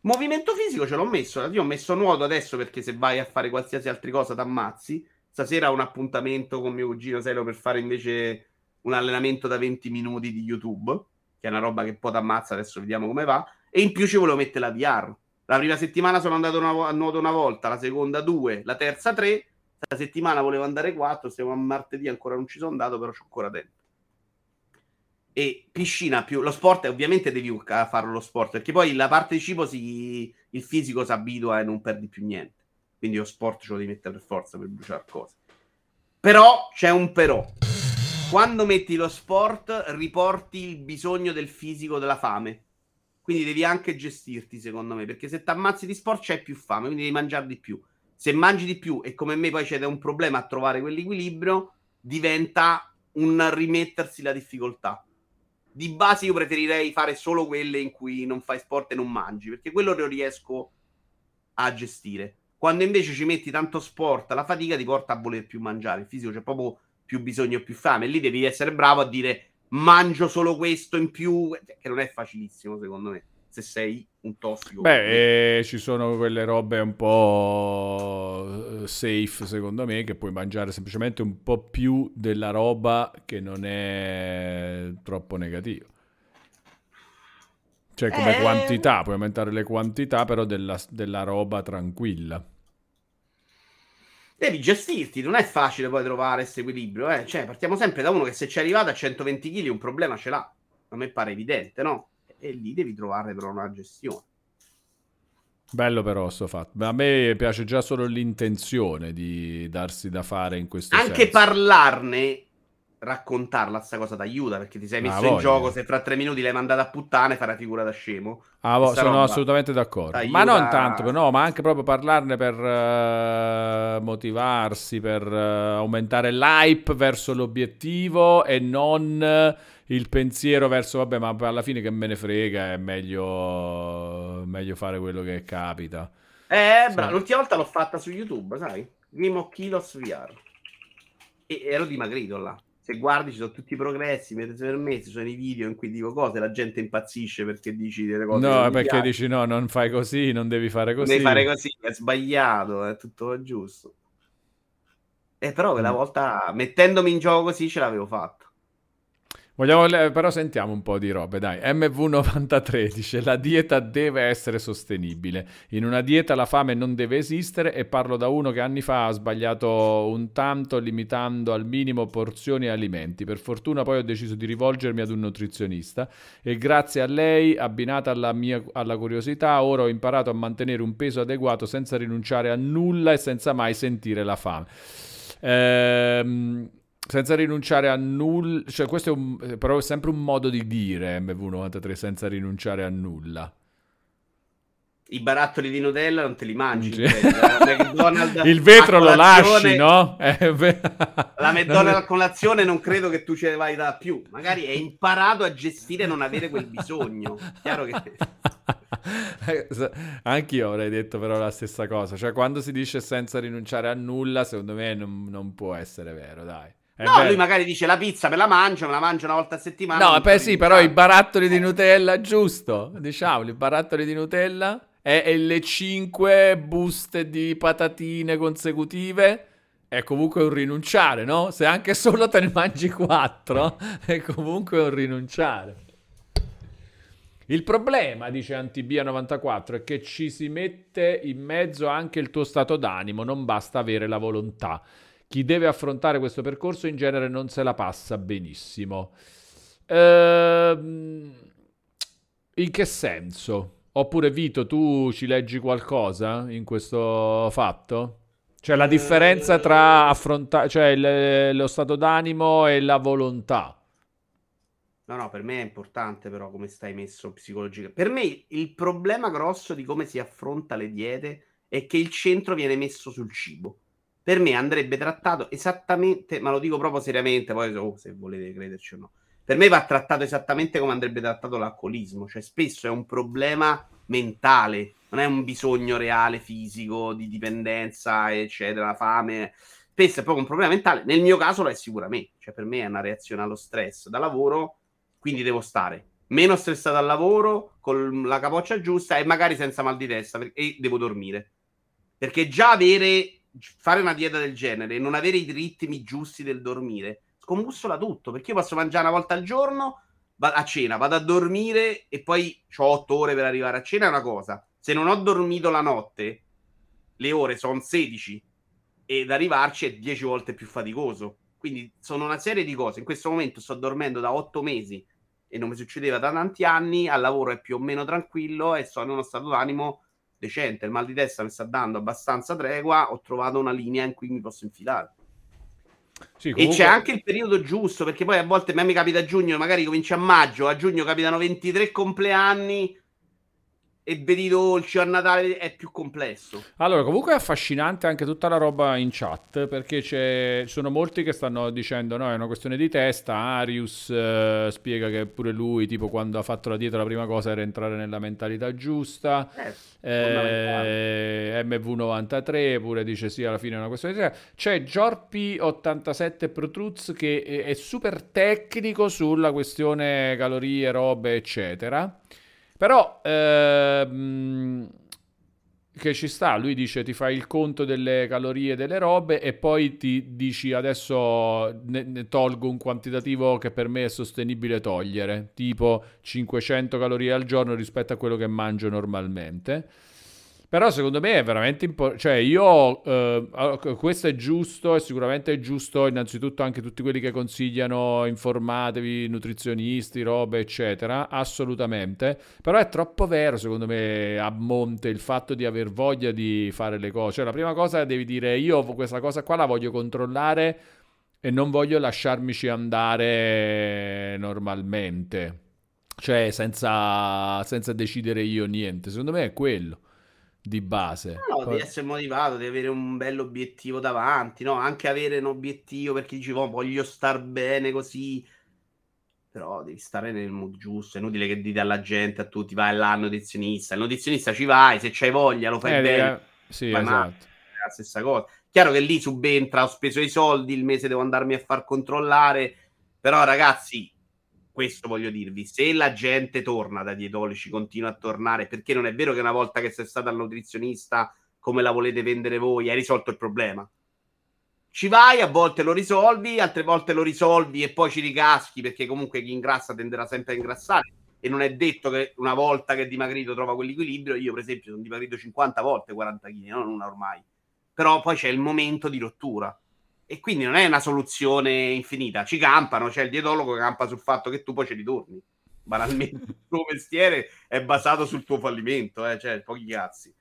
Movimento fisico ce l'ho messo. Io ho messo nuoto adesso perché se vai a fare qualsiasi altra cosa ti ammazzi. Stasera ho un appuntamento con mio cugino Selo per fare invece un allenamento da 20 minuti di YouTube, che è una roba che un po' ti ammazza. Adesso vediamo come va. E in più ci volevo mettere la VR. La prima settimana sono andato una, a nuoto una volta, la seconda due, la terza tre. La settimana volevo andare quattro. Siamo a martedì, ancora non ci sono andato, però c'ho ancora tempo e piscina più lo sport ovviamente devi farlo lo sport perché poi la parte di cibo si, il fisico si abitua e non perdi più niente. Quindi lo sport ce lo devi mettere per forza per bruciare cose. Però c'è un però. Quando metti lo sport riporti il bisogno del fisico della fame. Quindi devi anche gestirti secondo me perché se ti ammazzi di sport c'è più fame quindi devi mangiare di più. Se mangi di più e come me poi c'è un problema a trovare quell'equilibrio diventa un rimettersi la difficoltà di base io preferirei fare solo quelle in cui non fai sport e non mangi, perché quello lo riesco a gestire. Quando invece ci metti tanto sport, la fatica ti porta a voler più mangiare. Il fisico c'è proprio più bisogno, più fame. Lì devi essere bravo a dire mangio solo questo in più, che non è facilissimo secondo me se sei un tossico. Beh, eh, ci sono quelle robe un po' eh, safe, secondo me, che puoi mangiare semplicemente un po' più della roba che non è troppo negativa. Cioè, come eh... quantità, puoi aumentare le quantità, però della, della roba tranquilla. Devi gestirti, non è facile poi trovare questo equilibrio. Eh? Cioè, partiamo sempre da uno che se ci è arrivato a 120 kg un problema ce l'ha. A me pare evidente, no? E lì devi trovare però una gestione. Bello però sto fatto. A me piace già solo l'intenzione di darsi da fare in questo Anche senso. parlarne, raccontarla sta cosa ti aiuta perché ti sei messo ah, in gioco, se fra tre minuti l'hai mandata a puttane la figura da scemo. Ah, vo- sono assolutamente d'accordo. Ma non tanto, no, ma anche proprio parlarne per uh, motivarsi, per uh, aumentare l'hype verso l'obiettivo e non... Uh, il pensiero verso, vabbè, ma alla fine che me ne frega, è meglio, meglio fare quello che capita. Eh, sì. bravo, l'ultima volta l'ho fatta su YouTube, sai? Mimo Kilos VR. E ero dimagrito là. Se guardi ci sono tutti i progressi, mesi per mesi, sono i video in cui dico cose, la gente impazzisce perché dici delle cose. No, perché dici no, non fai così, non devi fare così. devi fare così, è sbagliato, è tutto giusto. E però quella mm. volta, mettendomi in gioco così, ce l'avevo fatta. Vogliamo, però sentiamo un po' di robe, dai. MV93 dice la dieta deve essere sostenibile. In una dieta la fame non deve esistere e parlo da uno che anni fa ha sbagliato un tanto limitando al minimo porzioni e alimenti. Per fortuna poi ho deciso di rivolgermi ad un nutrizionista e grazie a lei, abbinata alla mia alla curiosità, ora ho imparato a mantenere un peso adeguato senza rinunciare a nulla e senza mai sentire la fame. Ehm senza rinunciare a nulla, cioè questo è, un, però è sempre un modo di dire MV93 senza rinunciare a nulla. I barattoli di Nutella non te li mangi. Sì. Il vetro lo lasci, no? la McDonald's a colazione non credo che tu ce ne vai da più. Magari hai imparato a gestire e non avere quel bisogno. Chiaro che... Anch'io avrei detto però la stessa cosa. Cioè, quando si dice senza rinunciare a nulla, secondo me non, non può essere vero, dai. È no, vero. lui magari dice la pizza me la mangio, me la mangio una volta a settimana. No, beh sì, però i barattoli di Nutella, giusto, diciamo, i barattoli di Nutella e, e le 5 buste di patatine consecutive è comunque un rinunciare, no? Se anche solo te ne mangi 4, è comunque un rinunciare. Il problema, dice Antibia94, è che ci si mette in mezzo anche il tuo stato d'animo, non basta avere la volontà. Chi deve affrontare questo percorso in genere non se la passa benissimo. Ehm, in che senso? Oppure Vito, tu ci leggi qualcosa in questo fatto? Cioè la differenza tra affrontare, cioè il, lo stato d'animo e la volontà. No, no, per me è importante però come stai messo psicologicamente. Per me il problema grosso di come si affronta le diete è che il centro viene messo sul cibo. Per me andrebbe trattato esattamente, ma lo dico proprio seriamente, poi oh, se volete crederci o no. Per me va trattato esattamente come andrebbe trattato l'alcolismo, cioè spesso è un problema mentale, non è un bisogno reale fisico di dipendenza, eccetera, la fame. Spesso è proprio un problema mentale. Nel mio caso lo è sicuramente, cioè per me è una reazione allo stress da lavoro quindi devo stare meno stressato al lavoro, con la capoccia giusta e magari senza mal di testa e devo dormire. Perché già avere, fare una dieta del genere e non avere i ritmi giusti del dormire scombussola tutto. Perché io posso mangiare una volta al giorno a cena, vado a dormire e poi ho otto ore per arrivare a cena. È una cosa. Se non ho dormito la notte, le ore sono 16 ed arrivarci è 10 volte più faticoso. Quindi sono una serie di cose. In questo momento sto dormendo da 8 mesi e non mi succedeva da tanti anni, al lavoro è più o meno tranquillo e sono in uno stato d'animo decente, il mal di testa mi sta dando abbastanza tregua, ho trovato una linea in cui mi posso infilare. Sì, comunque... E c'è anche il periodo giusto, perché poi a volte a me mi capita a giugno, magari comincia a maggio, a giugno capitano 23 compleanni, e vedi dolci a Natale è più complesso. Allora, comunque è affascinante anche tutta la roba in chat perché c'è, ci sono molti che stanno dicendo no, è una questione di testa. Arius eh, spiega che pure lui, tipo quando ha fatto la dieta, la prima cosa era entrare nella mentalità giusta. Eh, eh, MV93 pure dice sì, alla fine è una questione di testa. C'è Giorpi87 Protruz che è, è super tecnico sulla questione calorie, robe, eccetera. Però ehm, che ci sta, lui dice ti fai il conto delle calorie delle robe e poi ti dici adesso ne, ne tolgo un quantitativo che per me è sostenibile togliere, tipo 500 calorie al giorno rispetto a quello che mangio normalmente. Però secondo me è veramente importante, cioè io, eh, questo è giusto e sicuramente è giusto innanzitutto anche tutti quelli che consigliano informatevi, nutrizionisti, robe eccetera, assolutamente, però è troppo vero secondo me a monte il fatto di aver voglia di fare le cose, cioè la prima cosa devi dire io questa cosa qua la voglio controllare e non voglio lasciarmici andare normalmente, cioè senza, senza decidere io niente, secondo me è quello di base. No, devi essere motivato, devi avere un bell'obiettivo davanti, no? Anche avere un obiettivo perché dici, oh, voglio star bene così. Però devi stare nel mood giusto. È inutile che dite alla gente, a tutti, vai là al nutrizionista. Il nutrizionista ci vai, se c'hai voglia lo fai eh, bene. Eh, sì, esatto. È la stessa cosa. Chiaro che lì subentra, ho speso i soldi, il mese devo andarmi a far controllare. Però ragazzi, questo voglio dirvi, se la gente torna da dietolici, continua a tornare, perché non è vero che una volta che sei stata al nutrizionista, come la volete vendere voi, hai risolto il problema. Ci vai, a volte lo risolvi, altre volte lo risolvi e poi ci ricaschi, perché comunque chi ingrassa tenderà sempre a ingrassare. E non è detto che una volta che è dimagrito trova quell'equilibrio. Io, per esempio, sono dimagrito 50 volte 40 kg, non una ormai. Però poi c'è il momento di rottura e quindi non è una soluzione infinita. Ci campano, c'è il dietologo che campa sul fatto che tu poi ci ritorni. Banalmente, il tuo mestiere è basato sul tuo fallimento, eh? cioè pochi cazzi.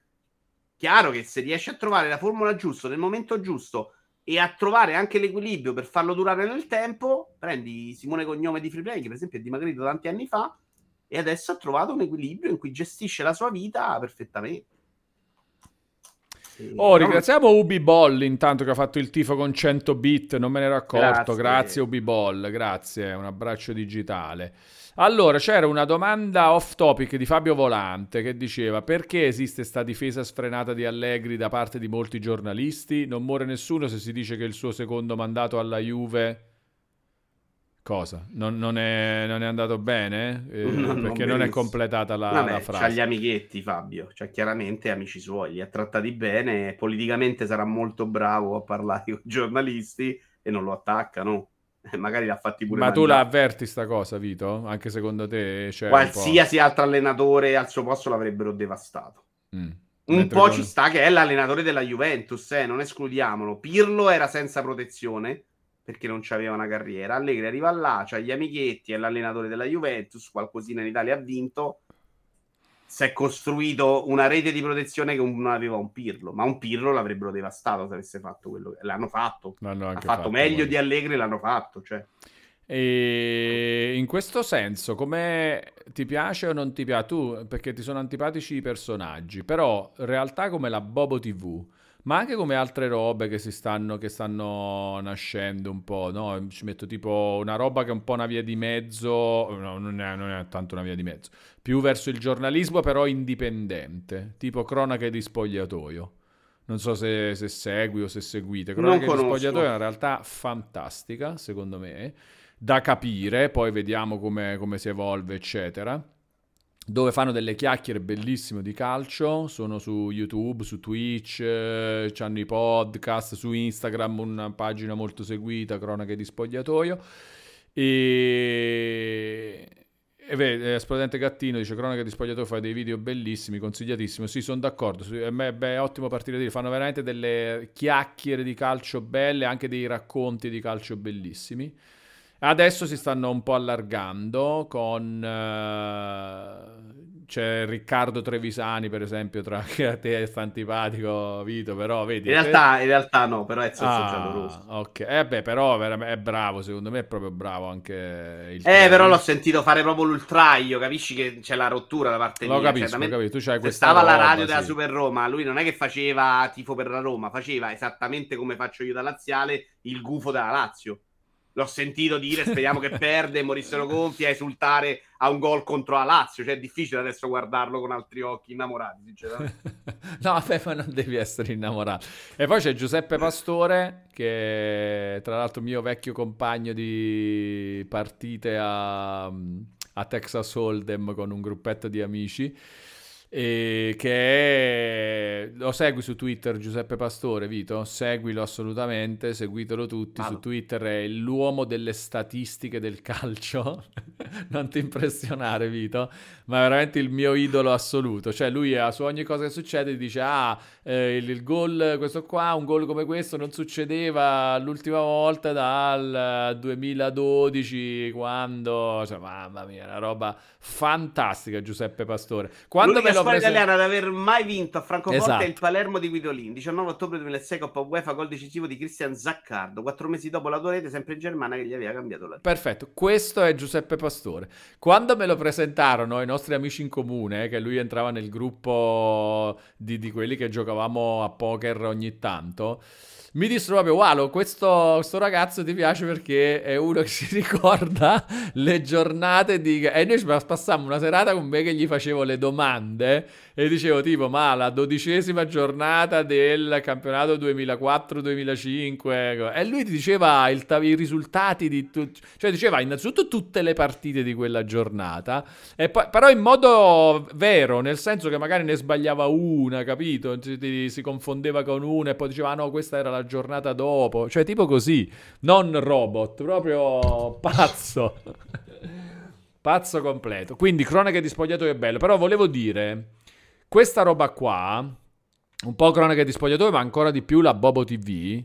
Chiaro che se riesci a trovare la formula giusta nel momento giusto e a trovare anche l'equilibrio per farlo durare nel tempo, prendi Simone Cognome di Freeplay, che per esempio è dimagrito tanti anni fa, e adesso ha trovato un equilibrio in cui gestisce la sua vita perfettamente. Oh, ringraziamo Ubi Ball intanto che ha fatto il tifo con 100 bit, non me ne ero accorto. Grazie, grazie Ubi Ball, grazie, un abbraccio digitale. Allora, c'era una domanda off topic di Fabio Volante che diceva perché esiste sta difesa sfrenata di Allegri da parte di molti giornalisti? Non muore nessuno se si dice che il suo secondo mandato alla Juve Cosa? Non, non, è, non, è, andato bene? Eh, non, perché non, è completata la, Vabbè, la frase. C'ha gli amichetti Fabio, cioè chiaramente amici suoi, li ha trattati bene, politicamente sarà molto bravo a parlare con i giornalisti e non lo attaccano. Eh, magari l'ha fatti pure Ma mangiare. tu la avverti sta cosa, Vito? Anche secondo te Qualsiasi altro allenatore al suo posto l'avrebbero devastato. Mm. Un Mentre po' con... ci sta che è l'allenatore della Juventus, eh, non escludiamolo. Pirlo era senza protezione perché non c'aveva una carriera. Allegri arriva là, c'ha gli amichetti, è l'allenatore della Juventus, qualcosina in Italia ha vinto. Si è costruito una rete di protezione che non aveva un Pirlo, ma un Pirlo l'avrebbero devastato se avesse fatto quello che l'hanno fatto. L'hanno ha fatto, fatto meglio poi. di Allegri, l'hanno fatto. Cioè. E in questo senso, come ti piace o non ti piace tu? Perché ti sono antipatici i personaggi, però in realtà come la Bobo TV ma anche come altre robe che si stanno, che stanno nascendo un po', no? Ci metto tipo una roba che è un po' una via di mezzo, no, non è, non è tanto una via di mezzo, più verso il giornalismo però indipendente, tipo cronache di spogliatoio. Non so se, se segui o se seguite. Cronache di spogliatoio è una realtà fantastica, secondo me, da capire, poi vediamo come, come si evolve, eccetera dove fanno delle chiacchiere bellissime di calcio, sono su YouTube, su Twitch, eh, hanno i podcast, su Instagram una pagina molto seguita, cronache di spogliatoio. E, e vede, Esplodente Gattino dice cronache di spogliatoio fa dei video bellissimi, consigliatissimo. Sì, sono d'accordo, è, ottimo partire di lì, fanno veramente delle chiacchiere di calcio belle, anche dei racconti di calcio bellissimi. Adesso si stanno un po' allargando con... Uh, c'è Riccardo Trevisani, per esempio, tra che a te sta antipatico, Vito, però vedi... In realtà, in realtà no, però è ah, Ok, eh beh, però è bravo, secondo me è proprio bravo anche il... Eh, però l'ho sentito fare proprio l'ultraio, capisci che c'è la rottura da parte lo mia. Capisco, cioè, lo capisco, tu c'hai questa Stava alla radio sì. della Super Roma, lui non è che faceva tifo per la Roma, faceva esattamente come faccio io da laziale, il gufo della Lazio l'ho sentito dire speriamo che perde, morissero gonfi a esultare a un gol contro la Lazio, cioè è difficile adesso guardarlo con altri occhi innamorati, sinceramente. no, vabbè, ma non devi essere innamorato. E poi c'è Giuseppe Pastore, che tra l'altro mio vecchio compagno di partite a, a Texas Hold'em con un gruppetto di amici e che è... lo segui su Twitter Giuseppe Pastore, Vito? Seguilo assolutamente, seguitelo tutti, Vado. su Twitter è l'uomo delle statistiche del calcio, non ti impressionare Vito, ma è veramente il mio idolo assoluto, cioè lui su ogni cosa che succede dice ah eh, il, il gol, questo qua, un gol come questo non succedeva l'ultima volta dal 2012 quando, cioè mamma mia, una roba fantastica Giuseppe Pastore. Quando L'unica me squadra prese... italiana ad aver mai vinto a Francoforte esatto. è il Palermo di Guidolin, 19 ottobre 2006 Coppa UEFA, gol decisivo di Christian Zaccardo, quattro mesi dopo la Dorete, sempre in Germania che gli aveva cambiato la Perfetto, questo è Giuseppe Pastore. Quando me lo presentarono i nostri amici in comune, che lui entrava nel gruppo di, di quelli che giocavamo a poker ogni tanto, mi dissero proprio, wow, questo, questo, ragazzo ti piace perché è uno che si ricorda le giornate di... E noi passammo una serata con me che gli facevo le domande e dicevo tipo, ma la dodicesima giornata del campionato 2004-2005 e lui ti diceva il, i risultati di... Tu... cioè diceva innanzitutto tutte le partite di quella giornata, e poi, però in modo vero, nel senso che magari ne sbagliava una, capito? Si, si confondeva con una e poi diceva, ah, no, questa era la giornata dopo, cioè tipo così, non robot, proprio pazzo. pazzo completo. Quindi cronache di spogliatoio è bello, però volevo dire, questa roba qua, un po' cronache di spogliatoio, ma ancora di più la Bobo TV,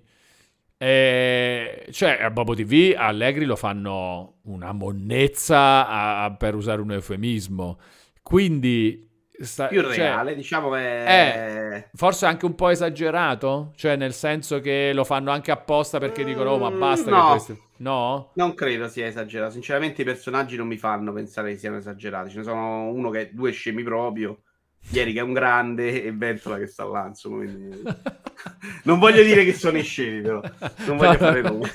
eh, cioè a Bobo TV Allegri lo fanno una monnezza a, a, per usare un eufemismo. Quindi Sta, più cioè, reale, diciamo è... è... forse anche un po' esagerato, cioè nel senso che lo fanno anche apposta perché mm, dicono oh ma basta no. questi... no? Non credo sia esagerato, sinceramente i personaggi non mi fanno pensare che siano esagerati, ce ne sono uno che è due scemi proprio Ieri che è un grande e Ventola che sta là, insomma, quindi... non voglio dire che sono i scemi, però non voglio fare nulla.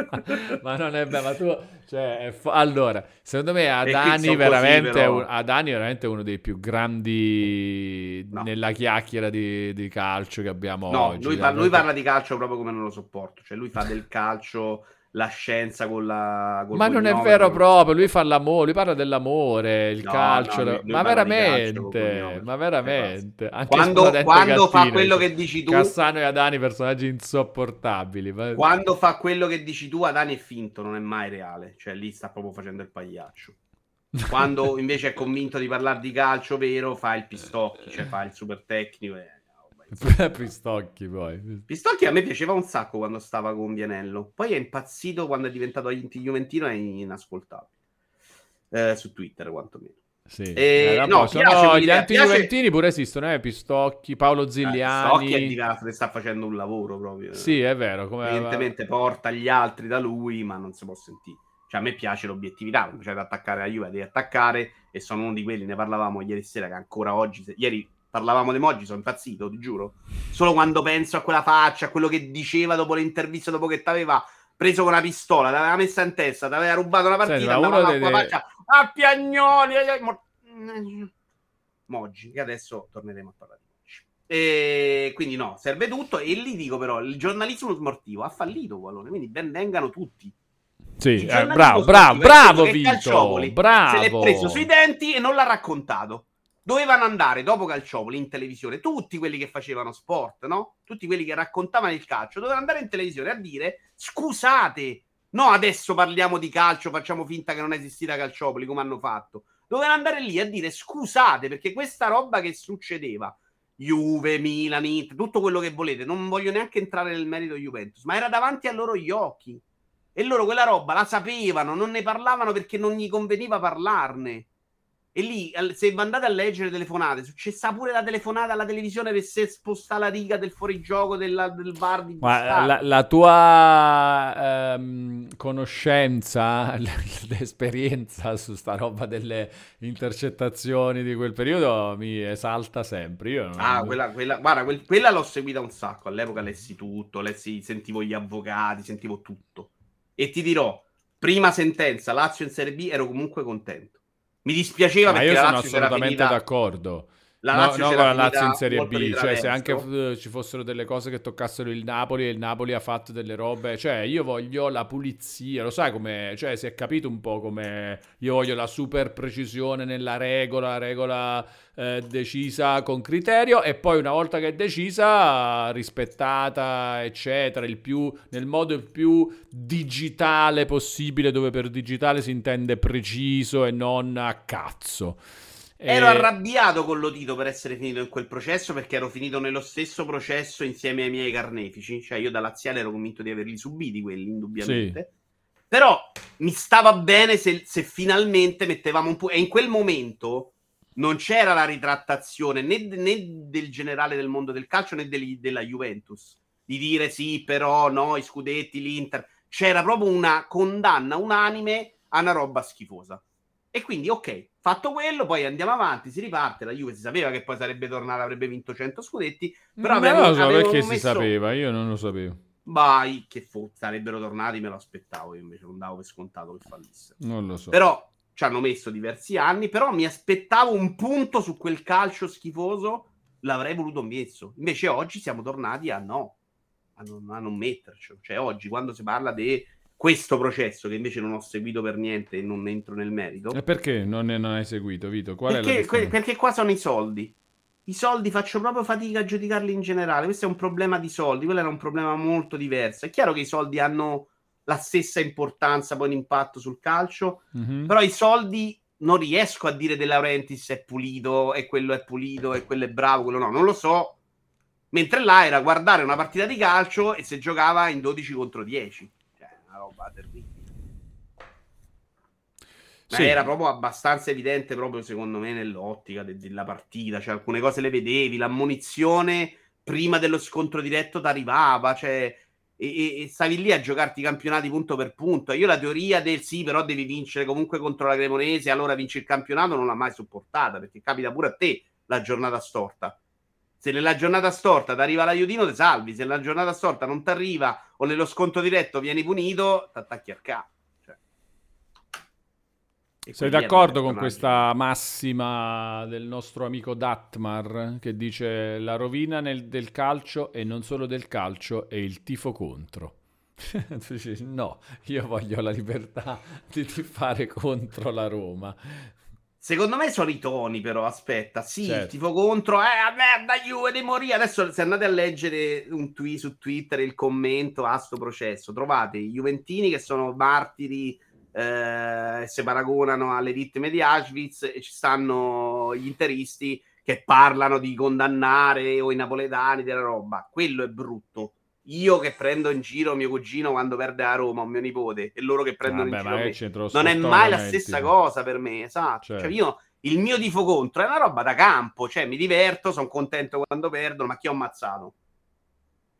ma non è bello, ma tu... Cioè, fo... allora, secondo me Adani veramente, così, però... Adani è veramente uno dei più grandi no. nella chiacchiera di, di, calcio che abbiamo no, oggi. Lui, par- lui parla di calcio proprio come non lo sopporto, cioè lui fa del calcio la scienza con la... Col ma non è vero proprio, lui fa l'amore, lui parla dell'amore, il no, calcio, no, lui, lui ma, veramente, calcio, ma veramente, Anche quando, quando fa quello che dici tu... Cassano e Adani, personaggi insopportabili. Ma... Quando fa quello che dici tu, Adani è finto, non è mai reale, cioè lì sta proprio facendo il pagliaccio. Quando invece è convinto di parlare di calcio vero, fa il pistocchi, cioè fa il super tecnico. E Pistocchi poi. Pistocchi a me piaceva un sacco quando stava con Bianello. Poi è impazzito quando è diventato Juventino, è inascoltabile. Eh, su Twitter quantomeno. Sì. E, eh, no, sono gli anti-juventini piace... pure esistono, eh? Pistocchi, Paolo eh, Zigliani. Pistocchi è diverso, sta facendo un lavoro proprio. Sì, è vero. Come... Evidentemente porta gli altri da lui, ma non si può sentire. Cioè, a me piace l'obiettività, cioè ad attaccare la Juve, devi attaccare e sono uno di quelli, ne parlavamo ieri sera, che ancora oggi, se... ieri parlavamo di Moggi, sono impazzito, ti giuro. Solo quando penso a quella faccia, a quello che diceva dopo l'intervista, dopo che ti aveva preso con una pistola, ti aveva messa in testa, ti aveva rubato una partita, Senti, andava delle... faccia a piagnoli. Moggi, che adesso torneremo a parlare di Moggi. E quindi no, serve tutto. E lì dico però, il giornalismo sportivo ha fallito, Wallone, quindi ben vengano tutti. Sì, eh, bravo, bravo, bravo, Vito, bravo. Se l'è preso sui denti e non l'ha raccontato dovevano andare dopo Calciopoli in televisione tutti quelli che facevano sport, no? Tutti quelli che raccontavano il calcio, dovevano andare in televisione a dire scusate, no adesso parliamo di calcio, facciamo finta che non esistita Calciopoli come hanno fatto. Dovevano andare lì a dire scusate perché questa roba che succedeva, Juve, Milan, Inter, tutto quello che volete, non voglio neanche entrare nel merito Juventus, ma era davanti a loro gli occhi. E loro quella roba la sapevano, non ne parlavano perché non gli conveniva parlarne. E lì, se andate a leggere telefonate, successa pure la telefonata alla televisione per se sposta la riga del fuorigioco della, del bar di Ma la, la, tua ehm, conoscenza, l'esperienza su sta roba delle intercettazioni di quel periodo mi esalta sempre. Io non... Ah, quella, quella, guarda, quel, quella l'ho seguita un sacco. All'epoca lessi tutto, lessi, sentivo gli avvocati, sentivo tutto. E ti dirò, prima sentenza, Lazio in Serie B, ero comunque contento mi dispiaceva Ma perché io sono assolutamente d'accordo. La Lazio no, no, con la Lazio in Serie B, cioè se anche uh, ci fossero delle cose che toccassero il Napoli e il Napoli ha fatto delle robe, cioè io voglio la pulizia, lo sai come, cioè si è capito un po' come io voglio la super precisione nella regola, la regola eh, decisa con criterio e poi una volta che è decisa rispettata, eccetera, il più, nel modo più digitale possibile, dove per digitale si intende preciso e non a cazzo. Ero arrabbiato con Lotito per essere finito in quel processo perché ero finito nello stesso processo insieme ai miei carnefici. Cioè, io da laziale ero convinto di averli subiti quelli, indubbiamente. Sì. Però mi stava bene se, se finalmente mettevamo un po'. E in quel momento non c'era la ritrattazione né, né del generale del mondo del calcio né degli, della Juventus di dire sì, però no, i scudetti, l'Inter. C'era proprio una condanna unanime a una roba schifosa. E quindi, ok, fatto quello, poi andiamo avanti, si riparte. La Juve si sapeva che poi sarebbe tornata, avrebbe vinto 100 scudetti. Però non avevo, lo so perché messo... si sapeva, io non lo sapevo. Vai, che fu, sarebbero tornati, me lo aspettavo, io invece non davo per scontato che fallissero. Non lo so. Però ci hanno messo diversi anni, però mi aspettavo un punto su quel calcio schifoso, l'avrei voluto messo. Invece oggi siamo tornati a no, a non, a non metterci. Cioè oggi quando si parla di questo processo che invece non ho seguito per niente e non entro nel merito. E perché non, ne, non hai seguito, Vito? Qual perché, que- perché qua sono i soldi. I soldi faccio proprio fatica a giudicarli in generale. Questo è un problema di soldi, quello era un problema molto diverso. È chiaro che i soldi hanno la stessa importanza poi l'impatto sul calcio, mm-hmm. però i soldi non riesco a dire De Laurentiis è pulito e quello è pulito e quello è bravo, quello no, non lo so. Mentre là era guardare una partita di calcio e se giocava in 12 contro 10. Una roba terribile. Ma sì. era proprio abbastanza evidente, proprio secondo me, nell'ottica de- della partita. Cioè, alcune cose le vedevi, l'ammonizione prima dello scontro diretto ti arrivava, cioè e, e, stavi lì a giocarti i campionati punto per punto. Io la teoria del sì, però devi vincere comunque contro la Cremonese, allora vinci il campionato, non l'ho mai supportata perché capita pure a te la giornata storta. Se nella giornata storta ti arriva l'aiutino, ti salvi. Se nella giornata storta non ti arriva o nello sconto diretto vieni punito, ti attacchi al capo. Sei d'accordo con questa massima del nostro amico Datmar che dice la rovina nel, del calcio e non solo del calcio è il tifo contro? no, io voglio la libertà di fare contro la Roma. Secondo me sono i toni, però. Aspetta, sì, certo. tifo contro, eh, a merda, Juve di morire. Adesso, se andate a leggere un tweet su Twitter, il commento a sto processo, trovate i Juventini che sono martiri, eh, si paragonano alle vittime di Auschwitz, e ci stanno gli interisti che parlano di condannare o i napoletani della roba. Quello è brutto io che prendo in giro mio cugino quando perde a Roma o mio nipote e loro che prendono Vabbè, in giro non è mai la stessa cosa per me esatto. Cioè. Cioè, io il mio tifo contro è una roba da campo cioè mi diverto sono contento quando perdono ma chi ho ammazzato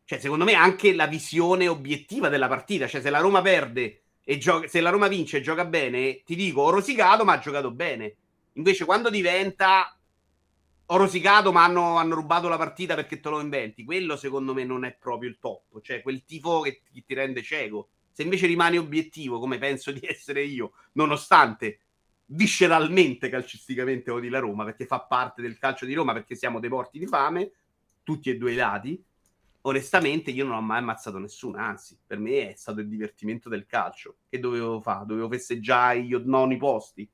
cioè secondo me anche la visione obiettiva della partita cioè se la Roma perde e gioca se la Roma vince e gioca bene ti dico ho rosicato ma ha giocato bene. Invece quando diventa ho rosicato, ma hanno, hanno, rubato la partita perché te lo inventi. Quello, secondo me, non è proprio il top. Cioè, quel tifo che ti, ti rende cieco. Se invece rimani obiettivo, come penso di essere io, nonostante visceralmente, calcisticamente odi la Roma, perché fa parte del calcio di Roma, perché siamo dei porti di fame, tutti e due i lati, onestamente io non ho mai ammazzato nessuno, anzi, per me è stato il divertimento del calcio. Che dovevo fare? Dovevo festeggiare io noni posti?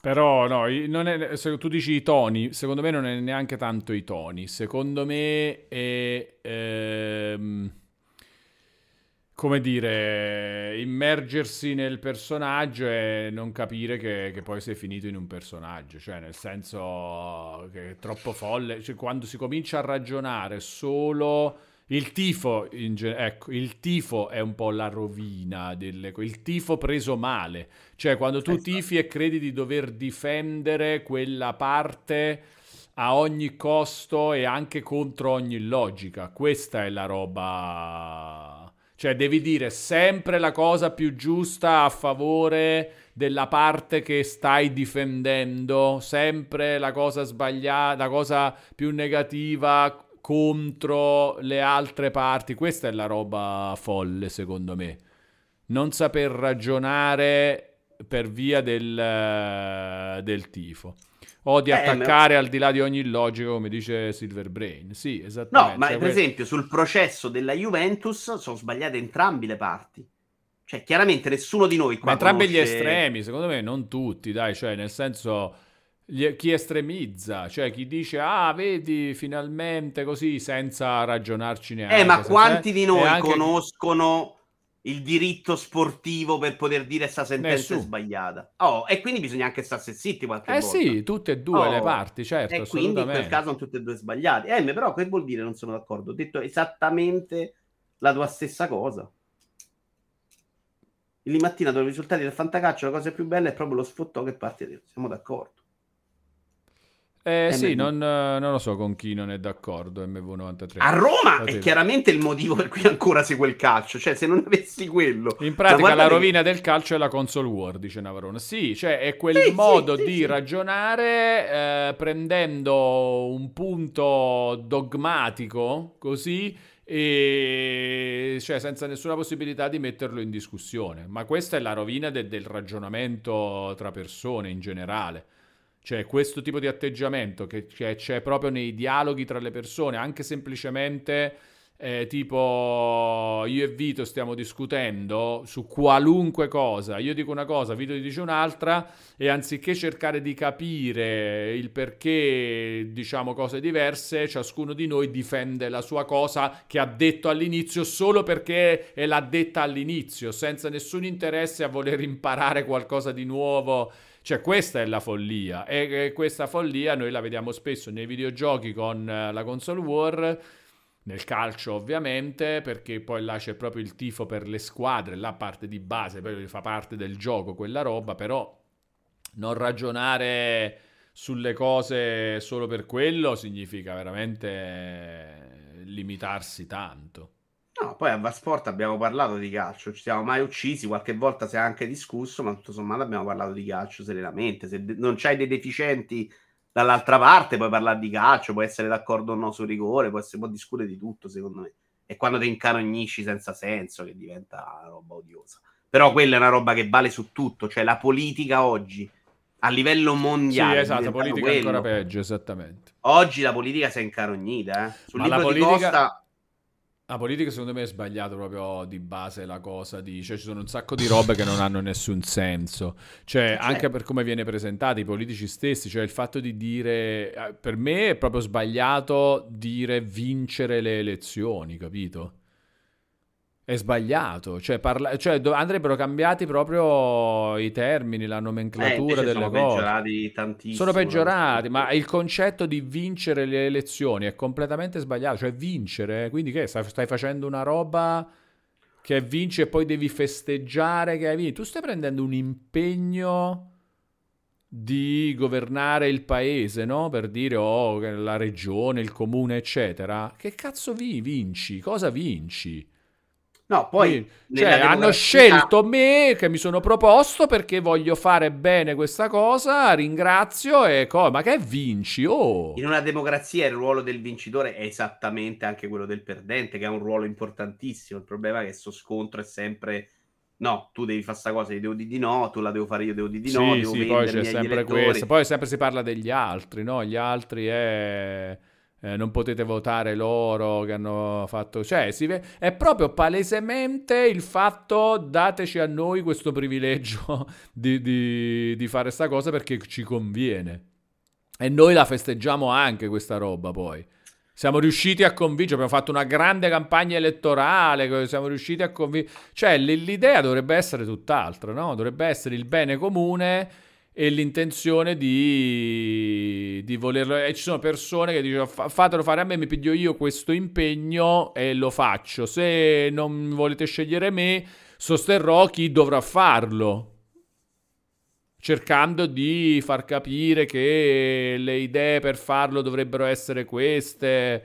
Però no, è, se tu dici i toni, secondo me non è neanche tanto i toni, secondo me è... Ehm, come dire, immergersi nel personaggio e non capire che, che, poi sei finito in un personaggio, cioè nel senso che è troppo folle, cioè, quando si comincia a ragionare solo il tifo, gen- ecco, il tifo è un po' la rovina, delle, il tifo preso male, cioè quando tu esatto. tifi e credi di dover difendere quella parte a ogni costo e anche contro ogni logica, questa è la roba, cioè devi dire sempre la cosa più giusta a favore della parte che stai difendendo, sempre la cosa sbagliata, la cosa più negativa contro le altre parti. Questa è la roba folle, secondo me. Non saper ragionare per via del, del tifo. O di eh, attaccare ma... al di là di ogni logica, come dice Silver Brain. Sì, esattamente. No, ma cioè, per esempio sul processo della Juventus sono sbagliate entrambe le parti. Cioè, chiaramente nessuno di noi qua Ma entrambi conosce... gli estremi, secondo me, non tutti, dai, cioè, nel senso chi estremizza, cioè chi dice ah vedi finalmente così senza ragionarci neanche. Eh ma quanti di noi anche... conoscono il diritto sportivo per poter dire questa sentenza Nessuno. è sbagliata? Oh, e quindi bisogna anche starsi zitti qualche eh volta. Eh sì, tutte e due oh, le parti, certo. E quindi in quel caso sono tutte e due sbagliate. Eh, però che vuol dire non sono d'accordo? Ho detto esattamente la tua stessa cosa. Ieri mattina dopo i risultati del fantacaccio la cosa più bella è proprio lo sfottò che parte siamo d'accordo. Eh, sì, non, non, lo so con chi non è d'accordo MV93. A Roma è chiaramente il motivo per cui ancora segue il calcio, cioè se non avessi quello... In pratica la rovina del calcio è la console war, dice Navarone. Sì, cioè è quel sì, modo sì, di sì, ragionare eh, prendendo un punto dogmatico, così, e cioè senza nessuna possibilità di metterlo in discussione. Ma questa è la rovina de- del ragionamento tra persone in generale. Cioè, questo tipo di atteggiamento che c'è, c'è proprio nei dialoghi tra le persone, anche semplicemente eh, tipo io e Vito stiamo discutendo su qualunque cosa, io dico una cosa, Vito dice un'altra e anziché cercare di capire il perché diciamo cose diverse, ciascuno di noi difende la sua cosa che ha detto all'inizio solo perché l'ha detta all'inizio, senza nessun interesse a voler imparare qualcosa di nuovo cioè questa è la follia e questa follia noi la vediamo spesso nei videogiochi con eh, la console war, nel calcio ovviamente, perché poi là c'è proprio il tifo per le squadre, la parte di base, poi fa parte del gioco quella roba, però non ragionare sulle cose solo per quello significa veramente limitarsi tanto. No, poi a Vasport abbiamo parlato di calcio, ci siamo mai uccisi, qualche volta si è anche discusso, ma tutto sommato abbiamo parlato di calcio serenamente. Se de- non c'hai dei deficienti dall'altra parte, puoi parlare di calcio, puoi essere d'accordo o no sul rigore, puoi, essere, puoi discutere di tutto, secondo me. E quando ti incanognisci senza senso, che diventa una roba odiosa. Però quella è una roba che vale su tutto, cioè la politica oggi a livello mondiale. Sì, esatto, politica quello. è ancora peggio, esattamente. Oggi la politica si è incarognita, eh. Sul Ma libro politica... di Costa La politica secondo me è sbagliato proprio di base la cosa di... Cioè ci sono un sacco di robe che non hanno nessun senso. Cioè, cioè anche per come viene presentato, i politici stessi, cioè il fatto di dire... Eh, per me è proprio sbagliato dire vincere le elezioni, capito? È sbagliato, cioè, parla- cioè do- andrebbero cambiati proprio i termini, la nomenclatura eh, delle sono cose. Sono peggiorati tantissimo. Sono peggiorati, ma il concetto di vincere le elezioni è completamente sbagliato, cioè vincere, quindi che stai, stai facendo una roba che vinci e poi devi festeggiare che hai vinto. Tu stai prendendo un impegno di governare il paese, no? Per dire, oh, la regione, il comune, eccetera. Che cazzo vi vinci? Cosa vinci? No, poi cioè, hanno scelto me che mi sono proposto perché voglio fare bene questa cosa, ringrazio e co- ma che vinci? Oh. In una democrazia il ruolo del vincitore è esattamente anche quello del perdente, che è un ruolo importantissimo. Il problema è che questo scontro è sempre no, tu devi fare questa cosa, io devo dire di no, tu la devo fare, io devo dire di no, sì, sì, poi c'è sempre questo. Poi sempre si parla degli altri, no? Gli altri è eh, non potete votare loro che hanno fatto... Cioè, ve... è proprio palesemente il fatto dateci a noi questo privilegio di, di, di fare questa cosa perché ci conviene. E noi la festeggiamo anche questa roba poi. Siamo riusciti a convincere, abbiamo fatto una grande campagna elettorale, siamo riusciti a convincere... Cioè, l'idea dovrebbe essere tutt'altra, no? Dovrebbe essere il bene comune e l'intenzione di, di volerlo. E ci sono persone che dicono fatelo fare a me, mi piglio io questo impegno e lo faccio. Se non volete scegliere me, sosterrò chi dovrà farlo. Cercando di far capire che le idee per farlo dovrebbero essere queste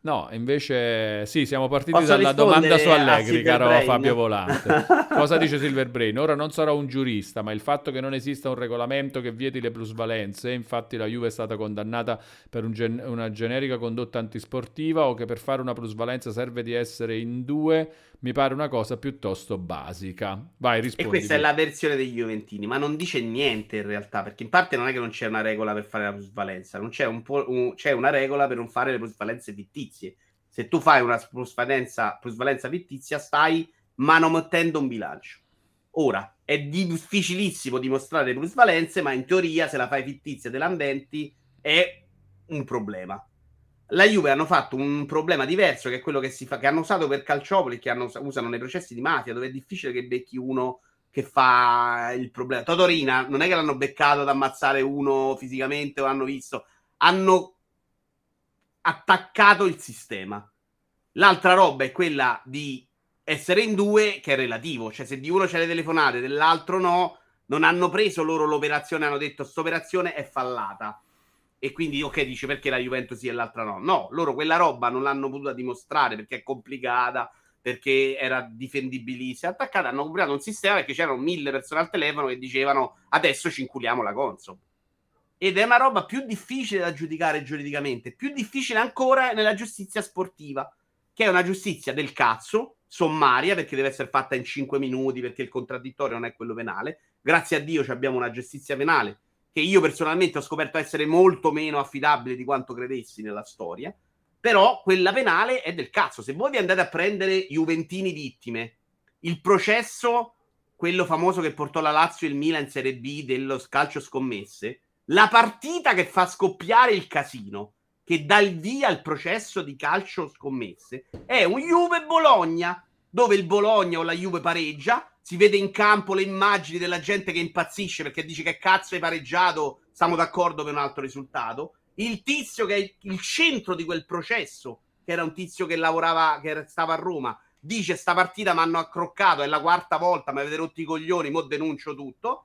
No, invece sì, siamo partiti Posso dalla domanda su Allegri, caro Brain? Fabio Volante. Cosa dice Silver Brain? Ora non sarò un giurista, ma il fatto che non esista un regolamento che vieti le plusvalenze, infatti la Juve è stata condannata per un gen- una generica condotta antisportiva o che per fare una plusvalenza serve di essere in due, mi pare una cosa piuttosto basica. Vai, rispondi. E questa è la versione degli Juventini, ma non dice niente in realtà, perché in parte non è che non c'è una regola per fare la plusvalenza, non c'è, un po- un- c'è una regola per non fare le plusvalenze fittizie. Se tu fai una plusvalenza, plusvalenza fittizia, stai manomettendo un bilancio. Ora, è difficilissimo dimostrare le plusvalenze, ma in teoria se la fai fittizia te l'ambienti è un problema. La Juve hanno fatto un problema diverso, che è quello che, si fa, che hanno usato per Calciopoli, che hanno, usano nei processi di mafia, dove è difficile che becchi uno che fa il problema. Totorina non è che l'hanno beccato ad ammazzare uno fisicamente o hanno visto, hanno attaccato il sistema. L'altra roba è quella di essere in due, che è relativo, cioè se di uno c'è le telefonate, dell'altro no, non hanno preso loro l'operazione, hanno detto questa operazione è fallata. E quindi, ok, dice perché la Juventus e l'altra no. No, loro quella roba non l'hanno potuta dimostrare perché è complicata, perché era difendibilissima. Attaccata, hanno comprato un sistema perché c'erano mille persone al telefono che dicevano adesso ci inculiamo la console ed è una roba più difficile da giudicare giuridicamente, più difficile ancora nella giustizia sportiva, che è una giustizia del cazzo, sommaria, perché deve essere fatta in 5 minuti, perché il contraddittorio non è quello penale. Grazie a Dio abbiamo una giustizia penale che io personalmente ho scoperto essere molto meno affidabile di quanto credessi nella storia, però quella penale è del cazzo. Se voi vi andate a prendere Juventini vittime, il processo, quello famoso che portò la Lazio e il Milan in Serie B dello calcio scommesse, la partita che fa scoppiare il casino, che dà il via al processo di calcio scommesse, è un Juve-Bologna, dove il Bologna o la Juve pareggia, si vede in campo le immagini della gente che impazzisce perché dice che cazzo hai pareggiato, siamo d'accordo per un altro risultato. Il tizio che è il centro di quel processo, che era un tizio che lavorava, che stava a Roma, dice sta partita mi hanno accroccato, è la quarta volta, mi avete rotto i coglioni, mo denuncio tutto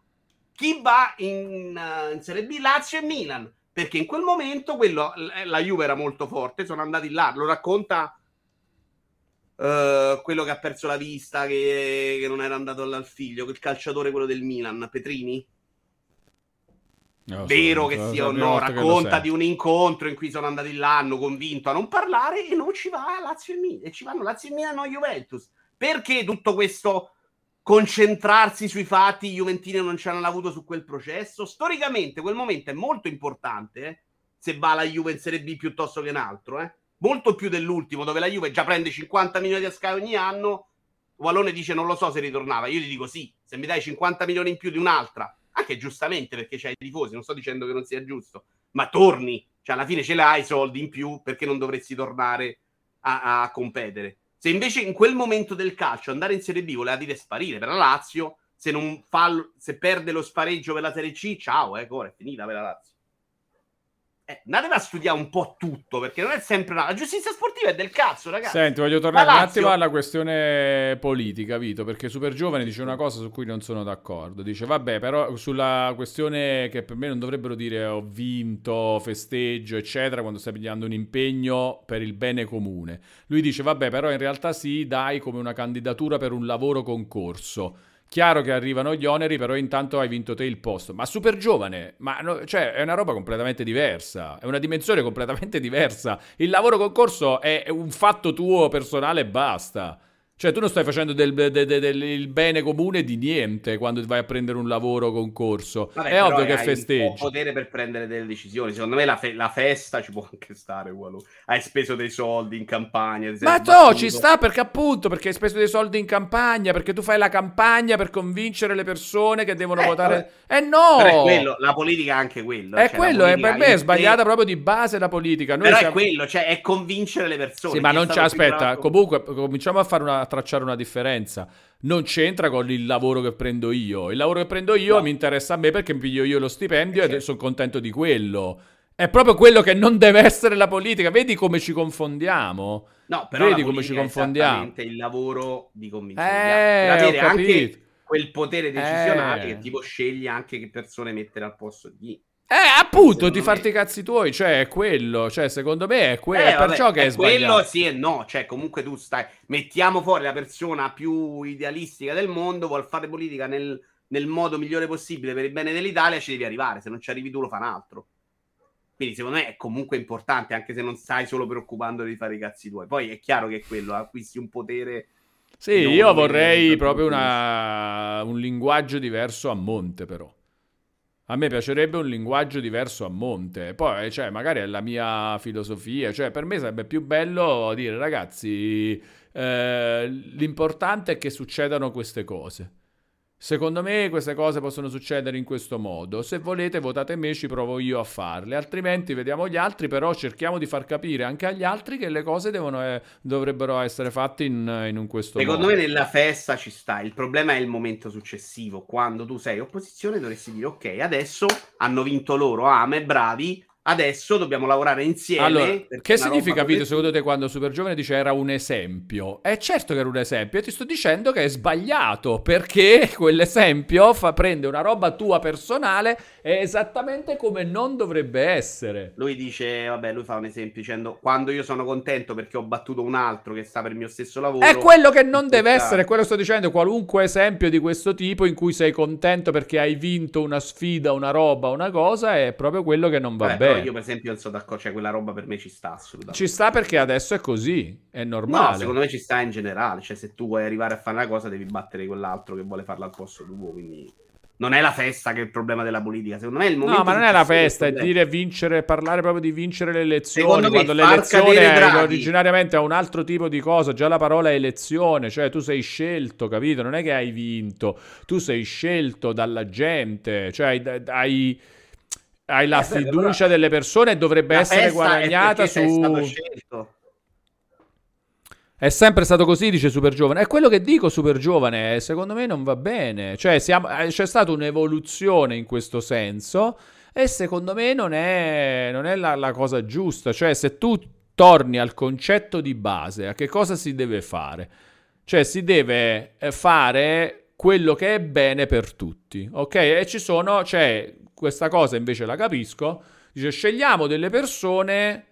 chi va in, in Serie B? Lazio e Milan, perché in quel momento quello, la Juve era molto forte, sono andati là, lo racconta uh, quello che ha perso la vista, che, che non era andato al figlio, il calciatore quello del Milan, Petrini. No, Vero so, che sia o no, racconta di un incontro in cui sono andati là, hanno convinto a non parlare e non ci va Lazio e Milan, e ci vanno Lazio e Milan, no Juventus. Perché tutto questo concentrarsi sui fatti, i Juventini non ci hanno avuto su quel processo. Storicamente quel momento è molto importante, eh? se va la Juve in Serie B piuttosto che un altro, eh? Molto più dell'ultimo, dove la Juve già prende 50 milioni di Sky ogni anno. Wallone dice non lo so se ritornava. Io gli dico sì, se mi dai 50 milioni in più di un'altra, anche giustamente perché c'hai i tifosi, non sto dicendo che non sia giusto, ma torni, cioè alla fine ce l'hai i soldi in più perché non dovresti tornare a, a competere. Se invece in quel momento del calcio andare in Serie B voleva dire sparire per la Lazio, se, fa, se perde lo spareggio per la Serie C, ciao, eh, ora è finita per la Lazio. Eh, andatela a studiare un po' tutto perché non è sempre una... la giustizia sportiva è del cazzo, ragazzi. Senti, voglio tornare un attimo alla questione politica, Vito, perché Super Giovane dice una cosa su cui non sono d'accordo. Dice, vabbè, però sulla questione che per me non dovrebbero dire ho vinto, festeggio, eccetera, quando stai pigliando un impegno per il bene comune. Lui dice, vabbè, però in realtà sì, dai come una candidatura per un lavoro concorso Chiaro che arrivano gli oneri, però intanto hai vinto te il posto. Ma super giovane, ma no, cioè, è una roba completamente diversa, è una dimensione completamente diversa. Il lavoro concorso è un fatto tuo personale e basta. Cioè, tu non stai facendo del, del, del, del, bene comune di niente quando vai a prendere un lavoro concorso. Vabbè, è ovvio che festeggi. Hai potere per prendere delle decisioni. Secondo me la, fe- la festa ci può anche stare. Ugualo. Hai speso dei soldi in campagna. Ma no, ci sta perché appunto perché hai speso dei soldi in campagna. Perché tu fai la campagna per convincere le persone che devono eh, votare. Eh no! Però è quello, la politica è anche quello. È cioè, quello, è, per me è sbagliata te... proprio di base la politica. Noi Però siamo... è quello, cioè è convincere le persone. Sì, ma non ci aspetta. Comunque, cominciamo a fare una tracciare una differenza. Non c'entra con il lavoro che prendo io. Il lavoro che prendo io no. mi interessa a me perché mi piglio io lo stipendio eh, e sono contento di quello. È proprio quello che non deve essere la politica. Vedi come ci confondiamo? No, però Vedi come ci confondiamo. È il lavoro di convinzione. Eh, per avere anche quel potere decisionale eh. che tipo sceglie anche che persone mettere al posto di eh, appunto, di farti i cazzi tuoi, cioè è quello, cioè secondo me è, que- eh, perciò vabbè, che è, è sbagliato. Quello sì e no, cioè comunque tu stai, mettiamo fuori la persona più idealistica del mondo, vuol fare politica nel, nel modo migliore possibile per il bene dell'Italia, ci devi arrivare, se non ci arrivi tu lo fa un altro. Quindi secondo me è comunque importante, anche se non stai solo preoccupando di fare i cazzi tuoi. Poi è chiaro che è quello, acquisti un potere... Sì, io vorrei proprio una, un linguaggio diverso a monte però. A me piacerebbe un linguaggio diverso a monte. Poi, cioè, magari è la mia filosofia. Cioè, per me sarebbe più bello dire, ragazzi, eh, l'importante è che succedano queste cose. Secondo me queste cose possono succedere in questo modo. Se volete votate me, ci provo io a farle. Altrimenti vediamo gli altri, però cerchiamo di far capire anche agli altri che le cose devono, eh, dovrebbero essere fatte in, in un questo Secondo modo. me nella festa ci sta. Il problema è il momento successivo. Quando tu sei opposizione dovresti dire ok, adesso hanno vinto loro, ame, bravi, Adesso dobbiamo lavorare insieme. Allora, che significa, Vito, secondo te, quando Super Giovane dice era un esempio? È certo che era un esempio, io ti sto dicendo che è sbagliato, perché quell'esempio fa, prende una roba tua personale è esattamente come non dovrebbe essere. Lui dice, vabbè, lui fa un esempio dicendo, quando io sono contento perché ho battuto un altro che sta per il mio stesso lavoro... È quello che non deve essere, è quello che sto dicendo, qualunque esempio di questo tipo in cui sei contento perché hai vinto una sfida, una roba, una cosa, è proprio quello che non va vabbè, bene io per esempio non sono d'accordo, cioè quella roba per me ci sta assolutamente. Ci sta perché adesso è così, è normale. No, secondo me ci sta in generale, cioè se tu vuoi arrivare a fare una cosa devi battere quell'altro che vuole farla al posto tuo, quindi non è la festa che è il problema della politica, secondo me è il momento No, ma non è la festa, è dire vincere, parlare proprio di vincere le elezioni, quando l'elezione originariamente ha un altro tipo di cosa, già la parola è elezione, cioè tu sei scelto, capito? Non è che hai vinto, tu sei scelto dalla gente, cioè hai, hai la eh, fiducia delle persone e dovrebbe essere guadagnata su... È sempre stato così, dice Super Giovane. È quello che dico, Super Giovane. Secondo me non va bene. Cioè, siamo, eh, c'è stata un'evoluzione in questo senso. E secondo me non è, non è la, la, cosa giusta. Cioè, se tu torni al concetto di base, a che cosa si deve fare? Cioè, si deve eh, fare quello che è bene per tutti. Ok? E ci sono, cioè, questa cosa invece la capisco, dice scegliamo delle persone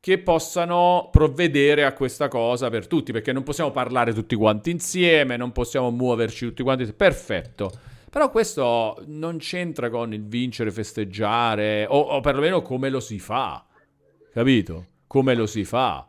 che possano provvedere a questa cosa per tutti, perché non possiamo parlare tutti quanti insieme, non possiamo muoverci tutti quanti, perfetto. Però questo non c'entra con il vincere, festeggiare, o, o perlomeno come lo si fa, capito? Come lo si fa.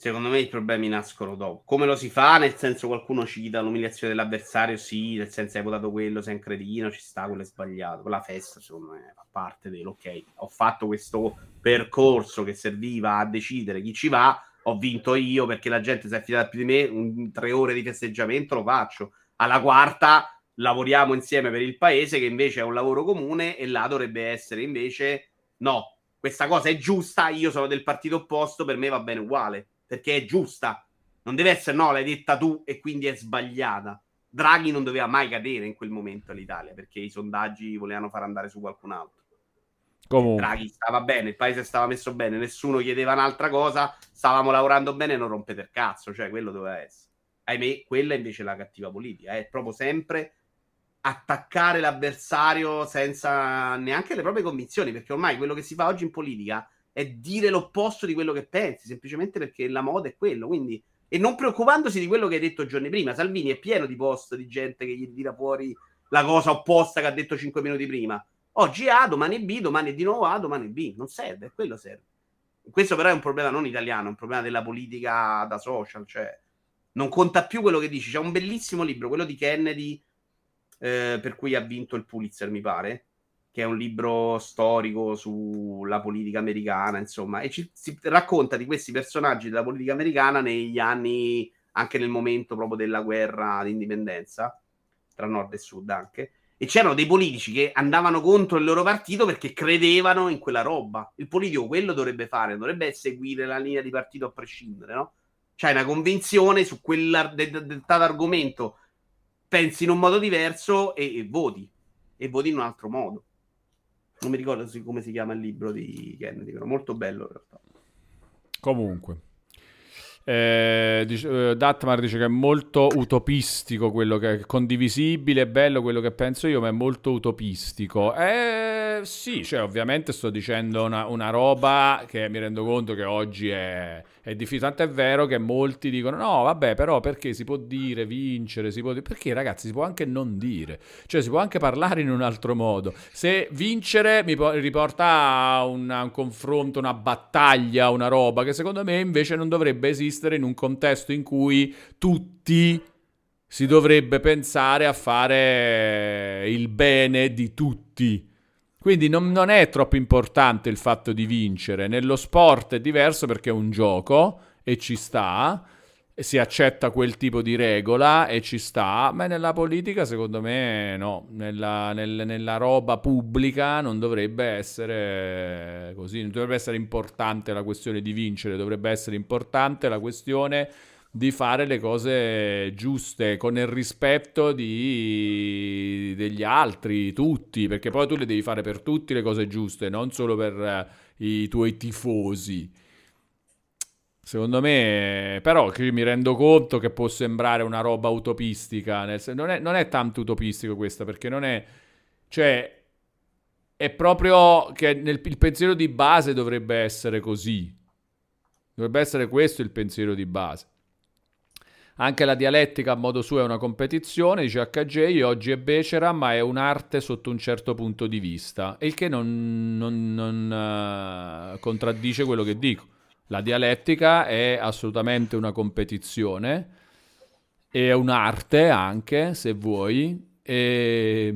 Secondo me i problemi nascono dopo. Come lo si fa? Nel senso, qualcuno cita l'umiliazione dell'avversario, sì, nel senso hai votato quello, sei un cretino, ci sta, quello è sbagliato. Quella festa, secondo me, fa parte dell'ok. Ho fatto questo percorso che serviva a decidere chi ci va, ho vinto io perché la gente si è affidata più di me, un, tre ore di festeggiamento lo faccio. Alla quarta lavoriamo insieme per il paese, che invece è un lavoro comune, e là dovrebbe essere invece no, questa cosa è giusta, io sono del partito opposto, per me va bene uguale perché è giusta. Non deve essere no, l'hai detta tu e quindi è sbagliata. Draghi non doveva mai cadere in quel momento all'Italia perché i sondaggi volevano far andare su qualcun altro. Comunque. Draghi stava bene, il paese stava messo bene, nessuno chiedeva un'altra cosa, stavamo lavorando bene, non rompete il cazzo, cioè quello doveva essere. Ahimè, quella invece è la cattiva politica, è proprio sempre attaccare l'avversario senza neanche le proprie convinzioni, perché ormai quello che si fa oggi in politica è dire l'opposto di quello che pensi, semplicemente perché la moda è quello. Quindi, e non preoccupandosi di quello che hai detto giorni prima. Salvini è pieno di post di gente che gli tira fuori la cosa opposta che ha detto cinque minuti prima. Oggi A, domani B, domani di nuovo A, domani B. Non serve, quello serve. Questo però è un problema non italiano, è un problema della politica da social, cioè non conta più quello che dici. C'è un bellissimo libro, quello di Kennedy, eh, per cui ha vinto il Pulitzer, mi pare, che è un libro storico sulla politica americana, insomma, e ci, si racconta di questi personaggi della politica americana negli anni, anche nel momento proprio della guerra d'indipendenza, tra nord e sud anche. E c'erano dei politici che andavano contro il loro partito perché credevano in quella roba. Il politico quello dovrebbe fare, dovrebbe seguire la linea di partito a prescindere, no? C'hai una convinzione su quel dettato argomento, pensi in un modo diverso e, e voti, e voti in un altro modo non mi ricordo come si chiama il libro di Kennedy, però molto bello in realtà. Comunque. Eh, dice, eh, Datmar dice che è molto utopistico quello che è condivisibile, è bello quello che penso io, ma è molto utopistico. Eh sì, cioè ovviamente sto dicendo una, una roba che mi rendo conto che oggi è, è difficile. Tanto è vero che molti dicono: no, vabbè, però perché si può dire vincere? Si può dire... Perché ragazzi, si può anche non dire, cioè si può anche parlare in un altro modo. Se vincere mi riporta a un, a un confronto, una battaglia, una roba che secondo me invece non dovrebbe esistere in un contesto in cui tutti si dovrebbe pensare a fare il bene di tutti. Quindi non, non, è troppo importante il fatto di vincere. Nello sport è diverso perché è un gioco e ci sta, si accetta quel tipo di regola e ci sta, ma nella politica secondo me no, nella, nel, nella roba pubblica non dovrebbe essere così, non dovrebbe essere importante la questione di vincere, dovrebbe essere importante la questione di fare le cose giuste con il rispetto di, degli altri, tutti, perché poi tu le devi fare per tutti le cose giuste, non solo per uh, i tuoi tifosi. Secondo me, però, mi rendo conto che può sembrare una roba utopistica. Non, è, non è tanto utopistico questa, perché non è. Cioè, è proprio che nel, il pensiero di base dovrebbe essere così. Dovrebbe essere questo il pensiero di base. Anche la dialettica a modo suo è una competizione, dice HJ, oggi è becera, ma è un'arte sotto un certo punto di vista, il che non, non, non uh, contraddice quello che dico. La dialettica è assolutamente una competizione, è un'arte anche, se vuoi, e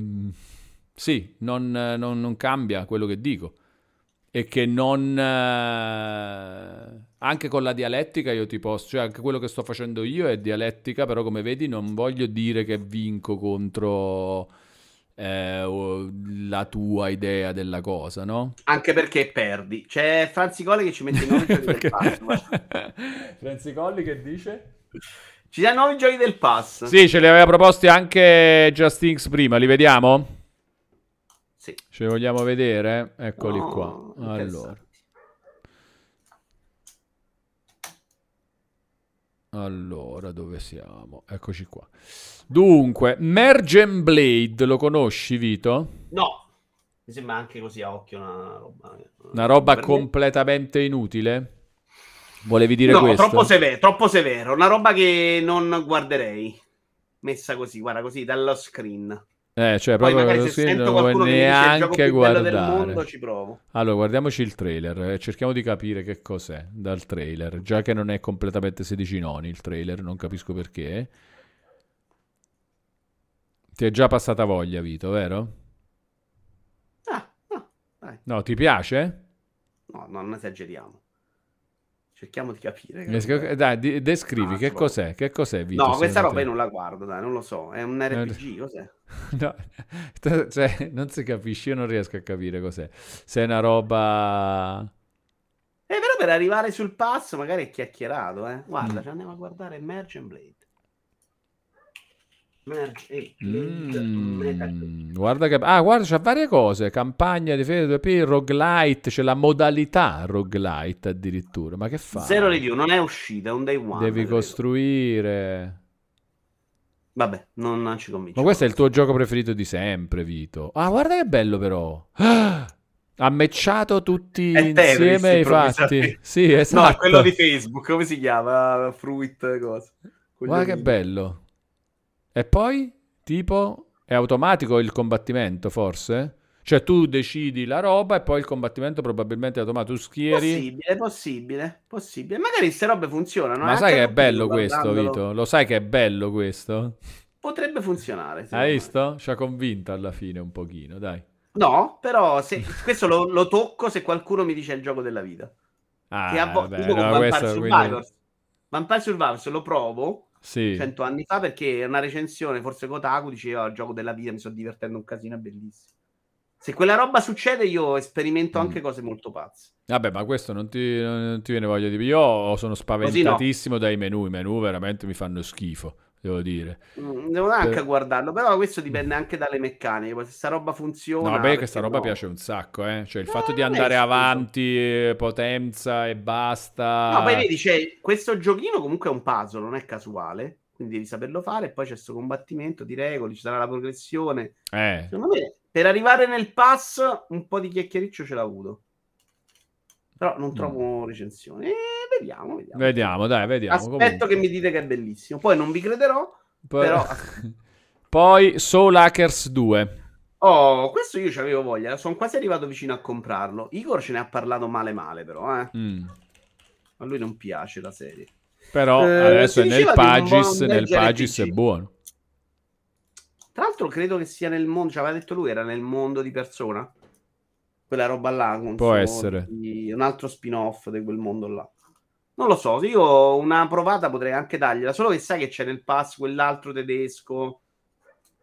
sì, non, non cambia quello che dico. E che non... Uh, anche con la dialettica io ti posso, cioè anche quello che sto facendo io è dialettica, però come vedi non voglio dire che vinco contro eh, la tua idea della cosa, no? Anche perché perdi. C'è Franzi Colli che ci mette i nuovi giochi del pass. Franzi Colli che dice? Ci dà nuovi giochi del pass. Sì, ce li aveva proposti anche Just Inks prima, li vediamo? Sì. Ce li vogliamo vedere? Eccoli no, qua. Allora. Allora, dove siamo? Eccoci qua. Dunque, Mergen Blade, lo conosci, Vito? No. Mi sembra anche così a occhio una roba... Una roba completamente me... inutile? Volevi dire no, questo? troppo severo, troppo severo. Una roba che non guarderei. Messa così, guarda, così, dallo screen. Eh, cioè, Poi proprio magari se sento qualcuno neanche guardare. mondo, ci provo. Allora, guardiamoci il trailer e cerchiamo di capire che cos'è dal trailer. Già che non è completamente 16 noni il trailer, non capisco perché. Ti è già passata voglia, Vito, vero? Ah, no, dai. No, ti piace? No, no, non esageriamo. Cerchiamo di capire. Eh, Dai, descrivi Ah, che cos'è? Che cos'è, Vito? No, questa roba io non la guardo, dai, non lo so. È un RPG, cos'è? No, cioè, non si capisce, io non riesco a capire cos'è. Se è una roba... Eh, però per arrivare sul pass magari è chiacchierato, eh. Guarda, Mm. ci andiamo a guardare Merge and Blade. Merge e Blade. Meta- Mm, guarda che... Ah, guarda, c'ha varie cose. Campagna di fede 2P, roguelite, c'è la modalità roguelite addirittura. Ma che fa? Zero review, non è uscita, è un day one. Devi costruire... Vabbè, non, non ci convince. Ma questo è il tuo gioco preferito di sempre, Vito. Ah, guarda che bello però. Ah! Ha matchato tutti È Tetris, insieme i fatti. Sì, No, esatto. è quello di Facebook, come si chiama? Fruit, cosa? Guarda che bello. E poi, tipo, è automatico il combattimento, forse? Cioè tu decidi la roba e poi il combattimento probabilmente è automatico. Tu schieri... Possibile, possibile, possibile. Magari queste robe funzionano. Ma eh, sai anche che è bello questo. Vito? Lo sai che è bello questo? Potrebbe funzionare. Hai visto? Ci ha convinto alla fine un pochino, dai. No, però se, questo lo, lo tocco se qualcuno mi dice il gioco della vita. Ah, che a vo- vabbè, no, Vampire questo quindi- Survivors. Vampire Survivors lo provo Sì. cento anni fa perché una recensione, forse Kotaku diceva il gioco della vita, mi sto divertendo un casino, è bellissimo. Se quella roba succede io sperimento Mm. anche cose molto pazze. Vabbè, ma questo non ti, non ti viene voglia di... Io sono spaventatissimo dai menu. I menu veramente mi fanno schifo, devo dire. Mm, Devo anche Per- guardarlo, però questo dipende anche dalle meccaniche. Se sta roba funziona... No, perché questa roba no? piace un sacco, eh. Cioè il No, fatto di andare avanti, eh, potenza e basta. No, poi vedi, c'è questo giochino comunque è un puzzle, non è casuale. Quindi devi saperlo fare. E poi c'è questo combattimento di regole, ci sarà la progressione. Eh, Secondo me, per arrivare nel pass, un po' di chiacchiericcio ce l'ha avuto. Però non trovo recensioni. Eh, vediamo, vediamo. Mm. vediamo, dai, vediamo. Aspetto comunque. che mi dite che è bellissimo. Poi non vi crederò. Poi... però- Poi Soul Hackers 2. Oh, questo io ci avevo voglia. Sono quasi arrivato vicino a comprarlo. Igor ce ne ha parlato male male, però, eh. Mm. A lui non piace la serie. Però Eh, adesso è nel Pagis, nel Pagis è buono. Tra l'altro credo che sia nel mondo, ci aveva detto lui, era nel mondo di persona. Quella roba là. Può essere. di- un altro spin-off di quel mondo là. Non lo so, io una provata potrei anche dargliela, solo che sai che c'è nel pass quell'altro tedesco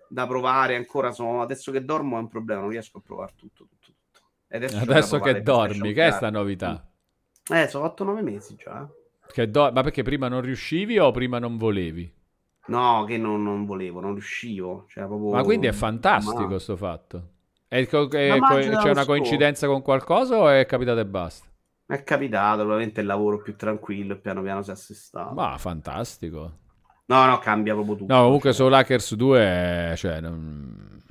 da provare ancora. Sono, adesso che dormo è un problema, non riesco a provare tutto. tutto, tutto. Adesso, Adesso che dormi, che è sta novità? Eh, sono 8-9 mesi già. Che do- Ma perché prima non riuscivi o prima non volevi? No, che non, non volevo, non riuscivo. Cioè, proprio... Ma quindi è fantastico Ma- sto fatto. È co- c'è una coincidenza con qualcosa o è capitato e basta? È capitato, probabilmente il lavoro più tranquillo e piano piano si è assestato. Ma fantastico. No, no, cambia proprio tutto. No, comunque cioè. Soul Hackers 2 è... Cioè, non...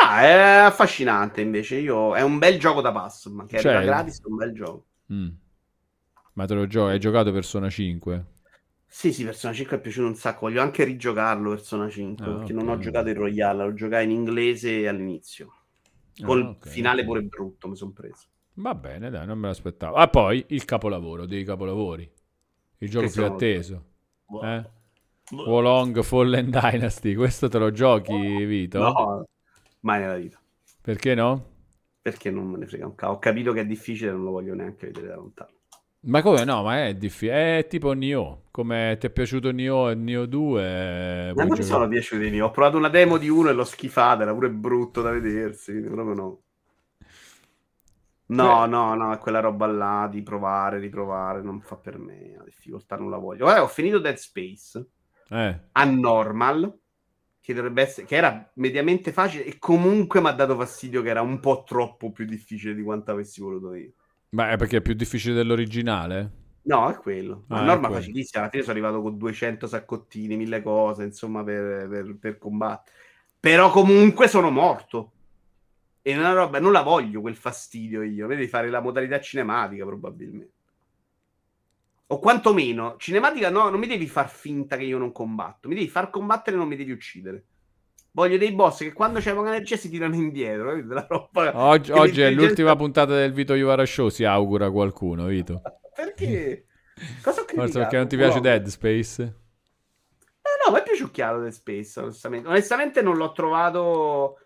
Ah, è affascinante invece. Io... È un bel gioco da pass, ma che Cioè- arriva gratis è un bel gioco. Mm. Ma te lo giochi? Hai giocato Persona 5? Sì, sì, Persona 5 è piaciuto un sacco. Voglio anche rigiocarlo Persona 5, Ah, perché ok. non ho giocato il Royale, lo giocai in inglese all'inizio. Col Ah, ok, finale pure brutto, mi sono preso. Va bene, dai, non me l'aspettavo. Ah, poi il capolavoro dei capolavori. Il gioco Questo più atteso. Eh? Wolong Fallen Dynasty. Questo te lo giochi, Vito? No, mai nella vita. Perché no? Perché non me ne frega un cavolo. Ho capito che è difficile, non lo voglio neanche vedere da lontano. Ma come no? Ma è difficile. È tipo Nioh. Come ti è piaciuto Nioh e Nioh 2? Ma puoi non mi sono piaciuti miei. Ho provato una demo di uno e l'ho schifata, era pure brutto da vedersi, proprio no. No, Eh. no, no, è quella roba là di provare, riprovare, non fa per me, la difficoltà non la voglio. Guarda, ho finito Dead Space Eh. a normal, che dovrebbe essere, che era mediamente facile e comunque mi ha dato fastidio che era un po' troppo più difficile di quanto avessi voluto io. Ma è perché è più difficile dell'originale? No, è quello. Ah, A è norma quello. facilissima. Alla fine sono arrivato con 200 saccottini, mille cose, insomma, per, per, per combattere. Però comunque sono morto. E una roba, non la voglio quel fastidio io. Devi fare la modalità cinematica, probabilmente. O quantomeno, cinematica no, non mi devi far finta che io non combatto. Mi devi far combattere e non mi devi uccidere. Voglio dei boss che quando c'è poca energia si tirano indietro. oggi, oggi è l'ultima puntata del Vito Iuvara Show, si augura qualcuno, Vito. Perché? Cosa ho criticato? Forse perché non ti piace Dead Space? Eh no, ma è piaciucchiato Dead Space, onestamente. Onestamente non l'ho trovato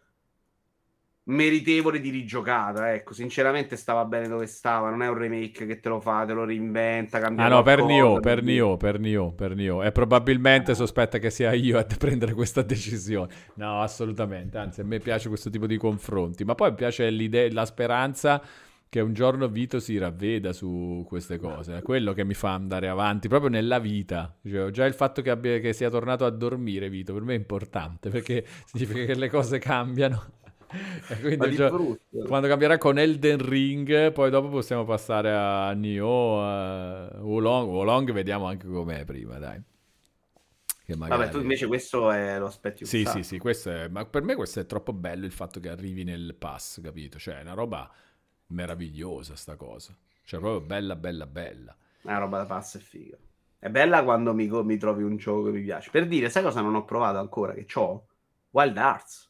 meritevole di rigiocata. Ecco, sinceramente stava bene dove stava. Non è un remake che te lo fa, te lo reinventa. Cambia ah, no, per Nio, per Nio, per Nio, per Nio. E probabilmente sospetta che sia io a prendere questa decisione. No, assolutamente. Anzi, a me piace questo tipo di confronti. Ma poi mi piace l'idea, la speranza che un giorno Vito si ravveda su queste cose. È quello che mi fa andare avanti proprio nella vita. Cioè, già il fatto che, abbia, che sia tornato a dormire, Vito, per me è importante perché significa che le cose cambiano quindi gio- quando cambierà con Elden Ring, poi dopo possiamo passare a Nioh, uh, Wolong. Wolong vediamo anche com'è prima, dai. Magari... Vabbè, tu invece questo è lo aspetti Sì, sì, sì, questo è... ma per me questo è troppo bello il fatto che arrivi nel pass, capito? Cioè, è una roba meravigliosa sta cosa. Cioè, proprio bella, bella, bella. Una roba da pass è figa. È bella quando mi, mi trovi un gioco che mi piace. Per dire, sai cosa non ho provato ancora? Che ho? Wild Arts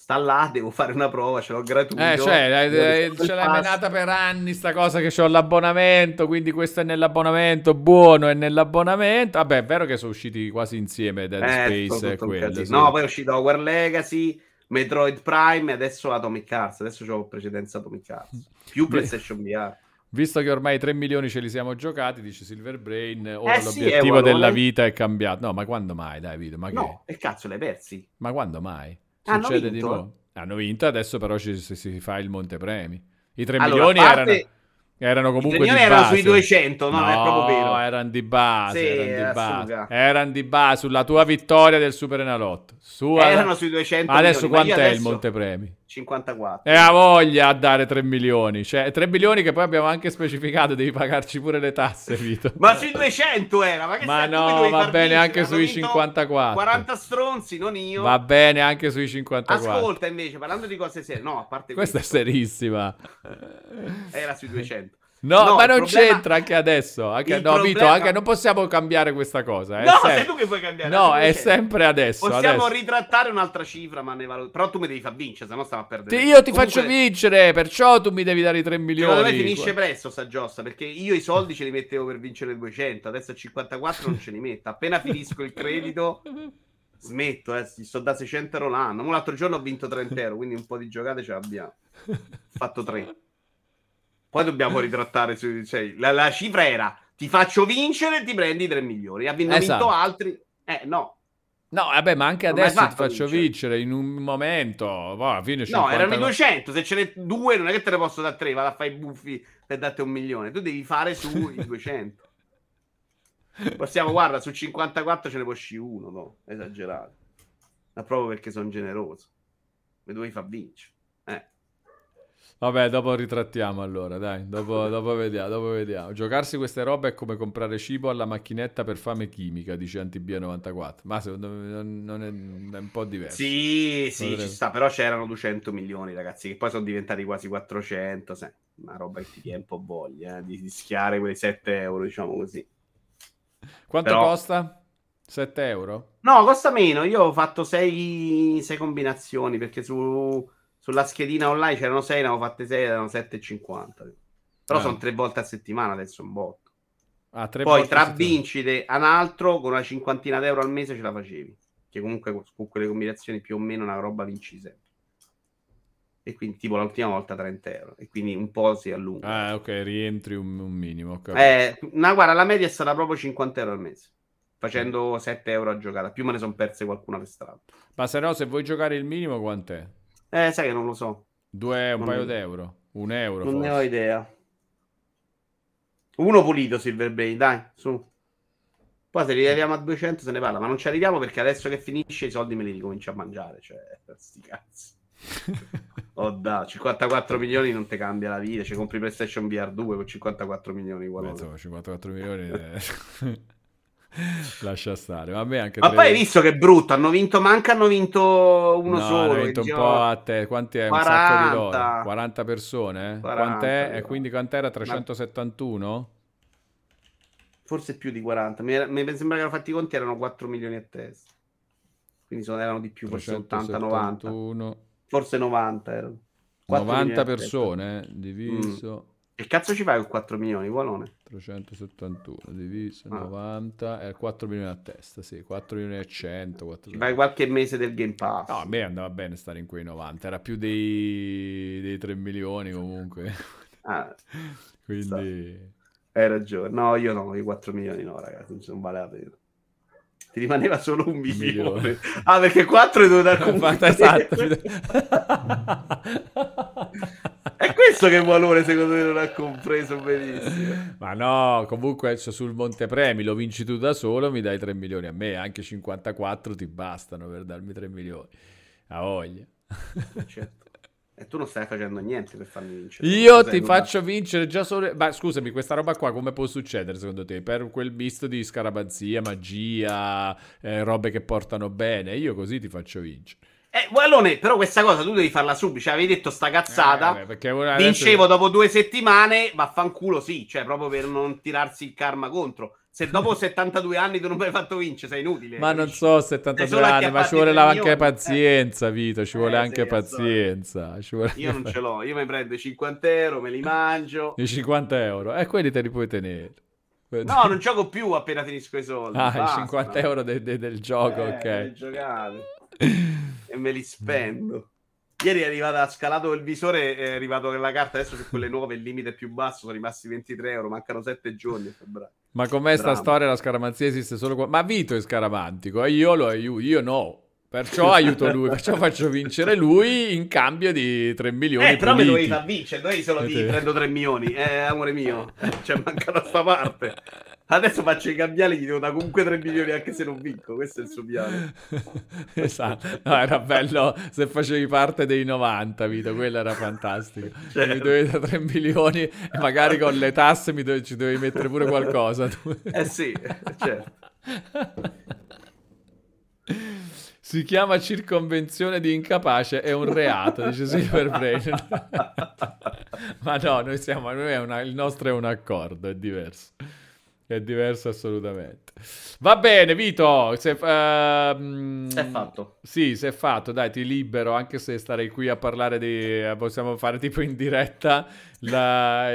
sta là, devo fare una prova, ce l'ho gratuito. Eh, cioè, eh, ce l'hai menata per anni sta cosa che ho l'abbonamento, quindi questo è nell'abbonamento, buono è nell'abbonamento. Vabbè, è vero che sono usciti quasi insieme Dead eh, Space e quello. Sì. No, poi è uscito Hogwarts Legacy, Metroid Prime e adesso Atomic Hearts. Adesso ho precedenza Atomic Hearts. Più PlayStation VR. Visto che ormai 3 milioni ce li siamo giocati, dice Silver Brain, ora eh l'obiettivo sì, della vita è cambiato. No, ma quando mai, dai, Vito? Ma no, che? e cazzo l'hai persi? Ma quando mai? Succede di nuovo. Hanno vinto, adesso però ci, si fa il montepremi. I 3 allora, milioni parte... erano erano comunque di base. erano sui 200, non no, è proprio vero. erano di base, sì, erano di base. Erano di base sulla tua vittoria del Super Enalotto. Su erano sui 200 Adesso quant'è adesso... il montepremi? 54. E ha voglia a dare 3 milioni. Cioè, 3 milioni che poi abbiamo anche specificato, devi pagarci pure le tasse, Vito. ma sui 200 era, ma che Ma no, va bene anche sui 54. 40 stronzi, non io. Va bene anche sui 54. Ascolta invece, parlando di cose serie, no, a parte Questa questo. è serissima. Era sui 200. No, no, ma non problema... c'entra anche adesso. Anche... No, problema... Vito, anche... non possiamo cambiare questa cosa. Eh. No, sem... sei tu che puoi cambiare. No, è sempre adesso. Possiamo adesso. ritrattare un'altra cifra, ma ne valo... però tu mi devi far vincere, se no stiamo a perdere. Io ti Comunque... faccio vincere, perciò tu mi devi dare i 3 milioni. Secondo me finisce presto sta giostra, perché io i soldi ce li mettevo per vincere 200, adesso a 54 non ce li metto. Appena finisco il credito... Smetto, eh, sto da 600 euro l'anno. Ma l'altro giorno ho vinto 30 euro, quindi un po' di giocate ce l'abbiamo. Ho fatto 3. Poi dobbiamo ritrattare su, cioè, la, la, cifra era ti faccio vincere e ti prendi 3 milioni. Avendo esatto. vinto altri, eh no. No, vabbè, ma anche adesso ti faccio vincere. vincere in un momento. Alla fine no, erano i 200. Se ce ne due, non è che te ne posso dare tre. Vado a fare i buffi per darti un milione. Tu devi fare sui 200. Possiamo, guarda, su 54 ce ne può uscire uno, no? Esagerato. Ma proprio perché sono generoso. Mi dovevi far vincere. Vabbè, dopo ritrattiamo allora, dai, dopo, dopo, vediamo, dopo vediamo. Giocarsi queste robe è come comprare cibo alla macchinetta per fame chimica, dice Antibia94. Ma secondo me non è, è un po' diverso. Sì, sì, Potrebbe... ci sta, però c'erano 200 milioni, ragazzi, che poi sono diventati quasi 400, sai, una roba che ti viene un po' voglia eh, di rischiare quei 7 euro, diciamo così. Quanto però... costa? 7 euro? No, costa meno, io ho fatto 6 combinazioni, perché su sulla schedina online c'erano 6, ne avevo fatte 6, erano 7,50. Però ah. sono tre volte a settimana, adesso un botto. Ah, Poi tra vincite un altro con una cinquantina d'euro al mese ce la facevi. Che comunque con quelle combinazioni più o meno una roba vinci sempre. E quindi tipo l'ultima volta 30 euro. E quindi un po' si allunga. Ah, ok, rientri un, un minimo. Eh, no, guarda, la media è stata proprio 50 euro al mese. Facendo 7 euro a giocata. Più me ne sono perse qualcuna per strada. Ma se no, se vuoi giocare il minimo, quant'è? Eh, sai che non lo so. Due, un non paio d'euro. Un euro. Non forse. ne ho idea. Uno pulito Silver Brain, dai, su. Poi se li arriviamo a 200 se ne parla, ma non ci arriviamo perché adesso che finisce i soldi me li ricomincio a mangiare, cioè, sti cazzi. oh da, 54 milioni non ti cambia la vita, ci compri PlayStation VR 2 con 54 milioni. Insomma, 54 milioni... Lascia stare, ma, anche ma poi hai visto che è brutto. Hanno vinto, manca hanno vinto uno no, solo. Hanno vinto un po' a te. Quanti è? 40. Un sacco di loro. 40 persone? 40, quant'è? E quindi quant'era? 371? Forse più di 40. Mi, mi sembra che hanno fatti i conti, erano 4 milioni a testa. quindi sono, erano di più, forse 80-90. Forse 90 erano. 90 persone, eh, diviso... Mm. Che cazzo ci fai con 4 milioni, Volone? 371 diviso ah. 90 è 4 milioni a testa, sì, 4 milioni e 100. 4 Fai qualche mese del Game Pass. No, a me andava bene stare in quei 90, era più dei, dei 3 milioni comunque. Ah, Quindi... Hai ragione. No, io no, i 4 milioni no, ragazzi, non vale la pena ti rimaneva solo un milione. Ah, perché 4 è dovuto dare un esatto. è questo che valore secondo me non ha compreso benissimo. Ma no, comunque sul Montepremi lo vinci tu da solo, mi dai 3 milioni a me, anche 54 ti bastano per darmi 3 milioni. A voglia. Certo. E tu non stai facendo niente per farmi vincere. Io ti faccio vincere già solo. Ma scusami, questa roba qua come può succedere secondo te? Per quel misto di scaramanzia, magia, eh, robe che portano bene. Io così ti faccio vincere. Eh, Wallone, però questa cosa tu devi farla subito. Cioè, avevi detto sta cazzata. Eh, vabbè, Vincevo dopo due settimane, vaffanculo sì. Cioè, proprio per non tirarsi il karma contro. Se dopo 72 anni tu non mi hai fatto vincere, sei inutile. Ma non so 72 anni, ma ci vuole anche pazienza, eh. Vito. Ci vuole eh, anche pazienza. Vuole... Io non ce l'ho. Io mi prendo i 50 euro, me li mangio. I 50 euro, e eh, quelli te li puoi tenere. No, non gioco più appena finisco i soldi. Ah, basta. i 50 euro de- de- del gioco, eh, ok. Giocate. e me li spendo. Ieri è arrivato, ha scalato il visore, è arrivato nella carta, adesso su quelle nuove il limite è più basso, sono rimasti 23 euro, mancano 7 giorni. Ma com'è sta storia? La scaramanzia esiste solo qua. Ma Vito è scaramantico e io lo aiuto, io no. Perciò aiuto lui, perciò faccio vincere lui in cambio di 3 milioni. Eh, però puliti. me lo devi far vincere, noi solo ti prendo 3 milioni. Eh, amore mio, cioè manca da sta parte. Adesso faccio i cambiali, gli devo da comunque 3 milioni anche se non vinco. Questo è il suo piano. esatto. No, era bello se facevi parte dei 90, Vito. Quello era fantastico. Certo. Mi dovevi da 3 milioni e magari con le tasse mi do- ci dovevi mettere pure qualcosa. eh sì, certo. Si chiama circonvenzione di incapace, è un reato, dice Silver Brain. Ma no, noi siamo, noi una, il nostro è un accordo, è diverso. È diverso assolutamente. Va bene, Vito. Se, uh, è fatto. Sì, si è fatto. Dai, ti libero, anche se starei qui a parlare di... Possiamo fare tipo in diretta la,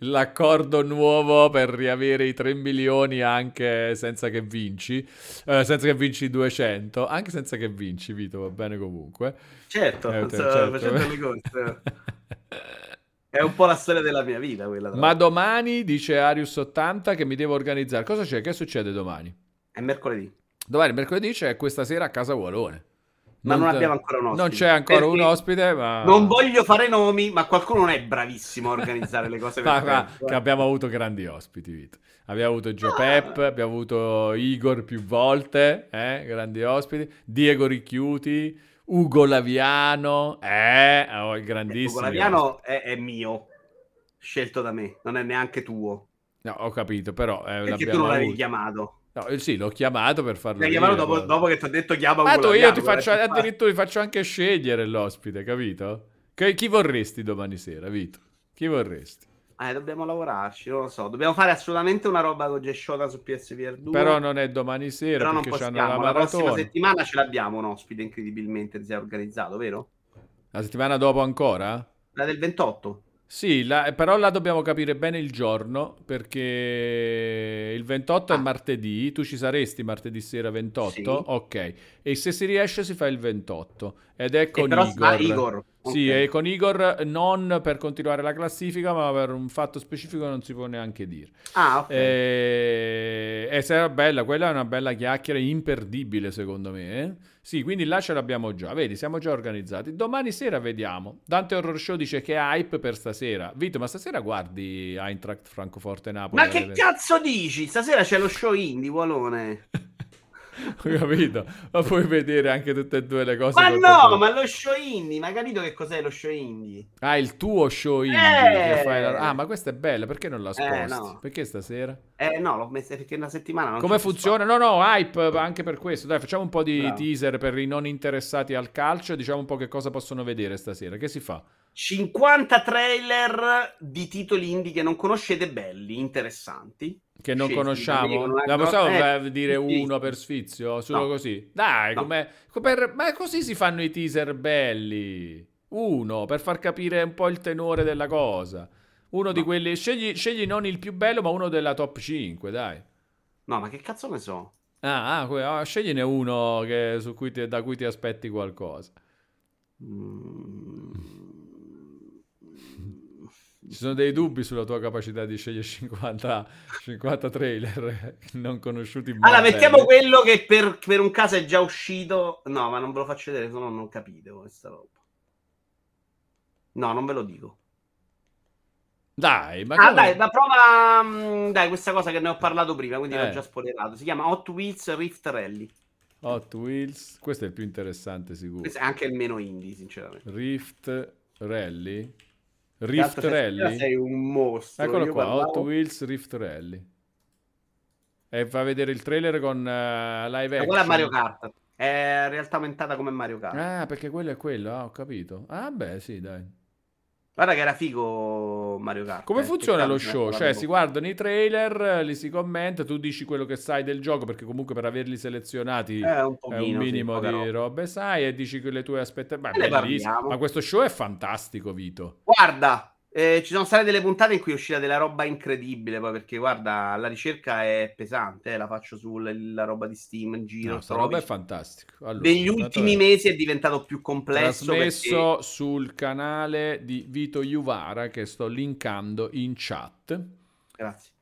l'accordo nuovo per riavere i 3 milioni anche senza che vinci. Uh, senza che vinci i 200. Anche senza che vinci, Vito, va bene comunque. Certo, eh, certo. facendo le cose. È un po' la storia della mia vita quella. Ma domani, dice Arius80, che mi devo organizzare. Cosa c'è? Che succede domani? È mercoledì. Domani, mercoledì, c'è questa sera a casa Walone. Ma non, non abbiamo ancora un ospite. Non c'è ancora un ospite, ma... Non voglio fare nomi, ma qualcuno non è bravissimo a organizzare le cose. ma, ma, che abbiamo avuto grandi ospiti, Vito. Abbiamo avuto Gio ah. Pep, abbiamo avuto Igor più volte, eh? grandi ospiti. Diego Ricchiuti. Ugo Laviano, eh, oh, il grandissimo. Ugo Laviano è, è, mio, scelto da me, non è neanche tuo. No, ho capito, però... Eh, Perché tu non l'avevi chiamato. No, eh, sì, l'ho chiamato per farlo. L'hai chiamato dopo, dopo, che ti ho detto chiama Ugo ah, tu, io ti faccio, addirittura ti faccio anche scegliere l'ospite, capito? Che, chi vorresti domani sera, Vito? Chi vorresti? Eh, dobbiamo lavorarci, non lo so. Dobbiamo fare assolutamente una roba con Gesciota su PSVR 2. Però non è domani sera Però perché possiamo. la, la prossima settimana ce l'abbiamo un ospite incredibilmente è organizzato, vero? La settimana dopo ancora? La del 28. Sì, la, però la dobbiamo capire bene il giorno perché il 28 ah. è martedì, tu ci saresti martedì sera 28? Sì. Ok, e se si riesce si fa il 28 ed è con Igor. Igor. Sì, okay. è con Igor non per continuare la classifica ma per un fatto specifico non si può neanche dire. Ah, ok. E, e sarà bella, quella è una bella chiacchiera imperdibile secondo me, eh? Sì, quindi là ce l'abbiamo già, vedi, siamo già organizzati. Domani sera vediamo. Dante Horror Show dice che è hype per stasera. Vito, ma stasera guardi Eintracht Francoforte Napoli? Ma che cazzo dici? Stasera c'è lo show indie, Walone. Ho capito, ma puoi vedere anche tutte e due le cose. Ma no, ma lo show indie, ma capito che cos'è lo show indie? Ah, il tuo show indie. Eh... La... Ah, ma questa è bella, perché non la sposti? Eh, no. Perché stasera? Eh no, l'ho messa perché una settimana non Come funziona? No, no, hype anche per questo. Dai, facciamo un po' di Bravo. teaser per i non interessati al calcio, diciamo un po' che cosa possono vedere stasera. Che si fa? 50 trailer di titoli indie che non conoscete belli, interessanti. Che non Scesi, conosciamo? non La possiamo eh, dire sì. uno per sfizio? Solo No. così? Dai, No. per- ma così si fanno i teaser belli. Uno, per far capire un po' il tenore della cosa. Uno di No. quelli... Scegli, scegli non il più bello, ma uno della top 5, dai. No, ma che cazzo ne so? Ah, ah, ah, scegliene uno che- su cui ti- da cui ti aspetti qualcosa. Mm. Ci sono dei dubbi sulla tua capacità di scegliere 50, 50 trailer non conosciuti. Allora, mettiamo quello che per, per un caso è già uscito. No, ma non ve lo faccio vedere, se no non capite questa roba. No, non ve lo dico. Dai, ma Ah, dai, la prova. mm, Dai, questa cosa che ne ho parlato prima, quindi Eh. l'ho già spoilerato. Si chiama Hot Wheels Rift Rally. Hot Wheels, questo è il più interessante sicuro. Questo è anche il meno indie, sinceramente. Rift Rally. Rift stasera Rally. Sei un mostro. Eccolo Io qua, parlavo- Hot Wheels Rift Rally. E fa vedere il trailer con eh, live action. Quella è Mario Kart. È realtà aumentata come Mario Kart. Ah, perché quello è quello, ah, ho capito. Ah, beh, sì, dai. Guarda che era figo Mario Kart. Come eh, funziona lo show? Cioè, si guardano i trailer, li si commenta, tu dici quello che sai del gioco, perché comunque per averli selezionati Eh, un è pochino, un sì, minimo poca di robe sai e dici che le tue aspettative. Ma questo show è fantastico, Vito. Guarda, eh, ci sono state delle puntate in cui è uscita della roba incredibile, poi perché guarda, la ricerca è pesante, eh, la faccio sulla roba di Steam in giro. No, sta trovi. roba è fantastica. Allora, Negli ultimi è mesi è diventato più complesso trasmesso sul canale di Vito Juvara che sto linkando in chat. perché... Grazie.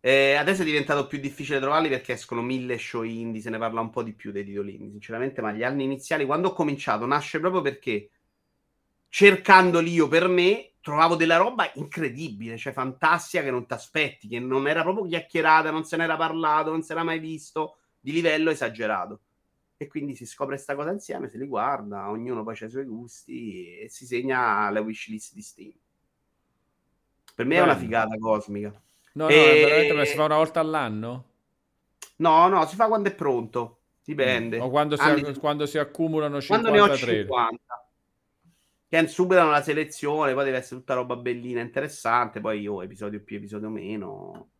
Eh, adesso è diventato più difficile trovarli perché escono mille show indie, se ne parla un po' di più dei titoli indie, sinceramente, ma gli anni iniziali, quando ho cominciato, nasce proprio perché cercandoli io per me, trovavo della roba incredibile, cioè fantastica che non ti aspetti, che non era proprio chiacchierata, non se n'era parlato, non si era mai visto, di livello esagerato. E quindi si scopre questa cosa insieme, se li guarda, ognuno poi ha i suoi gusti e si segna la wishlist di Steam. Per me è una figata cosmica. No, no, E- veramente ma si fa una volta all'anno? No, no, si fa quando è pronto. Dipende. O quando si, Anni- quando si accumulano quando ne ho 50 trailer? 50. Che superano la selezione, poi deve essere tutta roba bellina, interessante. Poi io, episodio più, episodio meno.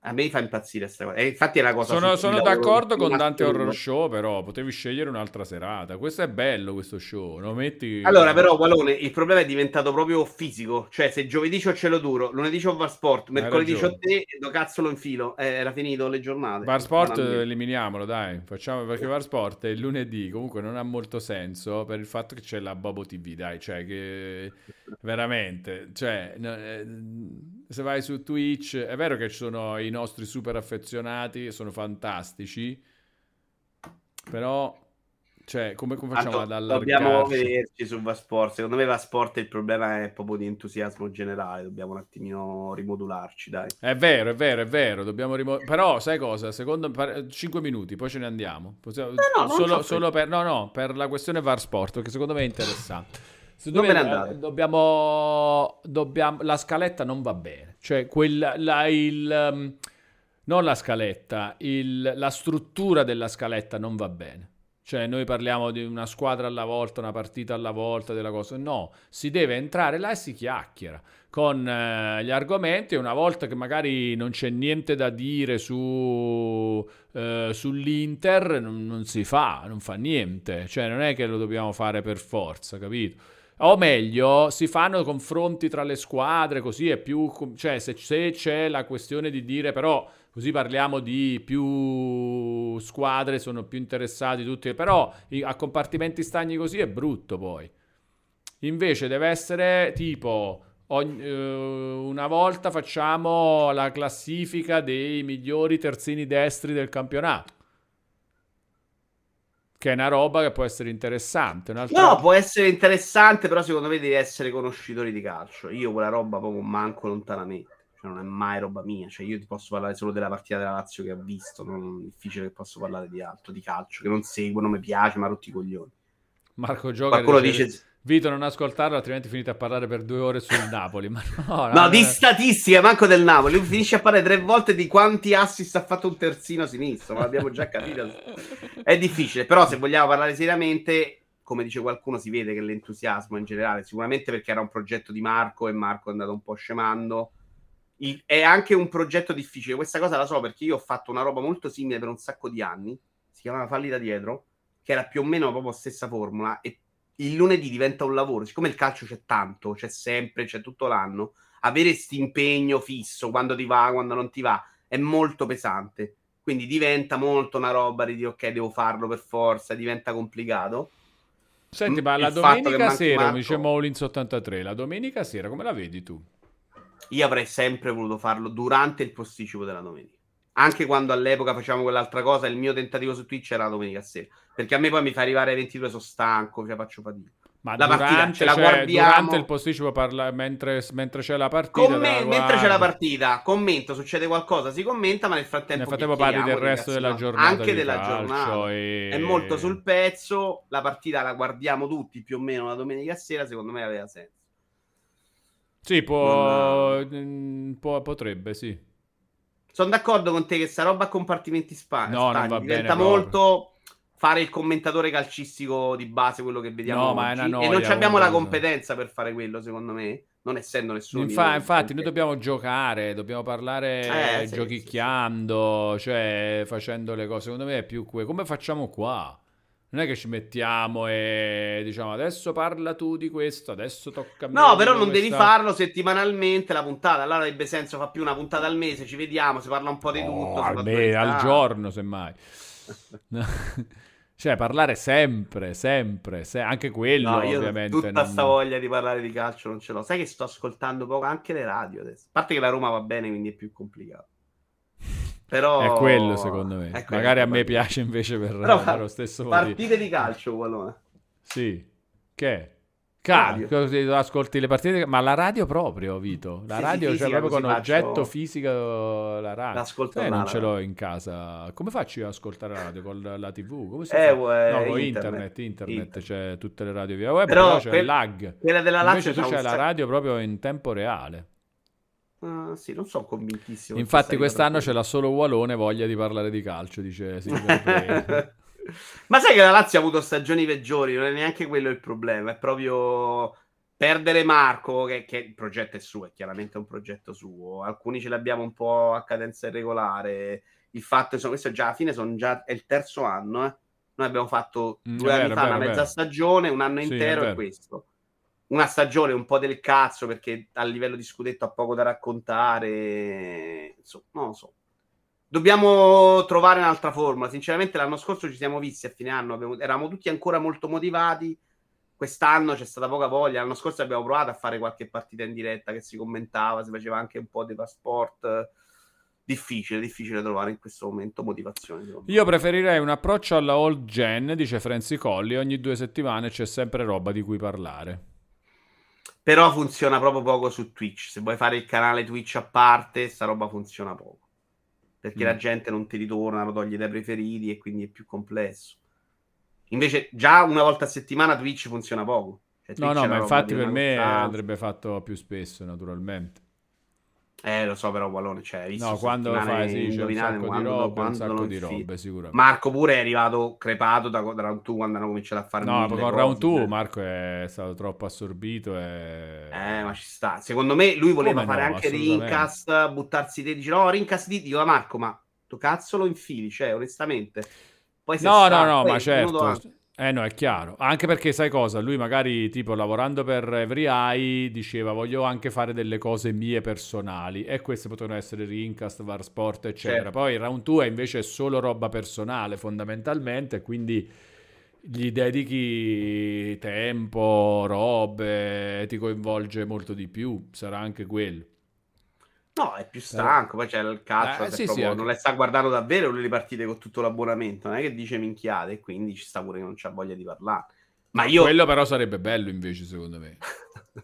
A me fa impazzire questa cosa. E infatti è la cosa. Sono, sono d'accordo con Dante. Horror Show, però potevi scegliere un'altra serata. Questo è bello, questo show. Lo metti... Allora, però, Walone, il problema è diventato proprio fisico. Cioè, se giovedì c'ho cielo duro, lunedì c'ho Varsport, mercoledì c'ho te, do cazzo lo infilo. Eh, era finito le giornate. Var Sport eliminiamolo, dai. Facciamo perché Var Sport è il lunedì, comunque non ha molto senso per il fatto che c'è la Bobo TV, dai, cioè che veramente, cioè no, eh, se vai su Twitch, è vero che ci sono i nostri super affezionati, sono fantastici. Però cioè come, come facciamo Tanto ad dobbiamo allargarci? vederci su Vasport. Secondo me Vasport il problema è proprio di entusiasmo generale. Dobbiamo un attimino rimodularci, dai. È vero, è vero, è vero, dobbiamo rimo- Però sai cosa? Secondo me 5 minuti, poi ce ne andiamo. Possiamo- no, non solo, solo per no, no, per la questione VAR Sport, perché secondo me è interessante. Secondo Non me, me andate. dobbiamo, dobbiamo la scaletta non va bene. Cioè quella la, il um, non la scaletta, il- la struttura della scaletta non va bene. Cioè, noi parliamo di una squadra alla volta, una partita alla volta, della cosa. No, si deve entrare là e si chiacchiera con eh, gli argomenti. Una volta che magari non c'è niente da dire su, eh, sull'Inter, non, non si fa, non fa niente. Cioè, non è che lo dobbiamo fare per forza, capito? O meglio, si fanno confronti tra le squadre, così è più... Cioè, se, se c'è la questione di dire, però, così parliamo di più squadre, sono più interessati tutti, però a compartimenti stagni così è brutto poi. Invece deve essere tipo... eh, una volta facciamo la classifica dei migliori terzini destri del campionato. Che è una roba che può essere interessante. Un'altra No, può essere interessante, però secondo me devi essere conoscitori di calcio. Io quella roba proprio manco lontanamente. Cioè, non è mai roba mia. Cioè, io ti posso parlare solo della partita della Lazio che ho visto. Non è difficile che posso parlare di altro, di calcio, che non seguo, non mi piace, ma rotti i coglioni. Marco Gioca Qualcuno dice... Vito non ascoltarlo, altrimenti finite a parlare per due ore sul Napoli. Ma no, No, di statistica, manco del Napoli. Lui finisce a parlare tre volte di quanti assist ha fatto un terzino sinistro, ma l'abbiamo già capito. È difficile, però se vogliamo parlare seriamente, come dice qualcuno, si vede che l'entusiasmo in generale, sicuramente perché era un progetto di Marco e Marco è andato un po' scemando. il, è anche un progetto difficile. Questa cosa la so perché io ho fatto una roba molto simile per un sacco di anni. Si chiamava Falli da dietro, che era più o meno proprio stessa formula. E il lunedì diventa un lavoro. Siccome il calcio c'è tanto, c'è sempre, c'è tutto l'anno, avere questo impegno fisso quando ti va, quando non ti va, è molto pesante. Quindi diventa molto una roba di dire ok, devo farlo per forza, diventa complicato. Senti, ma la domenica sera, Marco... mi dice Moulins 83, la domenica sera come la vedi tu? Io avrei sempre voluto farlo durante il posticipo della domenica. Anche quando all'epoca facevamo quell'altra cosa, il mio tentativo su Twitch era la domenica sera. Perché a me poi mi fa arrivare ai 22, sono stanco, cioè faccio fatica. Ma la durante, partita ce la cioè, guardiamo durante il posticipo parla, mentre, mentre, c'è la partita. Come, mentre c'è la partita, commento, succede qualcosa, si commenta, ma nel frattempo. Nel frattempo parli del resto della giornata. Anche della giornata. E... È molto sul pezzo. La partita la guardiamo tutti più o meno la domenica sera. Secondo me aveva senso. Sì, può, non... può potrebbe, sì. Sono d'accordo con te che sta roba a compartimenti spa- no, spagni diventa molto fare il commentatore calcistico di base, quello che vediamo no, oggi. Noia, e non abbiamo la competenza per fare quello, secondo me, non essendo nessuno. Infa- infatti, noi dobbiamo giocare, dobbiamo parlare eh, giochicchiando, sì, sì. cioè facendo le cose. Secondo me è più que- come facciamo qua. Non è che ci mettiamo e diciamo adesso parla tu di questo, adesso tocca a me. No, però non questa... devi farlo settimanalmente la puntata. Allora avrebbe senso fa più una puntata al mese, ci vediamo, si parla un po' di tutto. Oh, me, al giorno, semmai. cioè, parlare sempre, sempre, se... anche quello no, io ovviamente. Tutta non... sta voglia di parlare di calcio non ce l'ho. Sai che sto ascoltando poco anche le radio adesso. A parte che la Roma va bene, quindi è più complicato. Però... È quello secondo me. Quello, Magari a me piace invece per, Però, per lo stesso motivo. Partite di calcio, Wallone. Sì. Che? Calcio, ascolti le partite, ma la radio proprio, Vito. La sì, radio sì, cioè proprio con faccio... oggetto fisico la radio. L'ascolto eh, non ce l'ho in casa. Come faccio io ad ascoltare la radio con la, la TV? Come si eh, fa? Eh, no, con internet, internet, internet, c'è tutte le radio via web, però, però c'è il lag. Quella della Lazio Invece tu c'hai la radio proprio in tempo reale. Uh, sì, non sono convintissimo. Infatti, quest'anno c'è la solo Walone voglia di parlare di calcio, dice Ma sai che la Lazio ha avuto stagioni peggiori? Non è neanche quello il problema, è proprio perdere Marco, che, che, il progetto è suo, è chiaramente un progetto suo. Alcuni ce l'abbiamo un po' a cadenza irregolare. Il fatto che questo già alla fine sono già è il terzo anno. Eh. Noi abbiamo fatto mm, due anni fa vero, una mezza vero. stagione, un anno sì, intero e questo una stagione un po' del cazzo perché a livello di scudetto ha poco da raccontare. Insomma, non lo so. Dobbiamo trovare un'altra forma. Sinceramente, l'anno scorso ci siamo visti a fine anno, abbiamo, eravamo tutti ancora molto motivati. Quest'anno c'è stata poca voglia. L'anno scorso abbiamo provato a fare qualche partita in diretta che si commentava, si faceva anche un po' di passport. Difficile, difficile trovare in questo momento motivazione. Io preferirei un approccio alla old gen, dice Franzi Colli. Ogni due settimane c'è sempre roba di cui parlare. Però funziona proprio poco su Twitch. Se vuoi fare il canale Twitch a parte, sta roba funziona poco. Perché mm. la gente non ti ritorna, lo toglie dai preferiti e quindi è più complesso. Invece, già una volta a settimana Twitch funziona poco. Cioè, no, no, ma infatti per me andrebbe fatto più spesso, naturalmente. Eh, lo so, però Wallone, cioè, visto No, quando fai, sì, c'è un sacco quando, di robe, un sacco di robe, sicuramente. Marco pure è arrivato crepato da, da Round 2 quando hanno cominciato a fare No, con Round 2 cioè. Marco è stato troppo assorbito e... Eh, ma ci sta. Secondo me lui voleva Come fare no, anche Rincast, buttarsi te, dice no, Rincast di dico, Marco, ma tu cazzo lo infili, cioè, onestamente. Poi no, no, no, ma certo. Eh no, è chiaro. Anche perché sai cosa? Lui magari, tipo, lavorando per Every Eye, diceva voglio anche fare delle cose mie personali. E queste potevano essere Rincast, Var Sport, eccetera. Certo. Poi Round 2 invece è solo roba personale, fondamentalmente, quindi gli dedichi tempo, robe, ti coinvolge molto di più. Sarà anche quello. No, è più stanco, poi c'è il calcio, eh, sì, proprio, sì, non le sta guardando davvero le partite con tutto l'abbonamento, non è che dice minchiate, e quindi ci sta pure che non c'ha voglia di parlare. Ma io... Quello però sarebbe bello invece, secondo me.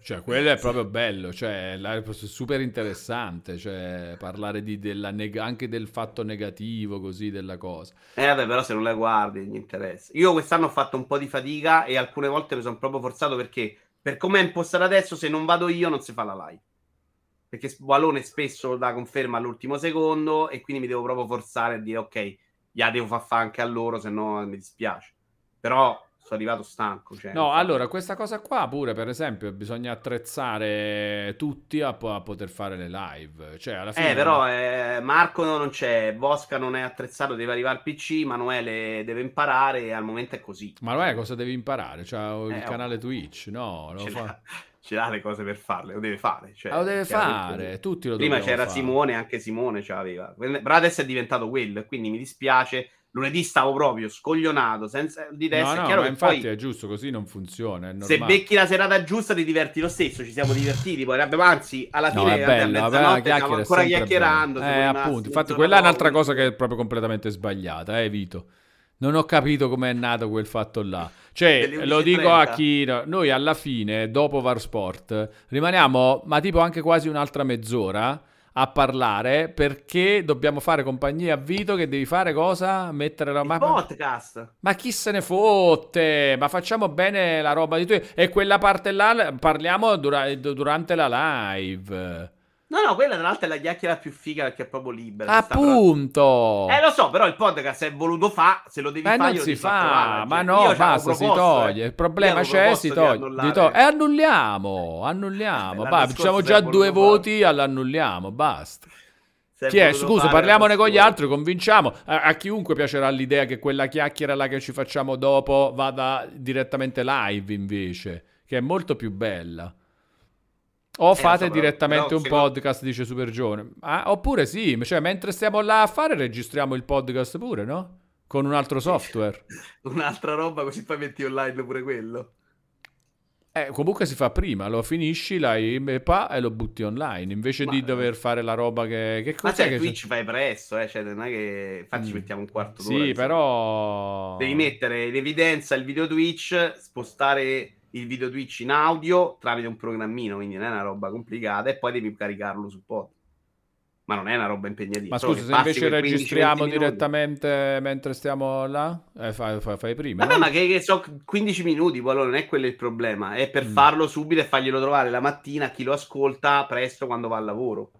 cioè, quello è proprio bello, cioè, è super interessante, cioè, parlare di, neg- anche del fatto negativo, così, della cosa. Eh, vabbè, però se non la guardi, mi interessa. Io quest'anno ho fatto un po' di fatica e alcune volte mi sono proprio forzato perché, per come è impostata adesso, se non vado io non si fa la live perché Walone spesso dà conferma all'ultimo secondo e quindi mi devo proprio forzare a dire ok, gliela devo far fare anche a loro, se no mi dispiace. Però sono arrivato stanco. Cioè, no, allora, questa cosa qua pure, per esempio, bisogna attrezzare tutti a, a poter fare le live. Cioè, alla fine... Eh, però eh, Marco non c'è, Bosca non è attrezzato, deve arrivare al PC, Manuele deve imparare e al momento è così. Manuele cosa devi imparare? C'ha il eh, canale Twitch? No, lo fa... ce l'ha le cose per farle, lo deve fare. Cioè, lo deve fare, tutti lo Prima c'era fare. Simone, anche Simone ce l'aveva. Però adesso è diventato quello, quindi mi dispiace lunedì stavo proprio scoglionato senza di testa. No, no, chiaro ma infatti poi, è giusto, così non funziona. se becchi la serata giusta, ti diverti lo stesso. Ci siamo divertiti. Poi abbiamo, anzi, alla fine no, è bello, a stiamo ancora chiacchierando. Eh, appunto, infatti, quella è un'altra cosa che è proprio completamente sbagliata, eh, Vito. Non ho capito come è nato quel fatto là. Cioè, lo dico a chi. Noi alla fine, dopo Varsport, rimaniamo, ma tipo anche quasi un'altra mezz'ora a parlare perché dobbiamo fare compagnia a Vito che devi fare cosa? Mettere la mappa. podcast. Ma chi se ne fotte? Ma facciamo bene la roba di tu. E quella parte là parliamo dura- durante la live. No, no, quella tra l'altro è la chiacchiera più figa perché è proprio libera. Appunto. Eh, lo so, però il podcast è voluto fa, se lo devi fare... Ma non si fa, ma no, basta, si toglie. Il problema c'è, si toglie. Di to- e annulliamo, annulliamo. Eh, Facciamo già due voti, all'annulliamo, basta. Chi è? Scusa, parliamone con gli altri, convinciamo. A, a, chiunque piacerà l'idea che quella chiacchiera là che ci facciamo dopo vada direttamente live invece, che è molto più bella. O eh, fate so, direttamente però, un secondo... podcast, dice Super Giovane. Ah, oppure sì, cioè mentre stiamo là a fare registriamo il podcast pure, no? Con un altro software. Un'altra roba così poi metti online pure quello. Eh, comunque si fa prima, lo finisci la pa, e lo butti online invece Ma... di dover fare la roba che. che Ma sai, che Twitch c'è? fai presto, eh? cioè, non è che. Infatti, mm. mettiamo un quarto d'ora. Sì, però. Devi mettere in evidenza il video Twitch, spostare il video Twitch in audio tramite un programmino, quindi non è una roba complicata, e poi devi caricarlo sul pod. Ma non è una roba impegnativa. Ma scusa, se invece registriamo direttamente mentre stiamo là, eh, fai, fai, fai, prima. Vabbè, no? ma che, che, so 15 minuti, poi allora non è quello il problema. È per mm. farlo subito e farglielo trovare la mattina a chi lo ascolta presto quando va al lavoro.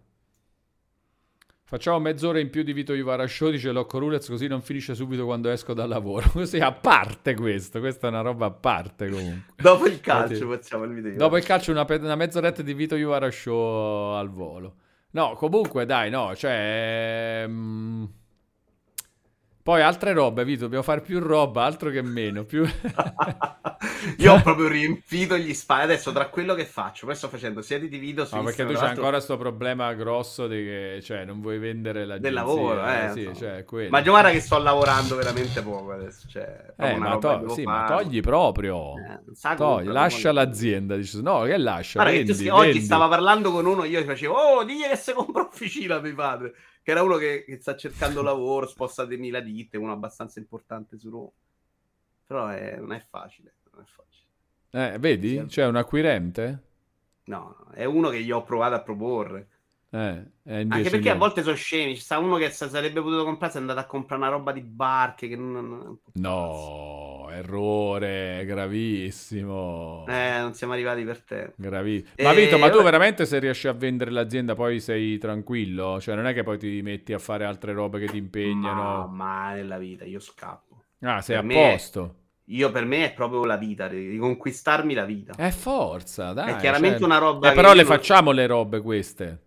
Facciamo mezz'ora in più di Vito Show, dice Locco Rulez, così non finisce subito quando esco dal lavoro. Così a parte questo, questa è una roba a parte comunque. Dopo il calcio facciamo il video. Dopo il calcio una, pe- una mezz'oretta di Vito Show al volo. No, comunque dai, no, cioè... Mm... Poi altre robe, Vito, dobbiamo fare più roba, altro che meno. Più... Io ho proprio riempito gli spazi. Adesso tra quello che faccio, poi sto facendo sia di video su No, perché tu c'hai ancora questo problema grosso di che cioè, non vuoi vendere la del lavoro, eh, sì, so. cioè, Ma guarda che sto lavorando veramente poco adesso, cioè, eh, ma, to- sì, ma, togli proprio. Eh, togli, lascia l'azienda, dici no, che lascia? Guarda, vendi, che tu, oggi stava parlando con uno, io gli facevo "Oh, digli che se compra officina mio padre" che era uno che, che sta cercando lavoro, sposta 2000 ditte, uno abbastanza importante su Roma. Però è, non è facile. Non è facile. Eh, vedi? C'è un acquirente? No, è uno che gli ho provato a proporre. Eh, Anche perché a volte sono scemi. Sta uno che sarebbe potuto comprare, è andato a comprare una roba di barche. Che non, non no, errore gravissimo. Eh, non siamo arrivati per te. Gravissimo. Ma Vito, ma tu veramente se riesci a vendere l'azienda poi sei tranquillo? Cioè, non è che poi ti metti a fare altre robe che ti impegnano? No, mai nella vita, io scappo. Ah, sei per a posto. Io per me è proprio la vita, di conquistarmi la vita. È forza, dai. È chiaramente cioè... una roba. Eh, però le non... facciamo le robe queste.